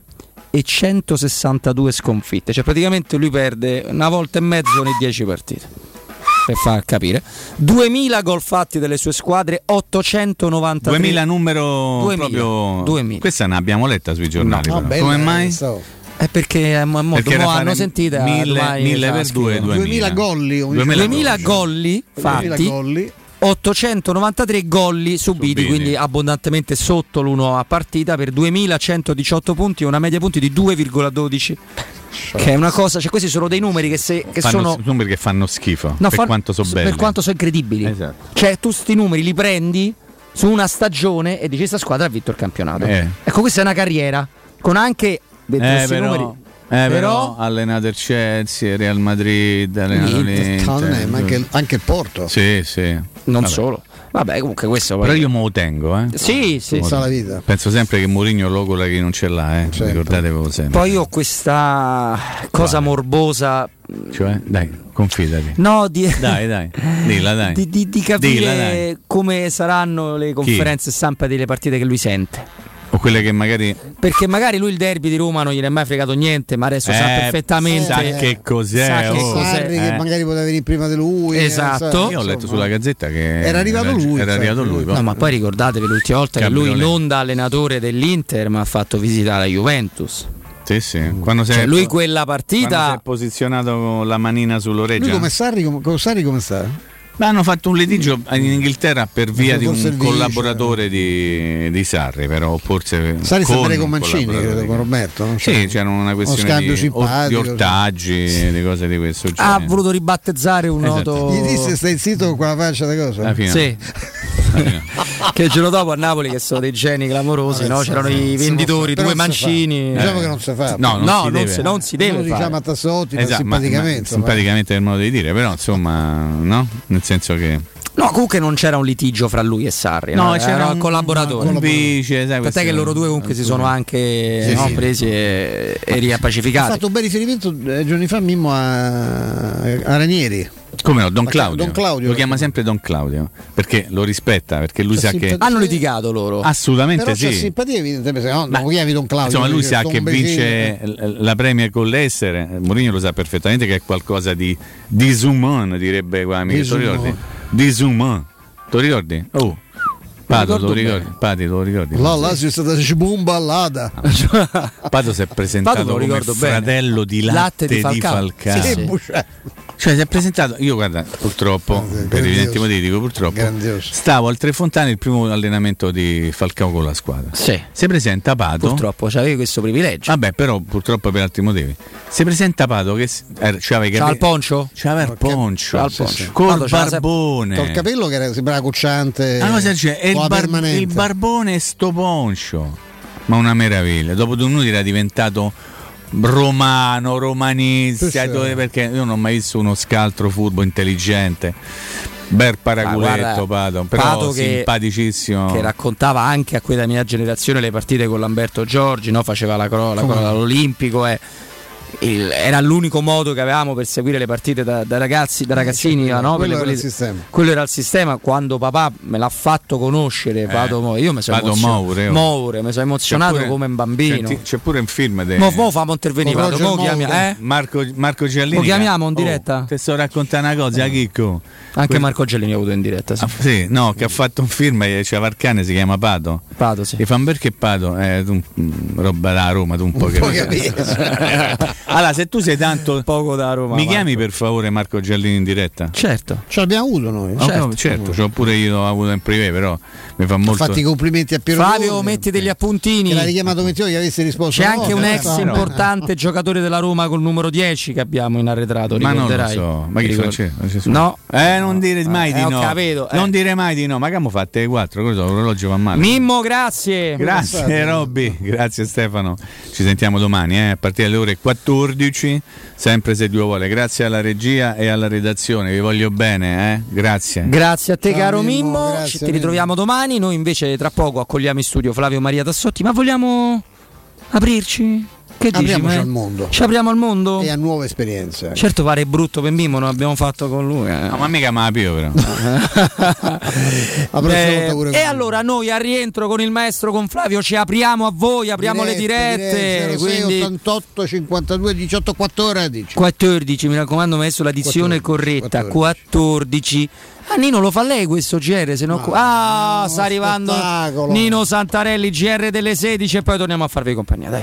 e 162 sconfitte. Cioè praticamente lui perde una volta e mezzo ogni 10 partite. Per far capire. 2000 gol fatti dalle sue squadre, 893 2000 numero 2000, proprio 2000. Questa ne abbiamo letta sui giornali. No, bella, Come eh, mai? so. È perché è mo- molto Perché mo hanno sentito mille- mille per due, 2000. 2000 golli un 2000 2000 golli 2000 fatti golli 893 golli subiti, Subiti. quindi abbondantemente sotto l'1 a partita per 2118 punti e una media punti di 2,12. Che è una cosa, cioè questi sono dei numeri che, se, che Fanno sono numeri che fanno schifo. no, per fa- quanto so per quanto sono incredibili. Esatto. Cioè, tu sti numeri li prendi su una stagione e dici questa squadra ha vinto il campionato. Eh. Ecco, questa è una carriera con anche Eh, questi però, numeri. eh, però però- allenato il Chelsea, Real Madrid, allenato L'Inter, l'Inter. ma anche, anche il Porto Sì, sì. Non Vabbè. solo. Vabbè, comunque questo poi- Però io me lo tengo, eh. Sì, sì. Tutta la vita Penso sempre che Mourinho logola chi non ce l'ha, eh. Certo. Ricordatevo sempre. Poi ho questa cosa morbosa. Cioè, dai, confidati. No, di, Dai, dai. Dilla, dai. di, di- di capire Dilla, dai. come saranno le conferenze stampa delle partite che lui sente. O quelle che magari Perché magari lui il derby di Roma non gliene è mai fregato niente, ma adesso sa Eh, perfettamente. sa che cos'è, sa che oh. cos'è. Sarri che Eh. magari poteva venire prima di lui eh, Esatto. sai, io ho letto sulla gazzetta che Era arrivato lui, Era cioè, arrivato lui. No, ma poi ricordatevi l'ultima volta che lui non da allenatore dell'Inter mi ha fatto visita alla Juventus. Sì, sì. Quando si Cioè, è- lui quella quando si partita è posizionato con la manina lui sull'oreggia. come Sarri come, con Sarri come sta? Ma hanno fatto un litigio in Inghilterra per via di un vice. collaboratore di, di Sarri, però forse Sarri sta con bene con un Mancini, credo, con Roberto. no? Sì, c'era una questione di, di ortaggi, di cose di questo Ha genere. voluto ribattezzare un Esatto. noto. Gli disse stai zitto con quella faccia di cosa? Sì. che il giorno dopo a Napoli che sono dei geni clamorosi, no? c'erano i venditori, due non si fa. mancini. Diciamo che non si fa. No, non No, si non deve. si- non si deve Noi fare. diciamo a Tassotti, ma Esatto, ma- ma simpaticamente. simpaticamente è il modo di dire, però insomma, no? Nel senso che No, comunque non c'era un litigio fra lui e Sarri, no, era un collaboratore. un vice, sai, Tant'è che loro due comunque si sono anche Sì, no, sì. presi e, e Ha riappacificati. fatto un bel riferimento eh, giorni fa Mimmo a, a Ranieri. Come no, Don Ma Claudio. Don Claudio. Lo chiama sempre Don Claudio perché lo rispetta, perché lui C'è sa che Hanno litigato loro. assolutamente Però c'è sì. simpatia evidentemente, se no non lo chiami Don Claudio. Insomma, lui sa che un vince la Premier con l'essere. Mourinho lo sa perfettamente che è qualcosa di disumano, direbbe qua amico. Te lo Disumano. ricordi? Oh. Pato, lo ricordi? bene. Pati, lo ricordi? Là, là c'è stata scibumballata. Pato si è presentato Pato come ricordo bene. fratello di latte, di Falcao. Sì, sì. Cioè si è presentato, io guarda, purtroppo, per evidenti motivi dico purtroppo, Grandioso. stavo al Tre Fontane il primo allenamento di Falcao con la squadra. Sì. Si presenta Pato. Purtroppo c'avevi questo privilegio. Vabbè, però purtroppo per altri motivi. Si presenta Pato che er- c'aveva i capelli. il poncio? C'aveva il poncio. C'ha il Sì, poncio. sì. Col Pato barbone. Col capello che era, sembrava cucciante. Ah, cosa c'è? E il, con la bar- il barbone e sto poncio. Ma una meraviglia. Dopo due minuti era diventato romano, sì. dove- Perché io non ho mai visto uno scaltro furbo intelligente. Bel paraculetto, guarda, Pato. Però Pato che- simpaticissimo. Che raccontava anche a quella mia generazione le partite con Lamberto Giorgi, no? faceva la cro- la no? all'Olimpico. e il- era l'unico modo che avevamo per seguire le partite da, da ragazzi, da ragazzini. certo, no? quello era quelli- sistema. quello era il sistema. Quando papà me l'ha fatto conoscere, Pato Mo- io mi sono emozionato. Oh. Moure, mi sono emozionato C'è pure- come un bambino. Senti, c'è pure un film de- Mo, mo famo intervenire, Roger mo chiami- Moure. eh? Marco, Marco Giallini. Lo chiamiamo in Oh, diretta? ti sto raccontando una cosa, Chicco. Anche Que- Marco Gellini ha avuto in diretta. Sì. Ah, sì, no, che ha fatto un film e c'è Varcane, si chiama Pato. Pato, sì. E fan perché Pato? Eh, tu, mm, roba da Roma, tu un po' che. Allora, se tu sei tanto. Poco da Roma. mi Marco. chiami per favore Marco Giallini in diretta? Certo. Ce l'abbiamo avuto noi. Oh, no, certo, ce l'ho pure io avuto in privé, però mi fa molto. fatto i complimenti a Piero Flavio, Lordi, metti degli appuntini. Che l'ha richiamato Mettio che avesse risposto. C'è una anche un ex però. importante giocatore della Roma col numero 10 che abbiamo in arretrato, Ma non lo so, ma chi Ricordi? c'è? No. Eh, non dire mai Eh, di ho no. capito, eh. Non dire mai di no, ma che abbiamo fatte le 4, cosa l'orologio va male. Mimmo, grazie. Grazie Robby, grazie Stefano. Ci sentiamo domani eh, a partire dalle ore 14, sempre se Dio vuole. Grazie alla regia e alla redazione, vi voglio bene, eh? Grazie. Grazie a te Ciao, caro Mimmo, Mimmo, grazie, ci ti Mimmo. ritroviamo domani, noi invece tra poco accogliamo in studio Flavio Maria Tassotti, ma vogliamo aprirci? Che dici? Apriamoci ma- al mondo. Ci apriamo al mondo? E a nuove esperienze. Certo pare brutto per Mimmo, non abbiamo fatto con lui. eh. No, ma mica me la pio però. Eh, e con- allora noi a rientro con il maestro con Flavio ci apriamo a voi, apriamo le dirette, dirette, 06 quindi 88 52 18 14. 14, mi raccomando maestro la dizione 14, corretta, 14. Ah Nino lo fa lei questo GR se no Ah, sta arrivando spettacolo. Nino Santarelli GR delle 16 e poi torniamo a farvi compagnia, dai.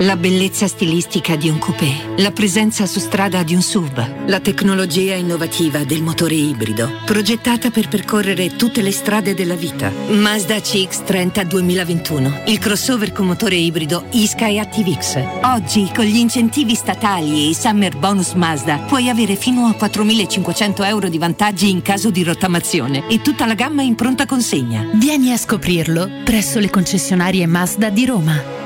La bellezza stilistica di un coupé, la presenza su strada di un SUV, la tecnologia innovativa del motore ibrido, progettata per percorrere tutte le strade della vita. Mazda CX-30 2021, il crossover con motore ibrido eSky ActiveX. Oggi, con gli incentivi statali e i Summer Bonus Mazda, puoi avere fino a 4.500 euro di vantaggi in caso di rottamazione e tutta la gamma in pronta consegna. Vieni a scoprirlo presso le concessionarie Mazda di Roma.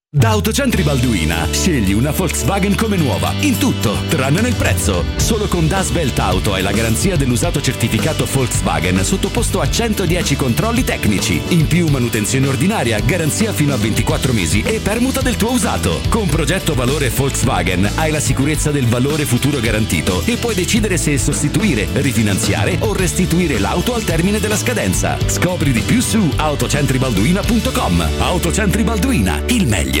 Da Autocentri Balduina scegli una Volkswagen come nuova, in tutto, tranne nel prezzo. Solo con Das Welt Auto hai la garanzia dell'usato certificato Volkswagen sottoposto a 110 controlli tecnici. In più manutenzione ordinaria, garanzia fino a 24 mesi e permuta del tuo usato. Con progetto valore Volkswagen hai la sicurezza del valore futuro garantito e puoi decidere se sostituire, rifinanziare o restituire l'auto al termine della scadenza. Scopri di più su autocentribalduina.com. Autocentri Balduina, il meglio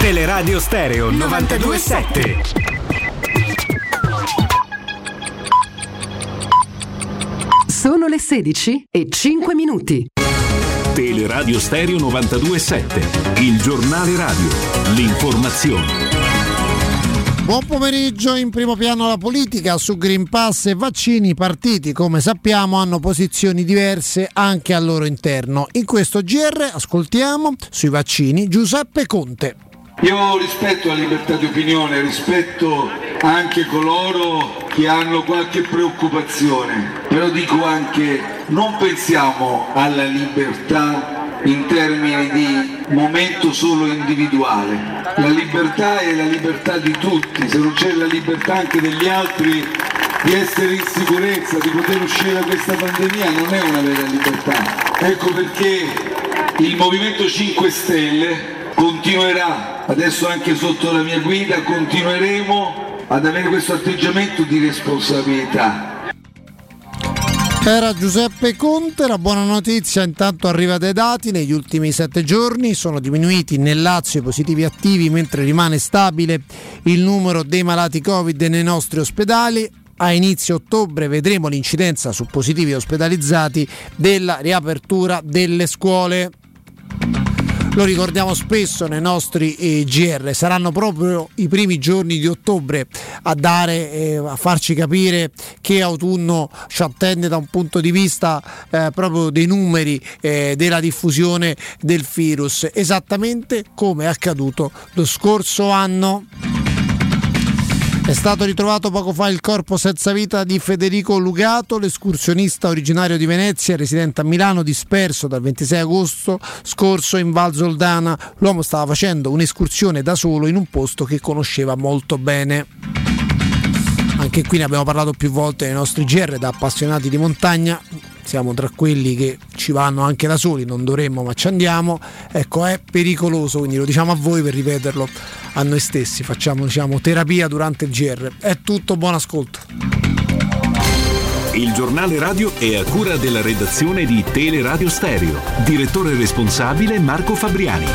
Teleradio Stereo 927. Sono le 16 e 5 minuti. Teleradio Stereo 927. Il giornale radio. L'informazione. Buon pomeriggio, in primo piano la politica su Green Pass e vaccini. I partiti, come sappiamo, hanno posizioni diverse anche al loro interno. In questo GR ascoltiamo sui vaccini Giuseppe Conte. Io rispetto la libertà di opinione, rispetto anche coloro che hanno qualche preoccupazione, però dico anche non pensiamo alla libertà in termini di momento solo individuale. La libertà è la libertà di tutti, se non c'è la libertà anche degli altri di essere in sicurezza, di poter uscire da questa pandemia non è una vera libertà. Ecco perché il Movimento 5 Stelle continuerà, adesso anche sotto la mia guida, continueremo ad avere questo atteggiamento di responsabilità. Era Giuseppe Conte, la buona notizia intanto arriva dai dati, negli ultimi sette giorni sono diminuiti nel Lazio i positivi attivi mentre rimane stabile il numero dei malati Covid nei nostri ospedali. A inizio ottobre vedremo l'incidenza su positivi ospedalizzati della riapertura delle scuole. Lo ricordiamo spesso nei nostri eh, GR, saranno proprio i primi giorni di ottobre a dare, eh, a farci capire che autunno ci attende da un punto di vista eh, proprio dei numeri eh, della diffusione del virus, esattamente come è accaduto lo scorso anno. È stato ritrovato poco fa il corpo senza vita di Federico Lugato, l'escursionista originario di Venezia, residente a Milano, disperso dal 26 agosto scorso in Val Zoldana. L'uomo stava facendo un'escursione da solo in un posto che conosceva molto bene. Anche qui ne abbiamo parlato più volte nei nostri GR da appassionati di montagna. Siamo tra quelli che ci vanno anche da soli, non dovremmo ma ci andiamo. Ecco, è pericoloso, quindi lo diciamo a voi per ripeterlo a noi stessi. Facciamo diciamo, terapia durante il GR. È tutto, buon ascolto. Il giornale radio è a cura della redazione di Teleradio Stereo. Direttore responsabile Marco Fabriani.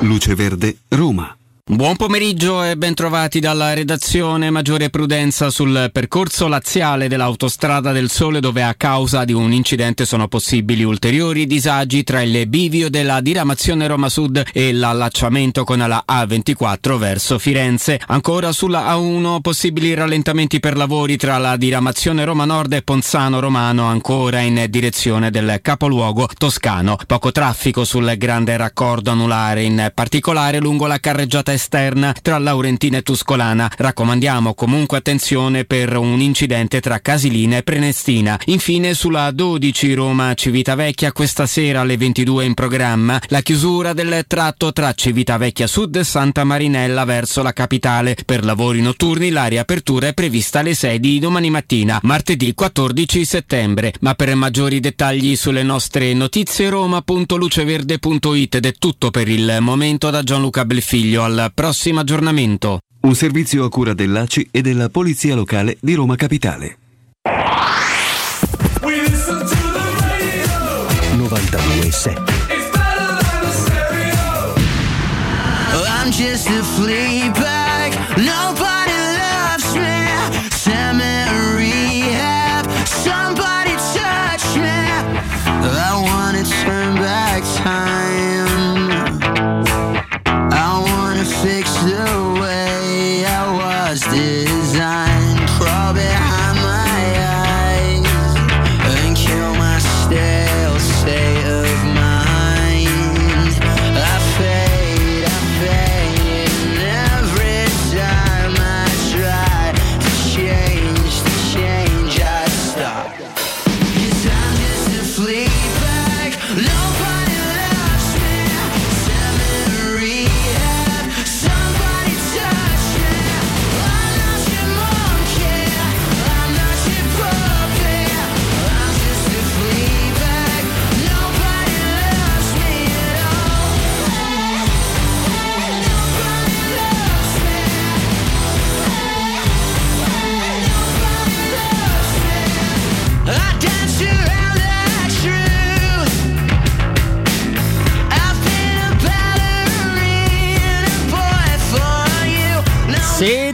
Luce Verde, Roma. Buon pomeriggio e bentrovati dalla redazione. Maggiore prudenza sul percorso laziale dell'autostrada del Sole dove a causa di un incidente sono possibili ulteriori disagi tra il bivio della diramazione Roma Sud e l'allacciamento con la A24 verso Firenze. Ancora sulla A1 possibili rallentamenti per lavori tra la diramazione Roma Nord e Ponzano Romano ancora in direzione del capoluogo toscano. Poco traffico sul grande raccordo anulare in particolare lungo la carreggiata esterna tra Laurentina e Tuscolana. Raccomandiamo comunque attenzione per un incidente tra Casilina e Prenestina. Infine sulla 12 Roma Civitavecchia questa sera alle 22 in programma la chiusura del tratto tra Civitavecchia Sud e Santa Marinella verso la capitale. Per lavori notturni la riapertura è prevista alle 6 di domani mattina, martedì 14 settembre. Ma per maggiori dettagli sulle nostre notizie roma.luceverde.it ed è tutto per il momento da Gianluca Belfiglio al prossimo aggiornamento. Un servizio a cura dell'ACI e della Polizia Locale di Roma Capitale. 92.7 I'm just a flea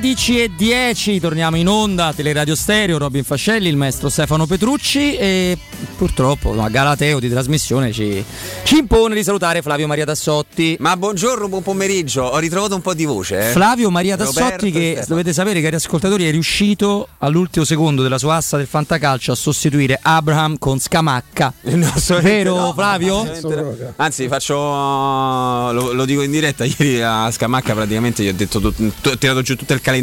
16 e 10, torniamo in onda, Teleradio Stereo, Robin Fascelli, il maestro Stefano Petrucci e purtroppo no, Galateo di trasmissione ci, ci impone di salutare Flavio Maria Tassotti. Ma buongiorno, buon pomeriggio, ho ritrovato un po' di voce. Eh? Flavio Maria Roberto Tassotti e che Stefano. dovete sapere cari ascoltatori è riuscito all'ultimo secondo della sua assa del fantacalcio a sostituire Abraham con Scamacca. Vero no, Flavio? no. Anzi, faccio. Lo, lo dico in diretta. Ieri a Scamacca praticamente gli ho detto ho tirato giù tutto il calendario.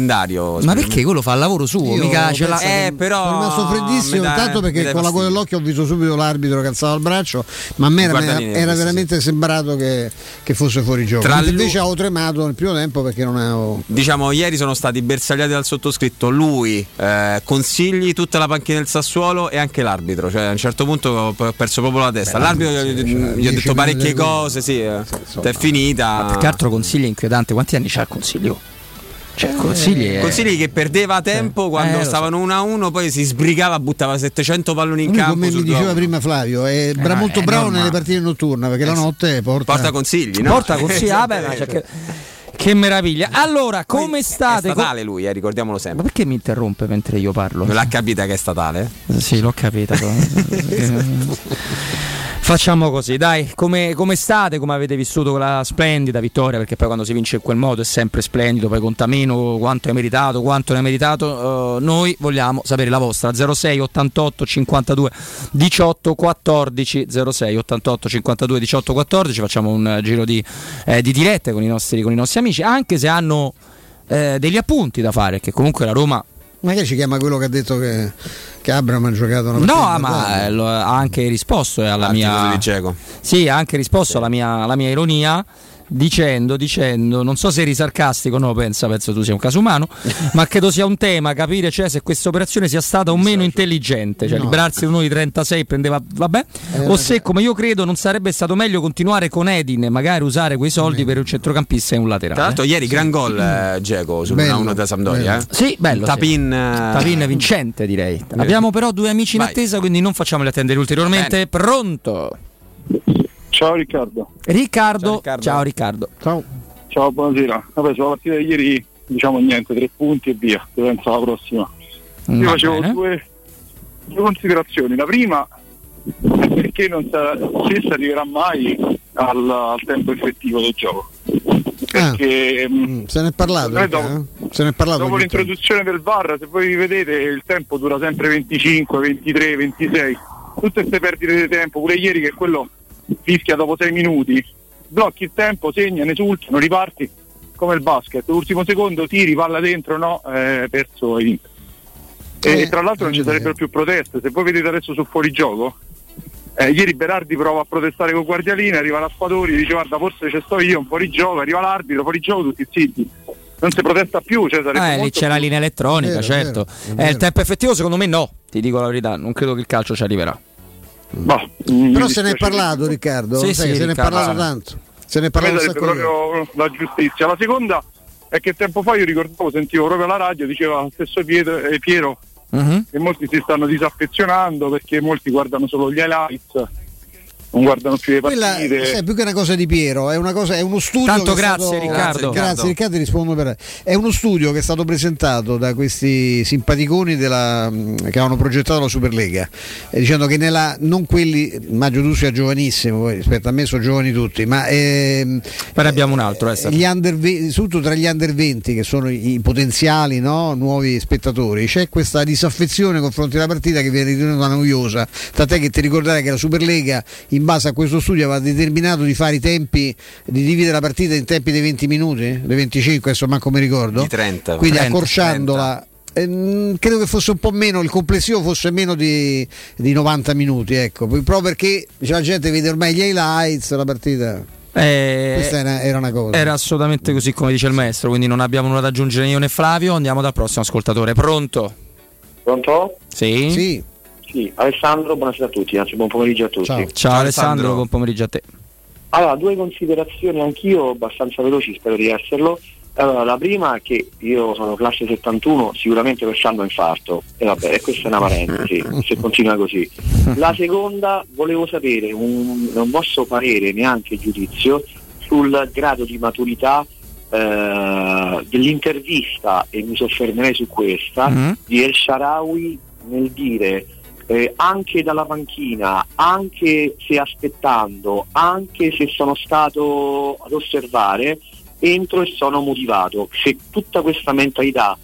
Ma perché quello fa il lavoro suo? Io Mica ce l'ha. Eh, però. Sono rimasto freddissimo, mi dà- tanto mi perché con la coda dell'occhio ho visto subito l'arbitro che alzava il braccio, ma a me era, era questo veramente sembrato che, che fosse fuori gioco. Tra Invece avevo tremato nel primo tempo perché non avevo. Diciamo, ieri sono stati bersagliati dal sottoscritto lui, eh, consigli, tutta la panchina del Sassuolo e anche l'arbitro. Cioè, a un certo punto ho perso proprio la testa. L'arbitro gli, gli ho detto parecchie cose, sì. eh. è finita. Più che altro consigli è inquietante. Quanti anni c'ha il consiglio? Cioè, consigli è... Consigli che perdeva tempo quando Eh, lo so. stavano 1-1, poi si sbrigava, buttava 700 palloni in Lui, campo. come mi diceva gol. prima Flavio, è bra- no, molto è bravo normale. nelle partite notturne perché la notte porta, Porta consigli, no? Porta consigli, ah, beh, ma c'è che... che meraviglia. Allora, come È state? statale lui, eh, ricordiamolo sempre. Ma perché mi interrompe mentre io parlo? Non l'ha capita che è statale? Sì, l'ho capita. Facciamo così, dai, come, come state, come avete vissuto quella splendida vittoria, perché poi quando si vince in quel modo è sempre splendido, poi conta meno quanto hai meritato, quanto ne hai meritato, eh, noi vogliamo sapere la vostra, 06 88 52 18 14, 06 88 52 18 14, facciamo un giro di, eh, di dirette con i, nostri, con i nostri amici, anche se hanno eh, degli appunti da fare, che comunque la Roma Magari ci chiama quello che ha detto che, che Abram ha giocato una No, ma eh, lo- ha anche risposto eh, alla Al mia. Sì, ha anche risposto alla, mia, alla mia ironia. Dicendo, dicendo, non so se eri sarcastico, no, pensa, penso tu sia un caso umano, ma credo sia un tema capire cioè, se questa operazione sia stata o meno intelligente, cioè No. liberarsi uno di 36 prendeva, vabbè, Eh, o se come io credo non sarebbe stato meglio continuare con Edin e magari usare quei soldi per un centrocampista e un laterale. Tra l'altro, ieri gran gol eh, Dzeko sul Bello, 1-1 da Sampdoria. Eh? Sì, bello. sì. Tapin, eh, Tapin vincente, direi. Abbiamo però due amici in Vai. attesa, quindi non facciamoli attendere ulteriormente. Pronto? Ciao Riccardo. Riccardo. Ciao Riccardo. Ciao. Ciao, buonasera. Vabbè, sulla partita di ieri diciamo niente, tre punti e via. Penso alla prossima. Io Va facevo due, due considerazioni. La prima è perché non sa, se si arriverà mai al, al tempo effettivo del gioco. Perché Mm, se ne è parlato, Noi eh, dopo- se ne è parlato dopo l'introduzione del VAR, se voi vedete, il tempo dura sempre 25, 23, 26. Tutte queste perdite di tempo, pure ieri che quello fischia dopo 6 minuti. Blocchi il tempo, segna, ne esulti, non riparti come il basket. L'ultimo secondo tiri, palla dentro, no, eh, perso. E, Eh, tra l'altro non ci sarebbero più proteste. Se voi vedete adesso su fuorigioco, eh, ieri Berardi prova a protestare con Guardialina, arriva la Spadori, dice guarda forse ci sto io, un fuorigioco, arriva l'arbitro, fuorigioco, tutti zitti. Non si protesta più, cioè sarebbe Eh, lì c'è la più- linea elettronica, Vero, certo. vero, è Eh, vero. il tempo effettivo secondo me no, ti dico la verità, non credo che il calcio ci arriverà. Però se ne è parlato Riccardo, Sì, sai sì, se ne è parlato tanto. Se ne è parlato un proprio la giustizia. La seconda è che tempo fa io ricordavo, sentivo proprio la radio, diceva lo stesso Pietro, eh, Piero Mhm. che molti si stanno disaffezionando perché molti guardano solo gli highlights, non guardano più le Quella partite. sai, più che una cosa di Piero, è, una cosa, è uno studio. Tanto che è grazie, stato- Riccardo. Grazie Riccardo, rispondo per. È uno studio che è stato presentato da questi simpaticoni della, mh, che hanno progettato la Superlega, eh, dicendo che nella, non quelli, immagino tu sia giovanissimo, poi rispetto a me sono giovani tutti, ma ehm, Poi ne abbiamo un altro, eh, gli under, soprattutto tra gli under 20 che sono i i potenziali no, nuovi spettatori c'è questa disaffezione nei confronti della partita che viene ritenuta noiosa tant'è che ti ricorderai che la Superlega in base a questo studio aveva determinato di fare i tempi di dividere la partita in tempi dei 20 minuti dei 25 adesso manco mi ricordo Di 30. quindi 30, accorciandola eh, mh, credo che fosse un po' meno il complessivo fosse meno di, di 90 minuti ecco proprio perché la gente vede ormai gli highlights la partita Eh, questa era, era una cosa Era assolutamente così come dice il maestro, quindi non abbiamo nulla da aggiungere io né Flavio, andiamo dal prossimo ascoltatore. Pronto? Pronto? Sì? Sì. Sì, Alessandro, buonasera a tutti, anzi buon pomeriggio a tutti. Ciao, Alessandro, buon pomeriggio a te. Allora, due considerazioni anch'io, abbastanza veloci, spero di esserlo. Allora, la prima è che io sono classe 71, sicuramente quest'anno infarto, e vabbè, e questa è una parentesi, se continua così. La seconda, volevo sapere un, un vostro parere, neanche giudizio, sul grado di maturità eh, dell'intervista, e mi soffermerei su questa, Mm. di El Sharawi nel dire eh, anche dalla panchina, anche se aspettando, anche se sono stato ad osservare, entro e sono motivato. Se tutta questa mentalità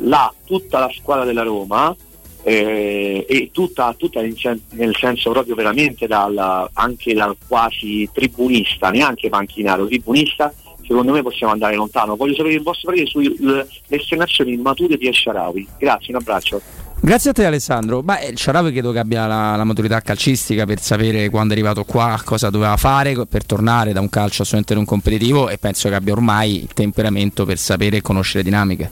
l'ha tutta la squadra della Roma, eh, e tutta, tutta sen- nel senso proprio veramente dal, anche dal quasi tribunista, neanche panchinato, tribunista, secondo me possiamo andare lontano. Voglio sapere il vostro parere sulle esternazioni mature di El Sharawi. Grazie, un abbraccio. Grazie a te Alessandro. Beh, il Sharawi credo che abbia la, la maturità calcistica per sapere quando è arrivato qua cosa doveva fare per tornare da un calcio assolutamente non competitivo e penso che abbia ormai il temperamento per sapere e conoscere dinamiche.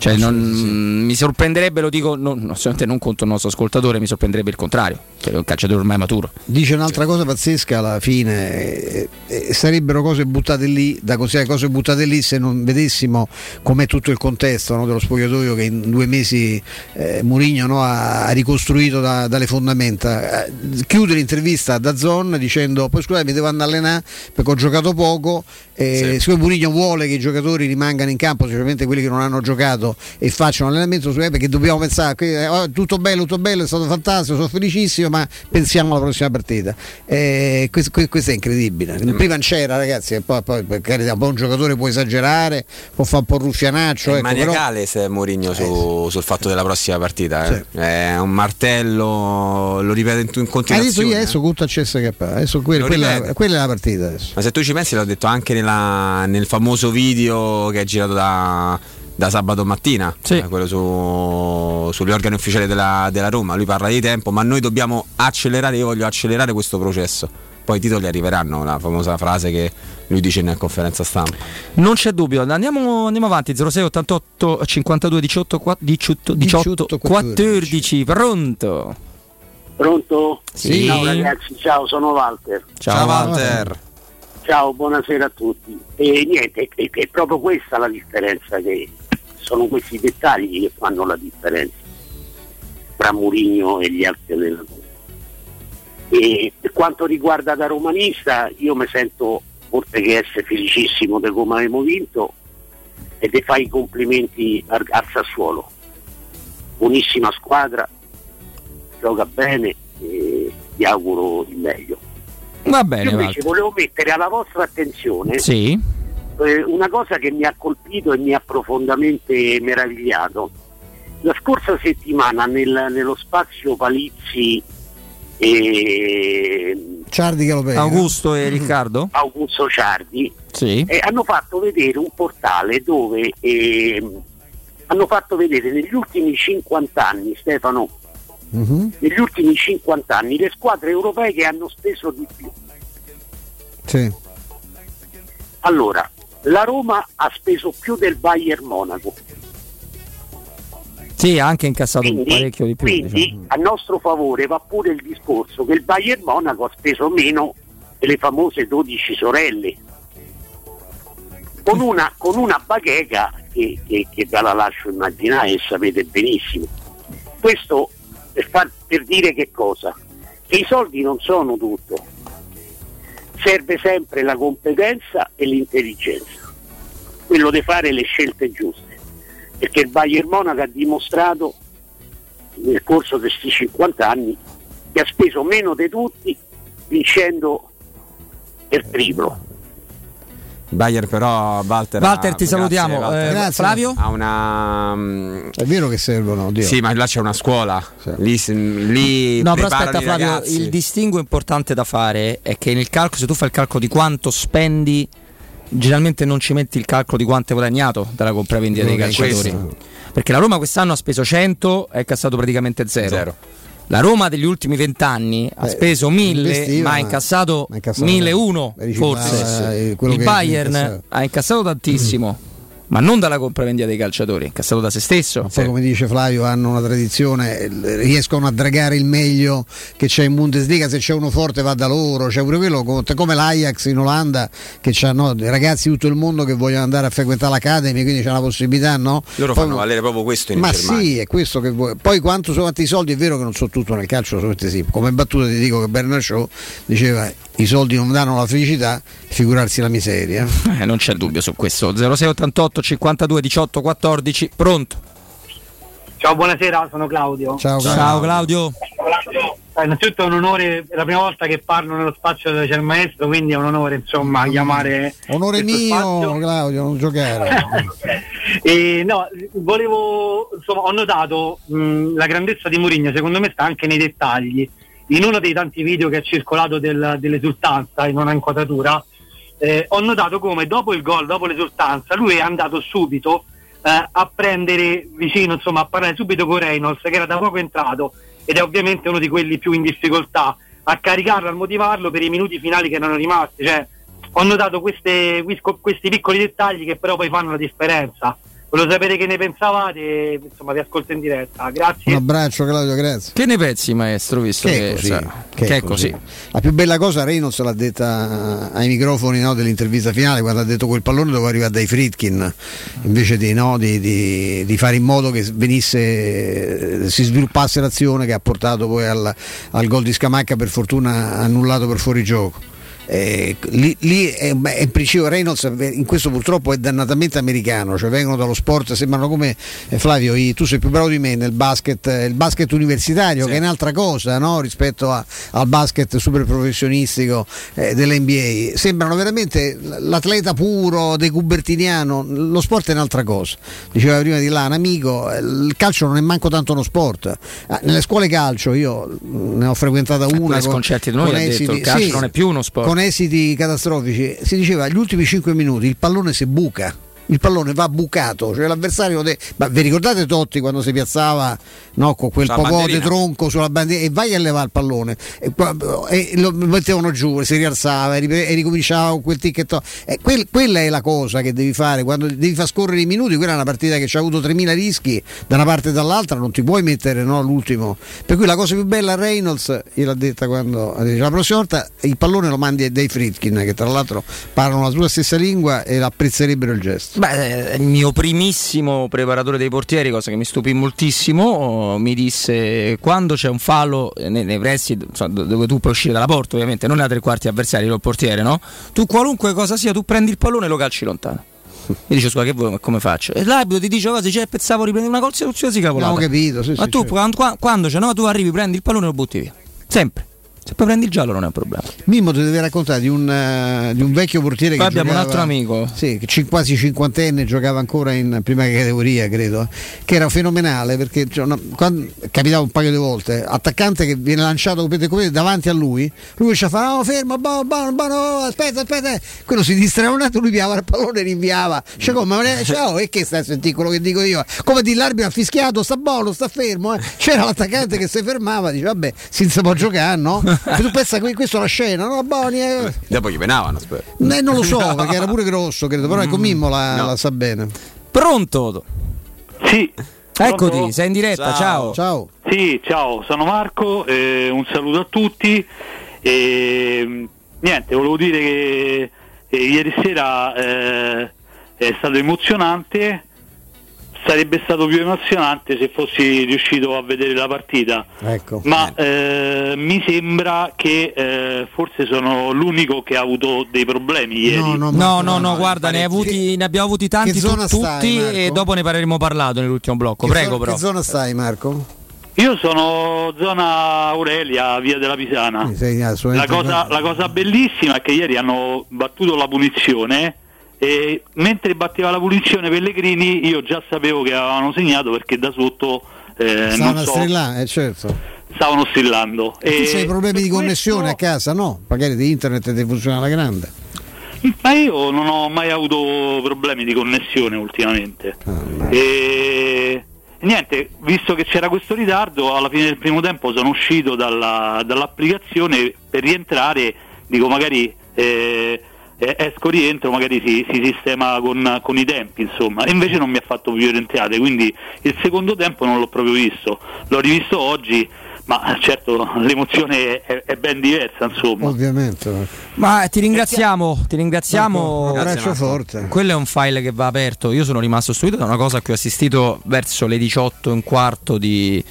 Cioè, non- mi sorprenderebbe, lo dico non, assolutamente non contro il nostro ascoltatore, mi sorprenderebbe il contrario, che è un calciatore ormai maturo. Dice un'altra cosa pazzesca alla fine, eh, eh, sarebbero cose buttate lì, da considerare cose buttate lì se non vedessimo com'è tutto il contesto no, dello spogliatoio che in due mesi eh, Mourinho no, ha, ha ricostruito da- dalle fondamenta. Eh, chiude l'intervista da Zon dicendo poi scusate mi devo andare a allenare perché ho giocato poco, eh, siccome Mourinho vuole che i giocatori rimangano in campo, specialmente quelli che non hanno giocato allenamento e facciano l'allenamento su perché dobbiamo pensare che, oh, tutto bello, tutto bello, è stato fantastico, sono felicissimo, ma pensiamo alla prossima partita. Eh, questo, que- questo è incredibile. Prima non c'era, ragazzi, e poi, poi per carità, un giocatore può esagerare, può fare un po' ruffianaccio. È ecco, però- maniacale se Mourinho su- sul fatto della prossima partita. eh. È un martello, lo ripete in, in Adesso continuazione. io adesso tutto a CSK, adesso quella, quella, quella è la partita adesso. Ma se tu ci pensi, l'ho detto anche nella- nel famoso video che è girato da, da sabato mattina, eh, quello su- sugli organi ufficiali della, della Roma. Lui parla di tempo, ma noi dobbiamo accelerare, io voglio accelerare questo processo. Poi i titoli arriveranno, la famosa frase che lui dice in conferenza stampa. Non c'è dubbio, andiamo, andiamo avanti. 06 88 52 18 qua- 18, 18 14. Pronto? Pronto? Sì. Ciao ragazzi, ciao, sono Walter. Ciao, Walter. Ciao, buonasera a tutti. E niente, è, è proprio questa la differenza che sono questi dettagli che fanno la differenza tra Murigno e gli altri allenatori. E per quanto riguarda da romanista, io mi sento oltre che essere felicissimo di come abbiamo vinto e di fare i complimenti al, al Sassuolo. Buonissima squadra, gioca bene e vi auguro il meglio. Va bene, Io invece Walter. volevo mettere alla vostra attenzione Sì. Eh, una cosa che mi ha colpito e mi ha profondamente meravigliato. La scorsa settimana nel- nello spazio Palizzi e Ciardi che lo pega. Augusto e Riccardo? Augusto Ciardi Sì. eh, hanno fatto vedere un portale dove ehm, hanno fatto vedere negli ultimi 50 anni, Stefano, Mhm. negli ultimi 50 anni le squadre europee che hanno speso di più. Sì. Allora, la Roma ha speso più del Bayern Monaco, Sì, ha anche incassato Quindi- parecchio di più. quindi diciamo. a nostro favore va pure il discorso che il Bayern Monaco ha speso meno delle famose 12 sorelle, con una, con una bacheca che, che, che ve la lascio immaginare e sapete benissimo. Questo per, far- per dire che cosa? Che i soldi non sono tutto, serve sempre la competenza e l'intelligenza, quello di fare le scelte giuste, perché il Bayern Monaco ha dimostrato nel corso di questi 50 anni che ha speso meno di tutti vincendo il triplo. Bayer però Walter Walter ti salutiamo Walter. Eh, grazie, Flavio ha una mm, è vero che servono oddio. sì ma là c'è una scuola lì, lì no però aspetta Flavio ragazzi. il distinguo importante da fare è che nel calcolo se tu fai il calcolo di quanto spendi generalmente non ci metti il calcolo di quanto hai guadagnato dalla compravendita dei calciatori perché la Roma quest'anno ha speso 100 e ha cassato praticamente zero, zero. La Roma degli ultimi vent'anni ha speso 1000 investiva, ma ha incassato ma ha incassato- 1001 eh, riciclava, forse. eh, il Bayern ha incassato tantissimo, ma non dalla compravendita dei calciatori, ha incassato da se stesso. Poi come dice Flavio hanno una tradizione, riescono a dragare il meglio che c'è in Bundesliga, se c'è uno forte va da loro, c'è pure quello come- l'Ajax in Olanda che hanno ragazzi di tutto il mondo che vogliono andare a frequentare l'Academy, quindi c'è la possibilità, no? Loro Poi- fanno valere proprio questo in Ma Germania. sì, è questo che vuoi. Poi quanto sono quanti soldi, è vero che non so tutto nel calcio, assolutamente sì. Come battuta ti dico che Bernard Shaw diceva i soldi non danno la felicità, figurarsi la miseria. Eh, non c'è dubbio su questo. 0688 52 18 14, pronto. Ciao, buonasera, sono Claudio. Ciao Ciao Claudio. Eh, innanzitutto è un onore, è la prima volta che parlo nello spazio dove c'è il maestro, quindi è un onore insomma chiamare. Onore mio, spazio. Claudio, non giocare. E, no, volevo, insomma, ho notato mh, la grandezza di Mourinho, secondo me sta anche nei dettagli. In uno dei tanti video che ha circolato del- dell'esultanza in una inquadratura, eh, ho notato come dopo il gol, dopo l'esultanza, lui è andato subito eh, a prendere vicino, insomma, a parlare subito con Reynolds, che era da poco entrato ed è ovviamente uno di quelli più in difficoltà, a caricarlo, a motivarlo per i minuti finali che erano rimasti. Cioè, ho notato queste- questi piccoli dettagli che però poi fanno la differenza. Volevo sapere che ne pensavate, insomma vi ascolto in diretta, Un grazie. abbraccio Claudio, grazie. Che ne pensi maestro, visto che, Che è così, sa- che che è è così. La più bella cosa Reynolds l'ha detta ai microfoni no, dell'intervista finale quando ha detto quel pallone doveva arrivare dai Fritkin invece di, no, di- di- di fare in modo che venisse, si sviluppasse l'azione che ha portato poi al, al gol di Scamacca per fortuna annullato per fuorigioco. Eh, lì, lì è, in principio Reynolds in questo purtroppo è dannatamente americano, cioè vengono dallo sport, sembrano come eh, Flavio, tu sei più bravo di me nel basket, eh, il basket universitario che è un'altra cosa no? rispetto a- al basket super professionistico eh, dell'NBA. Sembrano veramente l'atleta puro, de Cubertiniano, lo sport è un'altra cosa. Diceva prima di là un amico, eh, il calcio non è manco tanto uno sport. Ah, Nelle scuole calcio io mh, ne ho frequentata una con, Sconcerti di noi con ha detto, esiti- il calcio sì, non è più uno sport. Esiti catastrofici. Si diceva gli ultimi 5 minuti il pallone si buca. Il pallone va bucato, cioè l'avversario. de- Ma vi ricordate Totti quando si piazzava no, con quel popò di tronco sulla bandiera e vai a levare il pallone e, e lo mettevano giù, si rialzava e e ricominciava con quel ticchetto. E quel- quella è la cosa che devi fare quando devi far scorrere i minuti. Quella è una partita che ci ha avuto 3000 rischi da una parte e dall'altra, non ti puoi mettere no, l'ultimo. Per cui la cosa più bella a Reynolds, gliel'ha detta quando la prossima volta il pallone lo mandi a dei Fritkin che tra l'altro parlano la tua stessa lingua e apprezzerebbero il gesto. Beh, eh, il mio primissimo preparatore dei portieri, cosa che mi stupì moltissimo, mi disse quando c'è un fallo eh, nei, nei pressi dove tu puoi uscire dalla porta, ovviamente, non nei tre quarti avversari, il portiere, no? Tu qualunque cosa sia, tu prendi il pallone e lo calci lontano. Mi dice scusa che vuoi, come faccio? E l'arbitro ti dice cosa c'è, pensavo di prendere una qualsiasi cavolata. Abbiamo capito, sì, ma sì, tu certo. quando, qua- quando c'è, no, tu arrivi, prendi il pallone e lo butti via. Sempre. Se poi prendi il giallo non è un problema. Mimmo ti deve raccontare di un, eh, di un vecchio portiere Poi che abbiamo un giocava- altro amico. Sì, cin- quasi cinquantenne, giocava ancora in prima categoria, credo, che era fenomenale perché cioè, una- quando- capitava un paio di volte, attaccante che viene lanciato come come davanti a lui, lui comincia a fare oh fermo, buono, buono, buono, aspetta, aspetta, quello si distraeva un attimo, lui piava il pallone e rinviava. Cioè, come, cioè, oh, e che stai a sentire quello che dico io? Come di l'arbitro ha fischiato, sta buono, sta fermo, eh. c'era l'attaccante che si fermava, dice vabbè, si può giocare, no? E tu pensa che questo è la scena, no? Boni, eh. Dopo gli penavano, spero. Eh, non lo so, perché era pure grosso, credo, però ecco Mimmo la, No. la sa bene. Pronto? Sì. Eccoti, Pronto? sei in diretta, ciao. Ciao. Sì, ciao, sono Marco, eh, un saluto a tutti. E, mh, niente, volevo dire che eh, ieri sera eh, è stato emozionante. Sarebbe stato più emozionante se fossi riuscito a vedere la partita. Ecco. Ma eh, mi sembra che eh, forse sono l'unico che ha avuto dei problemi ieri. No, no, no, guarda, ne, avuti- ne abbiamo avuti tanti zona tutti stai, Marco? e dopo ne parleremo parlato nell'ultimo blocco. Che Prego, zo- però. Che zona stai, Marco? Io sono zona Aurelia, via della Pisana. Sei La cosa, la cosa bellissima è che ieri hanno battuto la punizione e mentre batteva la punizione Pellegrini io già sapevo che avevano segnato perché da sotto eh, Stavano so, strillare, eh, certo. stavano strillando. E tu E- hai problemi di connessione a casa? No, magari di internet ti funziona alla grande. Ma io non ho mai avuto problemi di connessione ultimamente. e niente, visto che c'era questo ritardo, alla fine del primo tempo sono uscito dalla- dall'applicazione per rientrare, dico magari eh, eh, esco rientro, magari si, si sistema con, con i tempi, insomma. E invece non mi ha fatto più rientrate, quindi il secondo tempo non l'ho proprio visto. L'ho rivisto oggi, ma certo l'emozione è, è ben diversa, insomma. Ovviamente. Ma ti ringraziamo, ti ringraziamo. Marco, un abbraccio forte. Quello è un file che va aperto. Io sono rimasto stupito da una cosa cui ho assistito verso le 18 e un quarto di,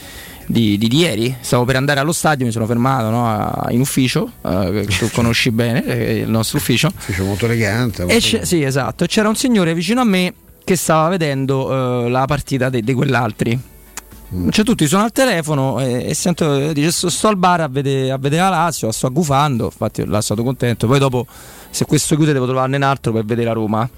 di, di- di ieri. Stavo per andare allo stadio, mi sono fermato no, a- in ufficio, eh, che tu conosci bene, eh, il nostro ufficio. Ufficio molto elegante. Molto- c'è- sì, esatto. C'era un signore vicino a me che stava vedendo eh, la partita di quell'altri. Cioè, tutti sono al telefono e, e sento, dice sto, sto al bar a vedere, a vedere la Lazio, la sto aggufando, infatti là stato contento. Poi dopo, se questo chiude, devo trovarne un altro per vedere la Roma.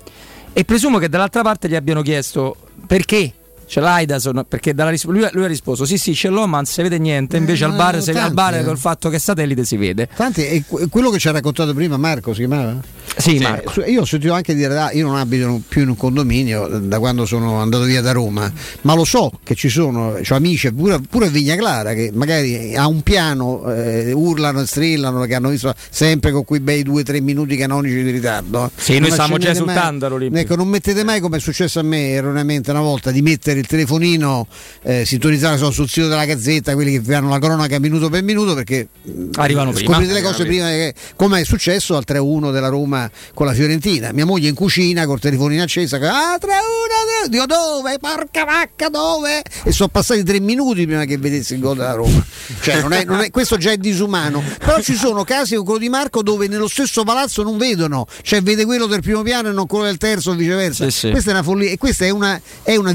E presumo che dall'altra parte gli abbiano chiesto perché. Ce l'hai da son- perché dalla ris- lui, lui ha risposto: Sì, sì, ce l'ho, ma non si vede niente. Invece al bar, se, al bar eh. col fatto che è satellite si vede. Tanti, e que- quello che ci ha raccontato prima Marco si chiamava? Sì, Marco. Su- Io ho sentito anche dire, ah, io non abito più in un condominio eh, da quando sono andato via da Roma, ma lo so che ci sono ho amici, pure, pure a Vigna Clara, che magari a un piano eh, urlano e strillano, che hanno visto sempre con quei bei due o tre minuti canonici di ritardo. Sì, noi Non stavamo già mai- esultando. Ecco, non mettete mai come è successo a me erroneamente una volta di mettere il telefonino, eh, sintonizzare so, sul sito della Gazzetta, quelli che fanno la cronaca minuto per minuto perché mh, Arrivano prima. scoprite le cose prima che, come è successo al 3-1 della Roma con la Fiorentina. Mia moglie in cucina col telefonino acceso, ah 3-1, 3-1, dico dove? Porca vacca dove? E sono passati tre minuti prima che vedessi il gol della Roma. Cioè, non è- non è- questo già è disumano. Però ci sono casi come quello di Marco dove nello stesso palazzo non vedono, cioè vede quello del primo piano e non quello del terzo o viceversa. Sì, sì. Questa è una follia e questa è una, è una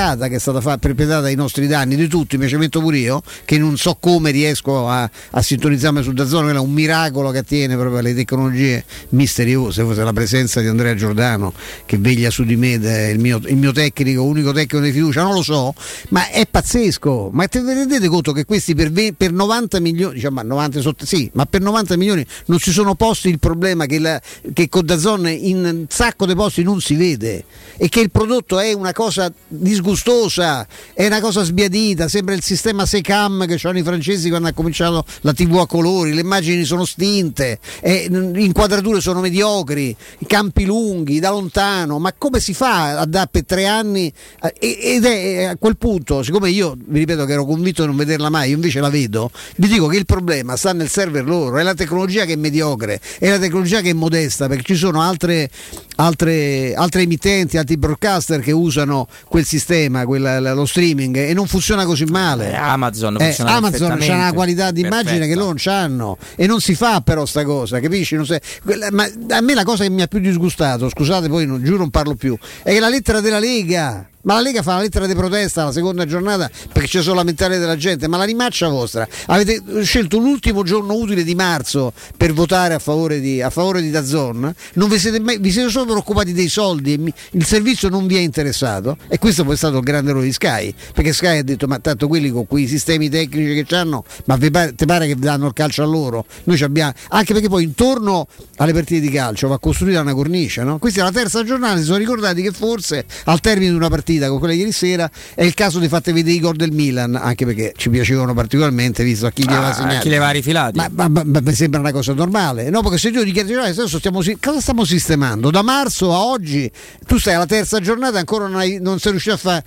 vigliaccata che è stata fa- perpetrata ai nostri danni di tutti, mi ci metto pure io, che non so come riesco a, a sintonizzarmi su Dazzone, quello è un miracolo che attiene proprio alle tecnologie misteriose, forse la presenza di Andrea Giordano che veglia su di me, il mio, il mio tecnico, unico tecnico di fiducia, non lo so, ma è pazzesco. Ma te ne rendete conto che questi per, ve- per 90 milioni, diciamo 90 sotto, sì, ma per 90 milioni non si sono posti il problema che, la, che con Dazzone in un sacco di posti non si vede e che il prodotto è una cosa disgustosa, è una cosa sbiadita, sembra il sistema Secam che hanno i francesi quando ha cominciato la TV a colori, le immagini sono stinte, e, mm, inquadrature sono mediocri, i campi lunghi, da lontano, ma come si fa a dare per tre anni? Eh, Ed è a quel punto, siccome io vi ripeto che ero convinto di non vederla mai, io invece la vedo, vi dico che il problema sta nel server loro, è la tecnologia che è mediocre, è la tecnologia che è modesta, perché ci sono altre, altre, altre emittenti, altri broadcaster che usano quel sistema, quella- lo streaming e non funziona così male. Eh, Amazon Eh, Amazon c'ha una qualità di immagine che loro non c'hanno e non si fa però sta cosa, capisci? Non se- quella- ma a me la cosa che mi ha più disgustato, scusate poi non, giuro non parlo più, è che la lettera della Lega ma la Lega fa la lettera di protesta la seconda giornata perché c'è solo lamentare della gente, ma la rimaccia vostra. Avete scelto l'ultimo giorno utile di marzo per votare a favore di, a favore di Dazzon, non vi siete, mai, vi siete solo preoccupati dei soldi, il servizio non vi è interessato e questo poi è stato il grande errore di Sky, perché Sky ha detto ma tanto quelli con quei sistemi tecnici che hanno, ma vi pare, ti pare che danno il calcio a loro? Noi ci abbiamo, anche perché poi intorno alle partite di calcio va costruita una cornice, no? Questa è la terza giornata, si sono ricordati che forse al termine di una partita con quella di ieri sera è il caso di fate vedere i gol del Milan, anche perché ci piacevano particolarmente visto a chi li aveva Ah, segnati. chi li aveva rifilati. Ma, ma- ma- ma mi sembra una cosa normale, no? Perché se tu dichiari "Ah, adesso stiamo, cosa stiamo sistemando? Da marzo a oggi tu stai alla terza giornata e ancora non, hai- non sei riuscito a fare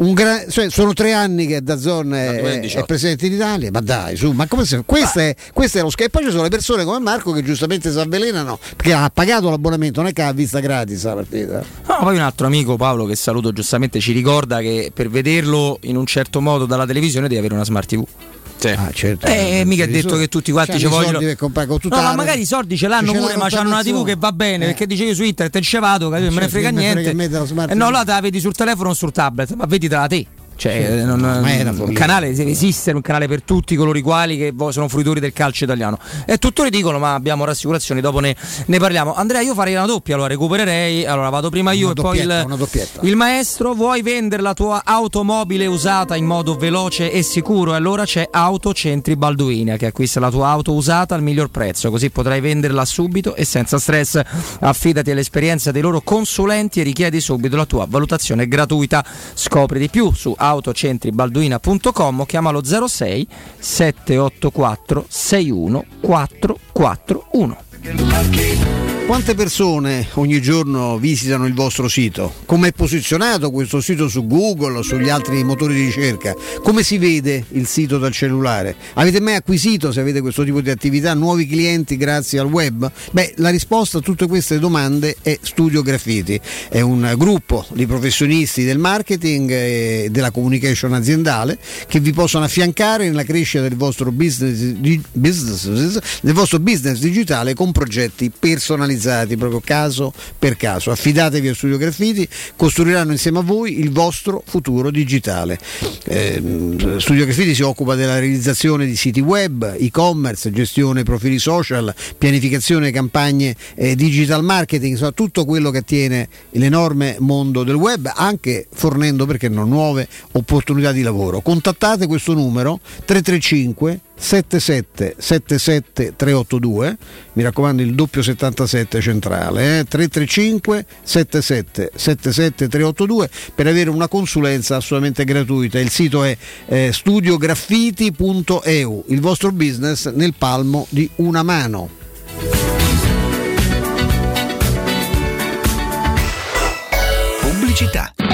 un gran, cioè sono tre anni che Dazzon è, 2018. è presente in Italia, ma dai, su, ma come se, questo, è, questo è lo schema. E poi ci sono le persone come Marco che giustamente si avvelenano perché ha pagato l'abbonamento, non è che ha vista gratis la partita. No, poi un altro amico Paolo che saluto giustamente ci ricorda che per vederlo in un certo modo dalla televisione devi avere una smart TV. Ah, certo. Eh, mica è detto che tutti quanti c'hanno ci vogliono. No, ma la- magari i soldi ce l'hanno la pure, ma c'hanno una TV che va bene. Eh. Perché dice io su internet è cevato, capito? me ne frega niente. E no, TV. là te la vedi sul telefono o sul tablet, ma veditela te. Cioè, Sì, eh, non- un follia. canale deve esistere, un canale per tutti coloro i quali che sono fruitori del calcio italiano. È tutto ridicolo, ma abbiamo rassicurazioni, dopo ne, ne parliamo. Andrea, io farei una doppia, allora recupererei. Allora vado prima io Una e poi il, il maestro. Vuoi vendere la tua automobile usata in modo veloce e sicuro? E allora c'è Autocentri Balduina che acquista la tua auto usata al miglior prezzo, così potrai venderla subito e senza stress. Affidati all'esperienza dei loro consulenti e richiedi subito la tua valutazione gratuita. Scopri di più su autocentribalduina.com o chiamalo 06 784 61441. Quante persone ogni giorno visitano il vostro sito? Come è posizionato questo sito su Google o sugli altri motori di ricerca? Come si vede il sito dal cellulare? Avete mai acquisito, se avete questo tipo di attività, nuovi clienti grazie al web? Beh, la risposta a tutte queste domande è Studio Graffiti. È un gruppo di professionisti del marketing e della communication aziendale che vi possono affiancare nella crescita del vostro business, business- del vostro business digitale con progetti personalizzati proprio caso per caso. Affidatevi a Studio Graffiti, costruiranno insieme a voi il vostro futuro digitale. Ehm, Studio Graffiti si occupa della realizzazione di siti web, e-commerce, gestione profili social, pianificazione campagne eh, digital marketing, insomma tutto quello che attiene l'enorme mondo del web, anche fornendo perché no, nuove opportunità di lavoro. Contattate questo numero 335 77 77 382 mi raccomando il doppio 77 centrale eh? 335 77 77 382 per avere una consulenza assolutamente gratuita il sito è eh, studiograffiti.eu il vostro business nel palmo di una mano Pubblicità.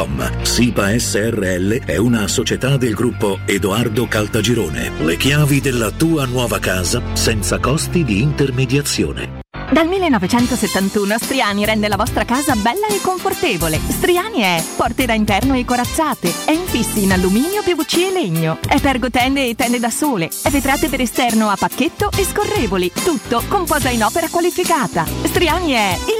www.kcalt.com. SIPA SRL è una società del gruppo Edoardo Caltagirone. Le chiavi della tua nuova casa senza costi di intermediazione. Dal 1971 Striani rende la vostra casa bella e confortevole. Striani è porte da interno e corazzate, è infissi in alluminio, PVC e legno, è pergotende e tende da sole, è vetrate per esterno a pacchetto e scorrevoli, tutto con posa in opera qualificata. Striani è il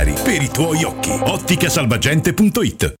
per i tuoi occhi. Otticasalvagente.it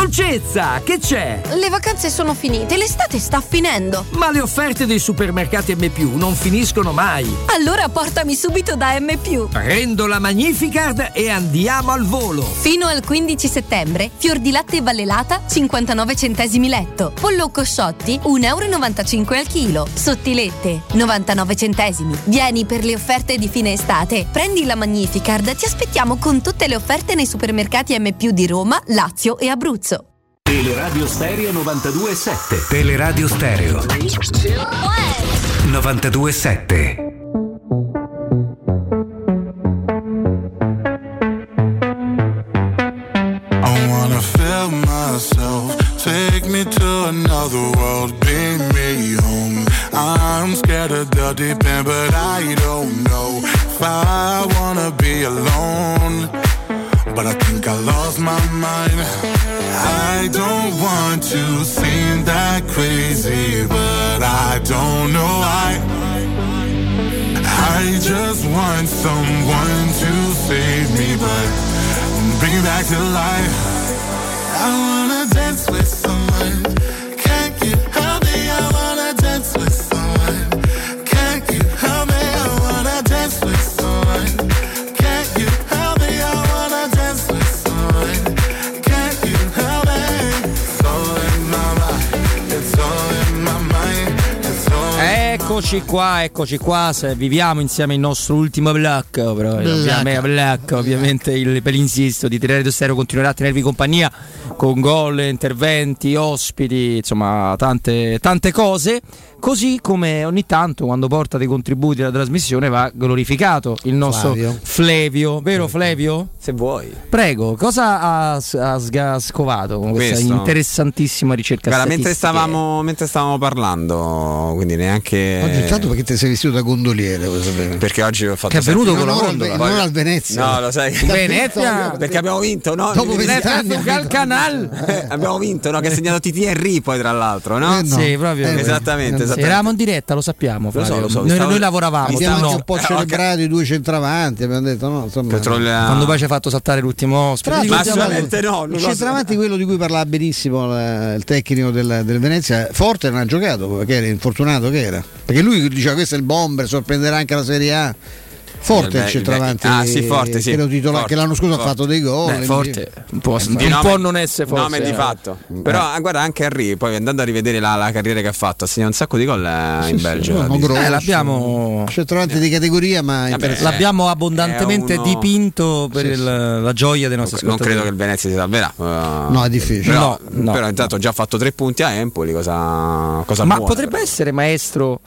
Dolcezza, che c'è? Le vacanze sono finite, l'estate sta finendo. Ma le offerte dei supermercati M non finiscono mai. Allora portami subito da M. Prendo la Magnificard e andiamo al volo. Fino al 15 settembre, fior di latte vallelata 59 centesimi letto. Pollo cosciotti 1,95 euro al chilo. Sottilette 99 centesimi. Vieni per le offerte di fine estate. Prendi la Magnificard, ti aspettiamo con tutte le offerte nei supermercati M di Roma, Lazio e Abruzzo. Teleradio Stereo 92.7 Teleradio Stereo 92.7 I wanna feel myself. Take me to another world. Bring me home. I'm scared of the deep end, but I don't know if I wanna be alone. But I think I lost my mind. I don't want to seem that crazy, but I don't know why. I just want someone to save me, but bring me back to life. I wanna dance with someone. Eccoci qua, eccoci qua, se viviamo insieme il nostro ultimo blocco, però Blocco. ovviamente, blocco, ovviamente il palinsisto di Teleradio Stereo continuerà a tenervi compagnia con gol, interventi, ospiti, insomma tante, tante cose, così come ogni tanto quando porta dei contributi alla trasmissione va glorificato il nostro Flavio. Flavio, vero Flavio? Se vuoi. Prego, cosa ha, ha scovato con questa Questo. interessantissima ricerca Guarda, mentre stavamo, mentre stavamo parlando, quindi neanche. Oggi intanto perché ti sei vestito da gondoliere, vuoi sapere? Perché oggi ho fatto. Che è venuto con la gondola. Non al Venezia. No, lo sai. Venezia? Perché abbiamo vinto, no? Dopo Mi- 20 anni. al canal. Eh, abbiamo vinto, no? Che ha segnato TT Henry poi tra l'altro, no? Eh, no. Sì, proprio. Eh, esattamente, Sì, esattamente. Eravamo in diretta, lo sappiamo. Lo so, lo so, Noi, stavo- noi lavoravamo. Abbiamo tu anche no. un po' celebrato i due centravanti, abbiamo detto no, insomma. Quando poi ci hai fatto saltare l'ultimo ospite. Tra assolutamente stiamo- no, Il so. centravanti, quello di cui parlava benissimo eh, il tecnico del, del Venezia, Forte non ha giocato perché era infortunato che era. Perché lui diceva questo è il bomber, sorprenderà anche la Serie A. Forte Eh, il centravanti beh, ah, sì, Forte, sì. che, lo titola- Forte, che l'anno scorso Forte. ha fatto dei gol. Beh, forte, un po', Di un nome- po' non essere forte. Nome di eh. fatto. Però ah, guarda anche Henry, poi andando a rivedere la, la carriera che ha fatto, ha segnato un sacco di gol eh, in Belgio. no, la no, grosso. Eh, l'abbiamo, Centravanti di categoria, ma Vabbè, interessante. l'abbiamo abbondantemente uno- dipinto per Sì, il- la gioia dei nostri non ascoltatori. credo che il Venezia si salverà. eh, No, è difficile. Però, No, no, però intanto ha già fatto tre punti a Empoli, cosa, cosa Ma buona, potrebbe però. essere maestro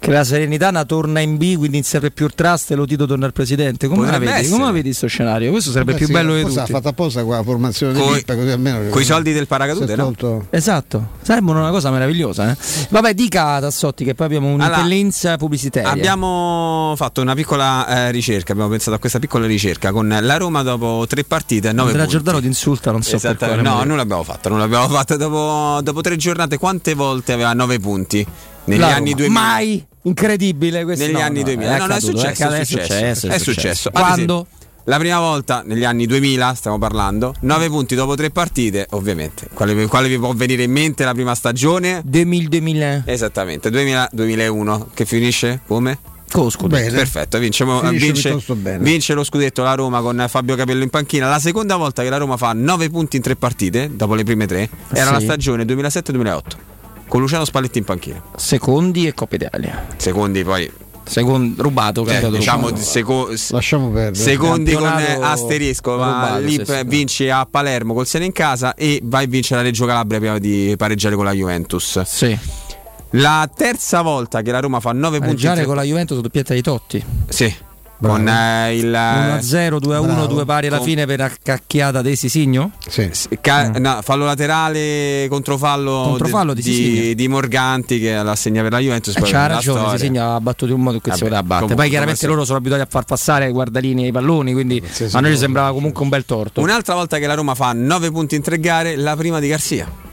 che la Serenitana torna in B, quindi insieme più trust e lo Tito torna al presidente. Come la vedi? Come la vedi questo scenario? Questo sarebbe Eh più sì, bello di tutti. Ha fatto apposta qua la formazione di Coi- Lippa, così almeno. Coi soldi del paracadute, no? tolto- Esatto, sarebbe una cosa meravigliosa. Eh? Vabbè, dica Tassotti che poi abbiamo un'impellenza pubblicitaria. Abbiamo fatto una piccola eh, ricerca, abbiamo pensato a questa piccola ricerca con la Roma dopo tre partite, nove Andrea punti. Giordano ti insulta, non so quale No, motivo. non l'abbiamo fatto, non l'abbiamo fatto dopo, dopo tre giornate. Quante volte aveva nove punti? Negli La anni Roma. 2000. Mai! Incredibile questo. Negli no, anni no, 2000. No, no, è accaduto, successo, è successo, è è successo. Quando? La prima volta negli anni 2000, stiamo parlando, 9 punti dopo tre partite, ovviamente. Quale, quale vi può venire in mente la prima stagione? 2000-2000. Esattamente, 2000-2001, che finisce come? Con lo scudetto. Bene. Perfetto, vince, bene. vince lo scudetto la Roma con Fabio Capello in panchina. La seconda volta che la Roma fa 9 punti in tre partite, dopo le prime tre, era Sì. la stagione 2007-2008, con Luciano Spalletti in panchina. Secondi e Coppa Italia. Secondi poi, Secondo, rubato, eh, diciamo, seco- Lasciamo perdere. secondi con Campionato asterisco, ma rubato, lì sì, sì. vinci a Palermo col Sene in casa e vai a vincere la Reggio Calabria prima di pareggiare con la Juventus. Sì. La terza volta che la Roma fa 9 punti Pareggiare con la Juventus doppietta di Totti. Sì. Con eh, il 1-0, 2-1, Bravo. 2 pari alla Con- fine per la cacchiata dei Sisigno. Sì. Ca- no, fallo laterale controfallo, Controfallo di Sisigno. di Morganti che la segna per la Juventus. Eh, c'ha ragione, storia. Sisigno ha battuto in un modo che si Vabbè, poteva battere. Poi chiaramente loro sono abituati a far passare ai guardalini e i palloni, quindi Sì, sì, a noi ci sembrava comunque un bel torto. Un'altra volta che la Roma fa 9 punti in tre gare, la prima di Garzia.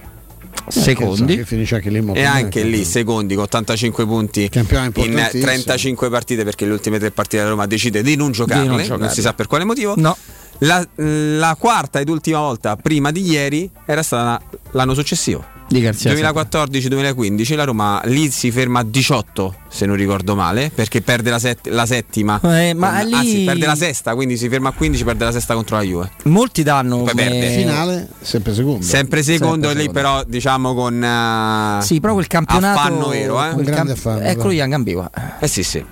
Secondi. Finisce anche E anche lì secondi con 85 punti in importantissimo. 35 partite perché le ultime tre partite la Roma decide di non giocarle, non, giocarle. si sa per quale motivo. No. La, la quarta ed ultima volta prima di ieri era stata l'anno successivo. Di Garzia. 2014-2015 la Roma lì si ferma a 18 se non ricordo male perché perde la, set- la settima Eh, ma Con- lì- anzi perde la sesta quindi si ferma a 15 perde la sesta contro la Juve Molti danno Poi come- perde. Finale, sempre secondo. sempre secondo Sempre lì secondo. però diciamo con eh, Sì, però quel campionato affanno vero eh? Un grande affanno, Eccolo. Ian Gambigua. eh sì sì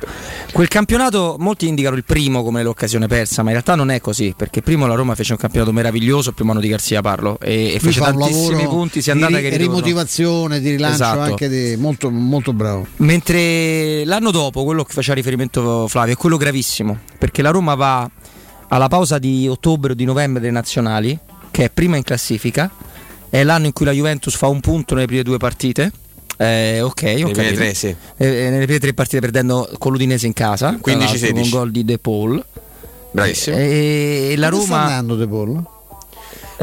Quel campionato molti indicano il primo come l'occasione persa, ma in realtà non è così, perché primo la Roma fece un campionato meraviglioso, primo anno di Garzia parlo, e, e fece tantissimi lavoro punti, sia di andata ri- che ritorno. rimotivazione, di rilancio Esatto. anche di, molto, molto bravo. Mentre l'anno dopo, quello che faceva riferimento Flavio, è quello gravissimo, perché la Roma va alla pausa di ottobre o di novembre delle nazionali, che è prima in classifica, è l'anno in cui la Juventus fa un punto nelle prime due partite. Eh, ok, ok. Nelle prime tre, sì. Eh, nelle prime tre partite perdendo con l'Udinese in casa, 15-16. con un gol di De Paul. bravissimo E la Come sta Roma andando De Paul?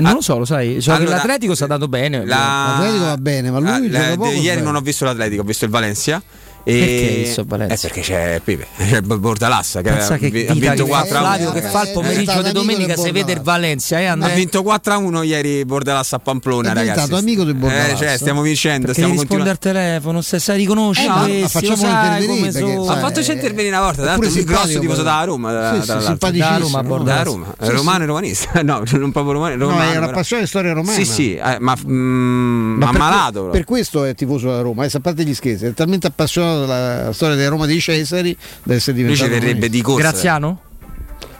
Eh, non lo so, lo sai, so Allora, l'Atletico sta andando bene. la- L'Atletico va bene, ma lui la- ieri sbaglia. non ho visto l'Atletico ho visto il Valencia e... Perché il Valencia? Eh, perché c'è Pipe, c'è Bordalassa che Pensa ha, che ha vinto che 4 a 1 Flavio che fa il Eh, pomeriggio è stato di domenica se vede il. Valencia eh, ha vinto 4 a 1 ieri Bordalassa a Pamplona È ragazzi diventato amico del Bordalassa. eh, cioè, stiamo vincendo Perché stiamo risponde al telefono, se sai riconosci Eh, no, facciamolo sai intervenire, come perché, sono. ha fatto intervenire una volta, È l'altro il grosso tifoso da Roma. Da Roma, da Bordalassa. Roma, romano e romanista, no, non proprio romano, No, è una passione storia romana. Sì, sì, eh, ma, mm, Ma ma per, malato. però. per questo è tifoso della Roma, adesso a parte gli scherzi, è talmente appassionato no? la storia della Roma di Cesari deve essere Lui ci diventato verrebbe di corsa. Graziano?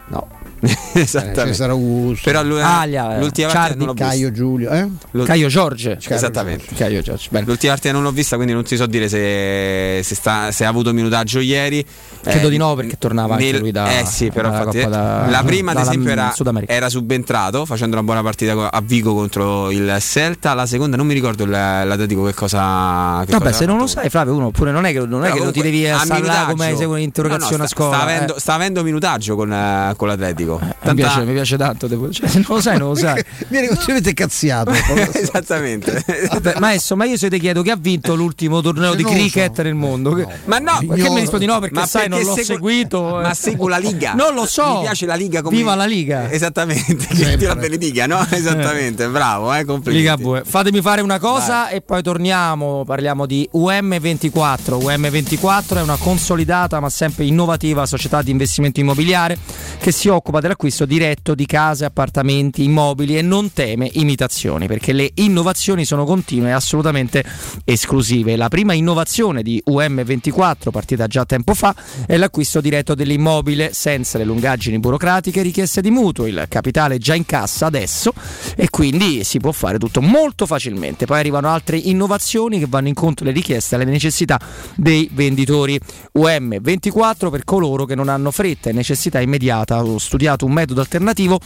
No. Esattamente. Cesare Augusto. Però lui, Alia, l'ultima partita non l'ho vista. Caio Giulio, eh? Lo- Caio Giorge. Esattamente. Caio Giorge. Bene. L'ultima partita non l'ho vista, quindi non ti so dire se, se, sta- se ha avuto minutaggio ieri. Credo Eh, di no perché tornava anche nel- lui da Eh sì, però infatti, da- la prima ad esempio era, era subentrato facendo una buona partita a Vigo contro il Celta. La seconda non mi ricordo il- l'Atletico che cosa. Che Vabbè, cosa se non lo sai, Flavio, uno pure non è che, non è che non ti devi a minutaggio- come segue un'interrogazione No, no, a sta- scuola. Sta avendo, eh. sta avendo minutaggio con, eh, con l'Atletico. Mi Tanta- piace, mi piace tanto. devo- cioè, non lo sai, non lo sai. Viene completamente cazziato. Esattamente. Vabbè, maestro, ma io se ti chiedo chi ha vinto l'ultimo torneo di non lo cricket nel mondo. Che- Ma no, Perché mi rispondi no? Perché Ma sai, perché non l'ho seguo- seguito. eh. Ma seguo la Liga. Non lo so. Mi piace la Liga come Viva la Liga. Esattamente, che Dio la benedica, no? Esattamente, bravo, eh, complimenti. Liga Bue. Fatemi fare una cosa e poi torniamo. Parliamo di UM24. UM24 è una consolidata ma sempre innovativa società di investimento immobiliare che si occupa dell'acquisto diretto di case, appartamenti, immobili e non teme imitazioni perché le innovazioni sono continue e assolutamente esclusive. La prima innovazione di UM24, partita già tempo fa, è l'acquisto diretto dell'immobile senza le lungaggini burocratiche richieste di mutuo. Il capitale già in cassa adesso e quindi si può fare tutto molto facilmente. Poi arrivano altre innovazioni che vanno incontro alle richieste e alle necessità dei venditori. UM24 per coloro che non hanno fretta e necessità immediata. Ho studiato un metodo alternativo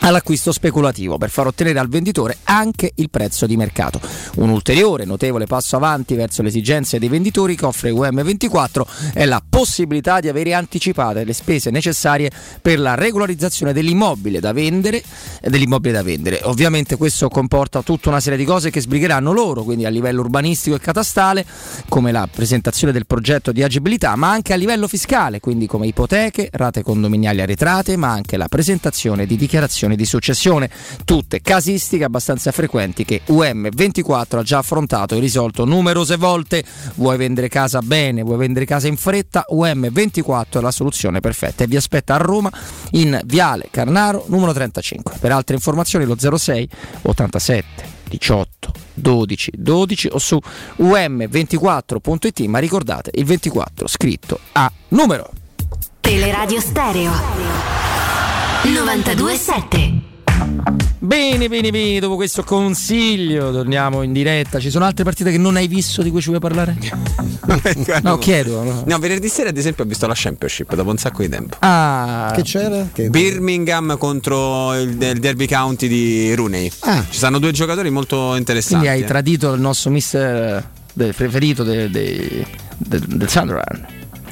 all'acquisto speculativo per far ottenere al venditore anche il prezzo di mercato. Un ulteriore notevole passo avanti verso le esigenze dei venditori che offre UM24 è la possibilità di avere anticipate le spese necessarie per la regolarizzazione dell'immobile da vendere dell'immobile da vendere. Ovviamente questo comporta tutta una serie di cose che sbrigheranno loro, quindi a livello urbanistico e catastale, come la presentazione del progetto di agibilità, ma anche a livello fiscale, quindi come ipoteche, rate condominiali arretrate, ma anche la presentazione di dichiarazioni di successione, tutte casistiche abbastanza frequenti che UM24 ha già affrontato e risolto numerose volte. Vuoi vendere casa bene, vuoi vendere casa in fretta, UM24 è la soluzione perfetta e vi aspetta a Roma in Viale Carnaro numero 35. Per altre informazioni lo 06 87 18 12 12 o su um24.it ma ricordate il 24 scritto a numero Teleradio Stereo 927 Bene, bene, bene, dopo questo consiglio torniamo in diretta. Ci sono altre partite che non hai visto di cui ci vuoi parlare? No, chiedo. no. No, venerdì sera ad esempio ho visto la Championship dopo un sacco di tempo. Ah, Che c'era? Che- Birmingham contro il, il Derby County di Rooney. Ah. Ci stanno due giocatori molto interessanti. quindi hai tradito il nostro mister del preferito de- de- del- del Sunderland.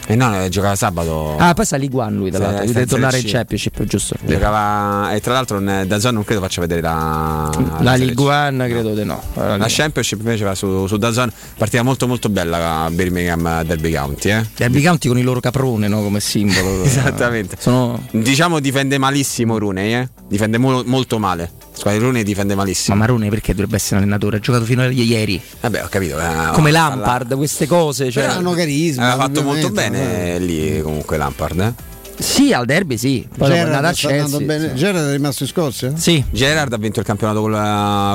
Eh no, eh, giocava sabato. Ah, poi sta Ligue 1 lui, tra l'altro. sta Deve tornare in. Championship, giusto? Giocava e tra l'altro da zone non credo faccia vedere la La C. 1 credo di no. La Championship invece va su, su Dazon, partita molto molto bella a Birmingham Derby County, eh? Derby County con il loro caprone no? come simbolo. Esattamente. Sono... Diciamo difende malissimo Rooney, eh? Difende mo- molto male. Rooney difende malissimo. Ma Marone perché dovrebbe essere un allenatore? Ha giocato fino a ieri. Vabbè, ho capito. eh, Come. Lampard, queste cose. Cioè... Però hanno carisma. Aveva fatto molto bene lì comunque Lampard, eh? Sì, al derby sì. Andando Chelsea. bene. sì. Gerrard è rimasto in Scozia? Sì. Gerard ha vinto il campionato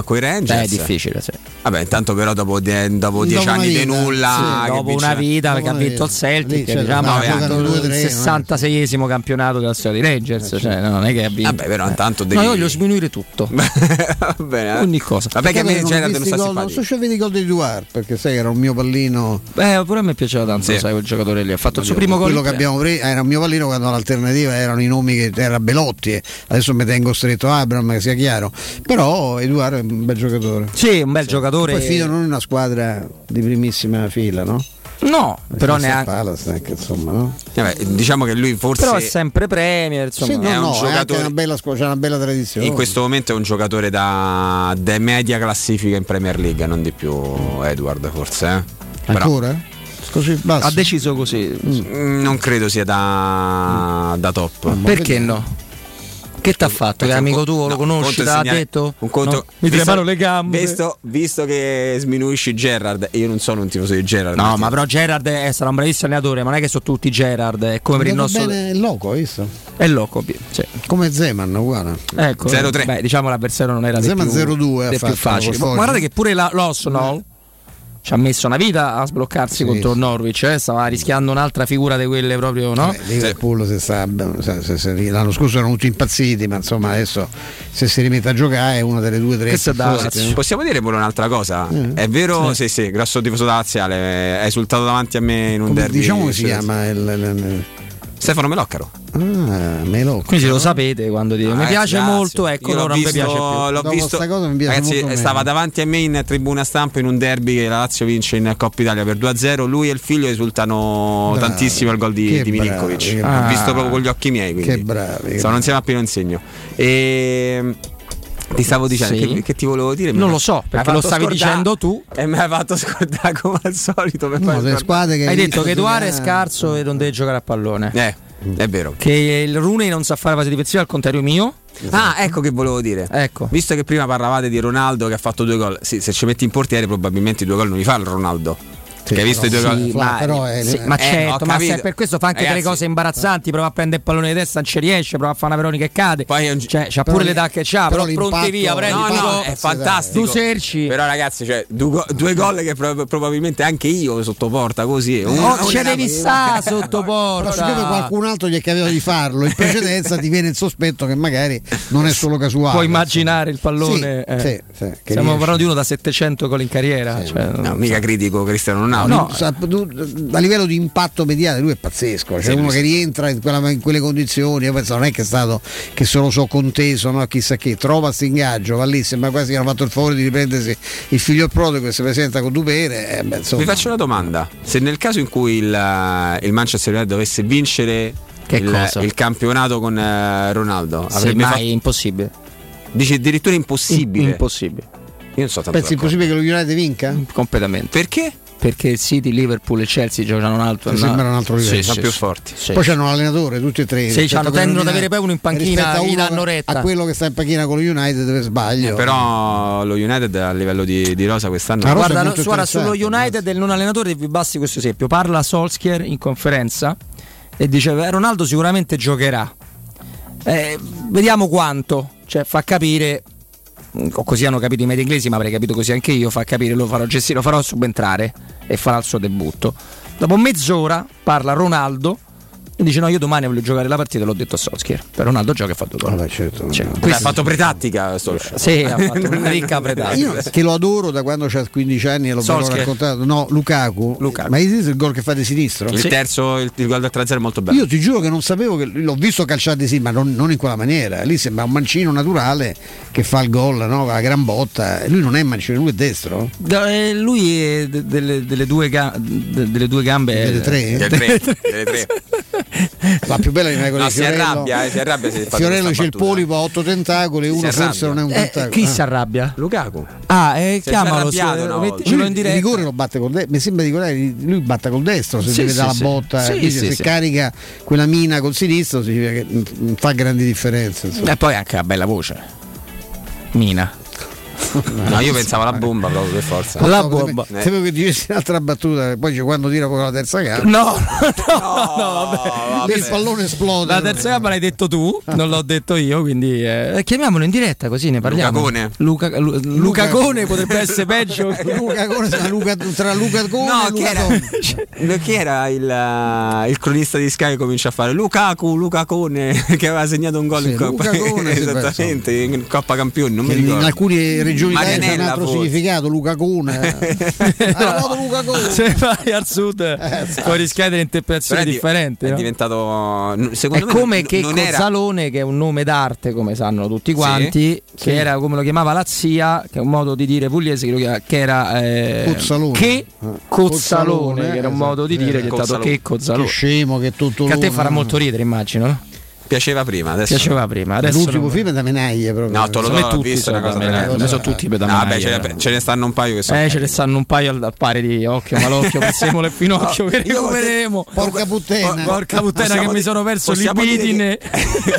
con i Rangers. Beh, è difficile, sì. Vabbè, intanto però dopo, die- dopo dieci Dopo anni di nulla. Sì, dopo una vita dopo perché ha vinto il. Celtic, Lì, certo, diciamo, no, ha vinto il tre, 66esimo campionato della storia dei Rangers. Cioè, no, non è che ha vinto. Vabbè, però intanto No, devi. io voglio sminuire tutto. Va bene, eh. Ogni cosa. Vabbè, che a me Gerard non sta i gol- Non simpatico. so se vedi i gol di Duarte perché sai che era un mio pallino. Beh, pure a me piaceva tanto, sai, quel giocatore lì. Ha fatto il suo primo gol. quello che abbiamo preso era un mio pallino quando l'alternativa erano i nomi che era Belotti e adesso mi tengo stretto Abram che sia chiaro però Eduardo è un bel giocatore Sì, un bel giocatore. poi Fido non è una squadra di primissima fila no? No, però Crystal neanche. Palace, anche, insomma no? Vabbè, diciamo che lui forse. Però è sempre Premier, insomma. sì, no, è un no, è anche giocatore- una bella squadra c'è una bella tradizione In questo momento è un giocatore da, da media classifica in Premier League, non di più Edward forse. Eh? Però, ancora? Così basso Ha deciso così. mm, non credo sia da, da top. Perché no? Che t'ha fatto? Che amico co- tuo no, lo conosci? è Te l'ha detto? Un conto, No? Mi tremano le gambe. Visto, visto che sminuisci Gerrard, e io non sono un tifoso di Gerrard. No, ma però Gerard è, sarà un bravissimo allenatore, ma non è che sono tutti Gerard, è come per il nostro. bene il loco hai visto? È loco, sì. come Zeman uguale Ecco, 0-3. Beh, diciamo l'avversario non era Zeman più, 0-2 ha dei fatto più Foggia. Guardate che pure la, l'Osnol ci ha messo una vita a sbloccarsi Sì, contro sì. Norwich, eh, stava rischiando un'altra figura di quelle proprio, no? Eh, Liverpool se sta- se- se- se- l'anno scorso erano tutti impazziti, ma insomma adesso se si rimette a giocare è una delle due o tre da-? Possiamo dire pure un'altra cosa? Mm. È vero, sì, sì, grosso tifoso da laziale, è esultato davanti a me in un Come- derby. diciamo come si Sì, chiama il, il- il- Stefano Meloccaro. Ah, Melo. Quindi lo sapete quando dico mi Ah, piace grazie. molto, ecco, non mi visto- piace più. L'ho Dopo visto. cosa mi piace Ragazzi, molto meno. stava davanti a me in tribuna stampa in un derby che la Lazio vince in Coppa Italia per 2-0. Lui e il figlio esultano Bravi. tantissimo al gol di, di Milinkovic. bravi. visto proprio con gli occhi miei. Quindi. Che bravi. Stavano insieme a pieno insegno. E. Ti stavo dicendo Sì. che, che ti volevo dire? Non lo so, perché lo stavi scordare- dicendo tu. E mi hai fatto scordare come al solito. Per No, scordare. squadre che Hai hai detto che Edoardo è scarso e non deve giocare a pallone. Eh, è vero. Che il Rooney non sa fare fase difensiva al contrario mio. Ah, ecco che volevo dire. Ecco. Visto che prima parlavate di Ronaldo che ha fatto due gol, sì, se ci metti in portiere probabilmente i due gol non li fa il Ronaldo. Che hai visto i due però gol? sì, Fla, però è- Sì, ma Eh, certo, ma se per questo fa anche Ragazzi, delle cose imbarazzanti. Prova a prendere il pallone di testa, non ci riesce. Prova a fare una Veronica che cade. Poi un- cioè, c'ha però pure li- l'età che c'ha, però però, pronti l'impatto- via. Prendi, No, no, è fantastico. Tu serci. Però ragazzi, cioè, due, go- due gol che pro- probabilmente anche io sotto porta così. un- Oh, una- ce devi stare sotto Però porta. siccome qualcun altro gli è capitato di farlo in precedenza ti viene il sospetto che magari non è solo casuale. Puoi immaginare il pallone. Sì, eh. sì, sì, Stiamo parlando di uno da 700 gol in carriera. cioè, No, mica critico Cristiano Ronaldo. No, tu- a livello di impatto mediale lui è pazzesco, c'è Sì, uno che rientra in, quella- in quelle condizioni, io penso non è che è stato che se lo so conteso, no, chissà che, trova questo ingaggio, va lì, sembra quasi che hanno fatto il favore di riprendersi il figlio prodigo che si presenta con Dupere, eh, beh, insomma, Vi faccio una domanda: se nel caso in cui il, eh, il Manchester United dovesse vincere Che il, cosa? il campionato con eh, Ronaldo, avrebbe mai fatto- impossibile. dice addirittura impossibile. Impossibile. Io non so tanto. pensi d'accordo. impossibile che lo United vinca? Completamente. Perché? Perché il City, Liverpool e Chelsea giocano un altro. Mi sembra un altro livello. Sì, Sono sì, più sì. forti. Sì. Poi c'hanno l'allenatore, tutti e tre. Sì, quello tendono ad avere poi uno in panchina, gli uno- danno retta. A quello che sta in panchina con lo United dove sbaglio. Eh, però lo United a livello di, di rosa quest'anno. La rosa è Guarda, guarda, sullo United del non allenatore vi basti questo esempio. Parla Solskjaer in conferenza e dice "Eh, Ronaldo sicuramente giocherà. Eh, vediamo quanto, cioè fa capire così hanno capito i media inglesi, ma avrei capito così anche io, fa capire lo farò gestire, lo farò subentrare e farà il suo debutto. Dopo mezz'ora parla Ronaldo e dice no, io domani voglio giocare la partita, l'ho detto a Solskjaer. Per Ronaldo gioca e fa due gol. Vabbè, certo. Cioè, Beh, questo- ha fatto pretattica Solskjaer. Sì, ha fatto una ricca pretattica. Io che lo adoro da quando c'ha 15 anni e l'ho raccontato. No, Lukaku. Lukaku. Ma hai visto il gol che fa di sinistro? Il terzo, il, il gol del 3-0 è molto bello. Io ti giuro che non sapevo che l'ho visto calciare sì, ma non, non in quella maniera. Lì sembra un mancino naturale che fa il gol, no? La gran botta. Lui non è mancino, lui è destro. Da- eh, lui è de- delle, delle due ga- de- delle due gambe Delle tre? Delle tre, delle tre. La più bella rimane con No, il si Fiorello. arrabbia, eh, si arrabbia se Fiorello c'è il polipo a otto tentacoli Si uno forse non è un Eh, tentacolo. chi Ah. si arrabbia? Lukaku. Ah, eh, Si è chiamalo, su- volta. metticelo il diretta. rigore lo batte col destro, mi sembra di ricordare, lui batte col destro se Sì, deve sì, dare la sì. botta, Sì, quindi sì, se sì. carica quella mina col sinistro significa che non fa grandi differenze. insomma. E poi anche la bella voce. Mina. No, io pensavo alla bomba proprio per forza. La No, bomba. teme- Temevo che dicessi un'altra battuta, poi c'è quando tira poi la terza gamba. No, no, no, vabbè. Lì il pallone esplode. La terza gamba l'hai detto tu, non l'ho detto io, quindi eh, chiamiamolo in diretta così ne parliamo. Lucacone. Luca, Lu- Lucacone potrebbe essere peggio. Luca, si chiama? Luca- tra Luca Cone No, e chi Luca era, Toni. chi era il, eh, il cronista di Sky che comincia a fare Lukaku, Lucacone che aveva segnato un gol Sì, in Coppa Lucacone, sì, esattamente in Coppa Campioni, non mi Che in ricordo. alcune regioni d'Italia c'è un Marianella, altro forse. significato, Luca Cone. Ah, no, Luca Cone. Se vai al sud puoi rischiare delle interpretazioni Però è. È no? diventato È secondo me come non- che non era Cozzalone, che è un nome d'arte, come sanno tutti quanti, Sì. che era come lo chiamava la zia, che è un modo di dire pugliese, che, lo chiama- che era eh, Cozzalone. che Ah. Cozzalone, che era un esatto. modo di dire, è diventato Cozzalone. che Che Cozzalone. scemo che è tutto Che a te farà molto ridere, immagino. no? Piaceva prima, adesso Piaceva prima, adesso L'ultimo non- film è da menaglie proprio. No, te lo do, tutti visto sono una cosa menaglie, menaglie. sono tutti per da No, vabbè, menaglie, ce, ne, ce ne stanno un paio che sono Eh, ce ne stanno un paio al, al pari di occhio, malocchio, Prezzemolo e Pinocchio che recupereremo. Porca puttana. Porca puttana che mi sono perso dire libidine. che-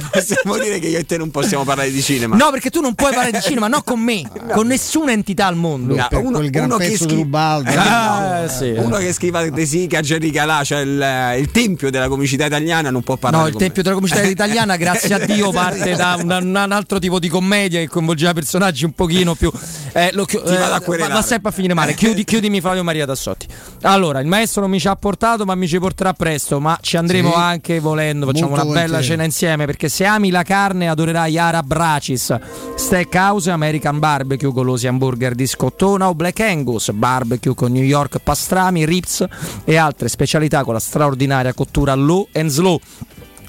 possiamo dire che io e te non possiamo parlare di cinema. No, perché tu non puoi parlare di cinema, no con me, con nessuna entità al mondo. No, uno- quel gran uno che di Ubaldo. Ah, sì. Uno che scriva De Sica, Jerry Calà, cioè il, il tempio della comicità italiana, non può parlare No, il tempio della comicità italiana, grazie a Dio, parte da un, un altro tipo di commedia che coinvolgeva personaggi un pochino più. Eh, lo, eh, va, va, sempre a finire male. Chiudi, chiudimi Flavio Maria Tassotti. Allora, il maestro non mi ci ha portato, ma mi ci porterà presto. Ma ci andremo sì, anche volendo. Facciamo una bella volentieri. cena insieme. Perché se ami la carne, adorerai Yara Bracis, Steakhouse, American Barbecue, golosi hamburger di scottona o Black Angus, barbecue con New York pastrami, rips e altre specialità con la straordinaria cottura low and slow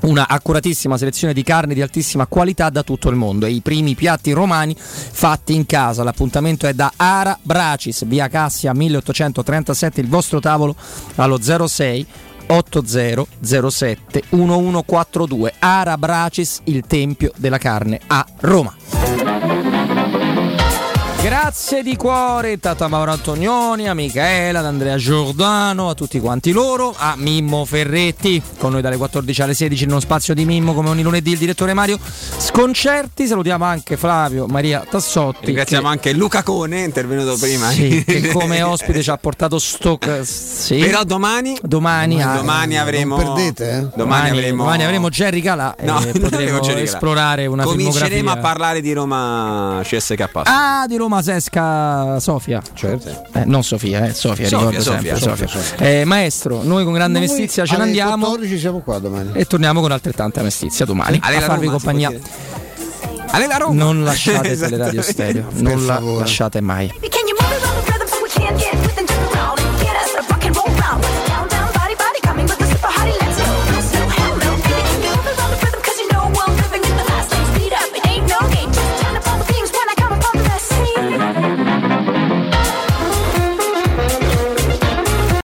una accuratissima selezione di carne di altissima qualità da tutto il mondo e i primi piatti romani fatti in casa. L'appuntamento è da Ara Bracis, via Cassia 1837, il vostro tavolo allo 06 8007 1142. Ara Bracis, il tempio della carne a Roma. Grazie di cuore intanto a Mauro Antonioni, a Michaela, ad Andrea Giordano, a tutti quanti loro, a Mimmo Ferretti, con noi dalle 14 alle 16 in uno spazio di Mimmo come ogni lunedì il direttore Mario Sconcerti, salutiamo anche Flavio Maria Tassotti. Ringraziamo che... anche Luca Cone, intervenuto prima. Sì, che come ospite ci ha portato Stock. Sì. Però domani, domani, domani, domani avremo... Non perdete, eh? Domani, domani, avremo... domani avremo Jerry Calà no, e potremo esplorare una Cominceremo a parlare di Roma CSK. Ah, di Roma Roma Sesca Sofia. Certo. Eh, non Sofia, eh, Sofia, Sofia, ricordo Sofia, sempre. Sofia. Eh, maestro, noi con grande mestizia ce ne andiamo. 14 siamo qua domani. E torniamo con altrettanta mestizia domani. Ale a farvi Roma, compagnia. Ale la Roma. Non lasciate esatto. Teleradio Stereo, non la lasciate mai.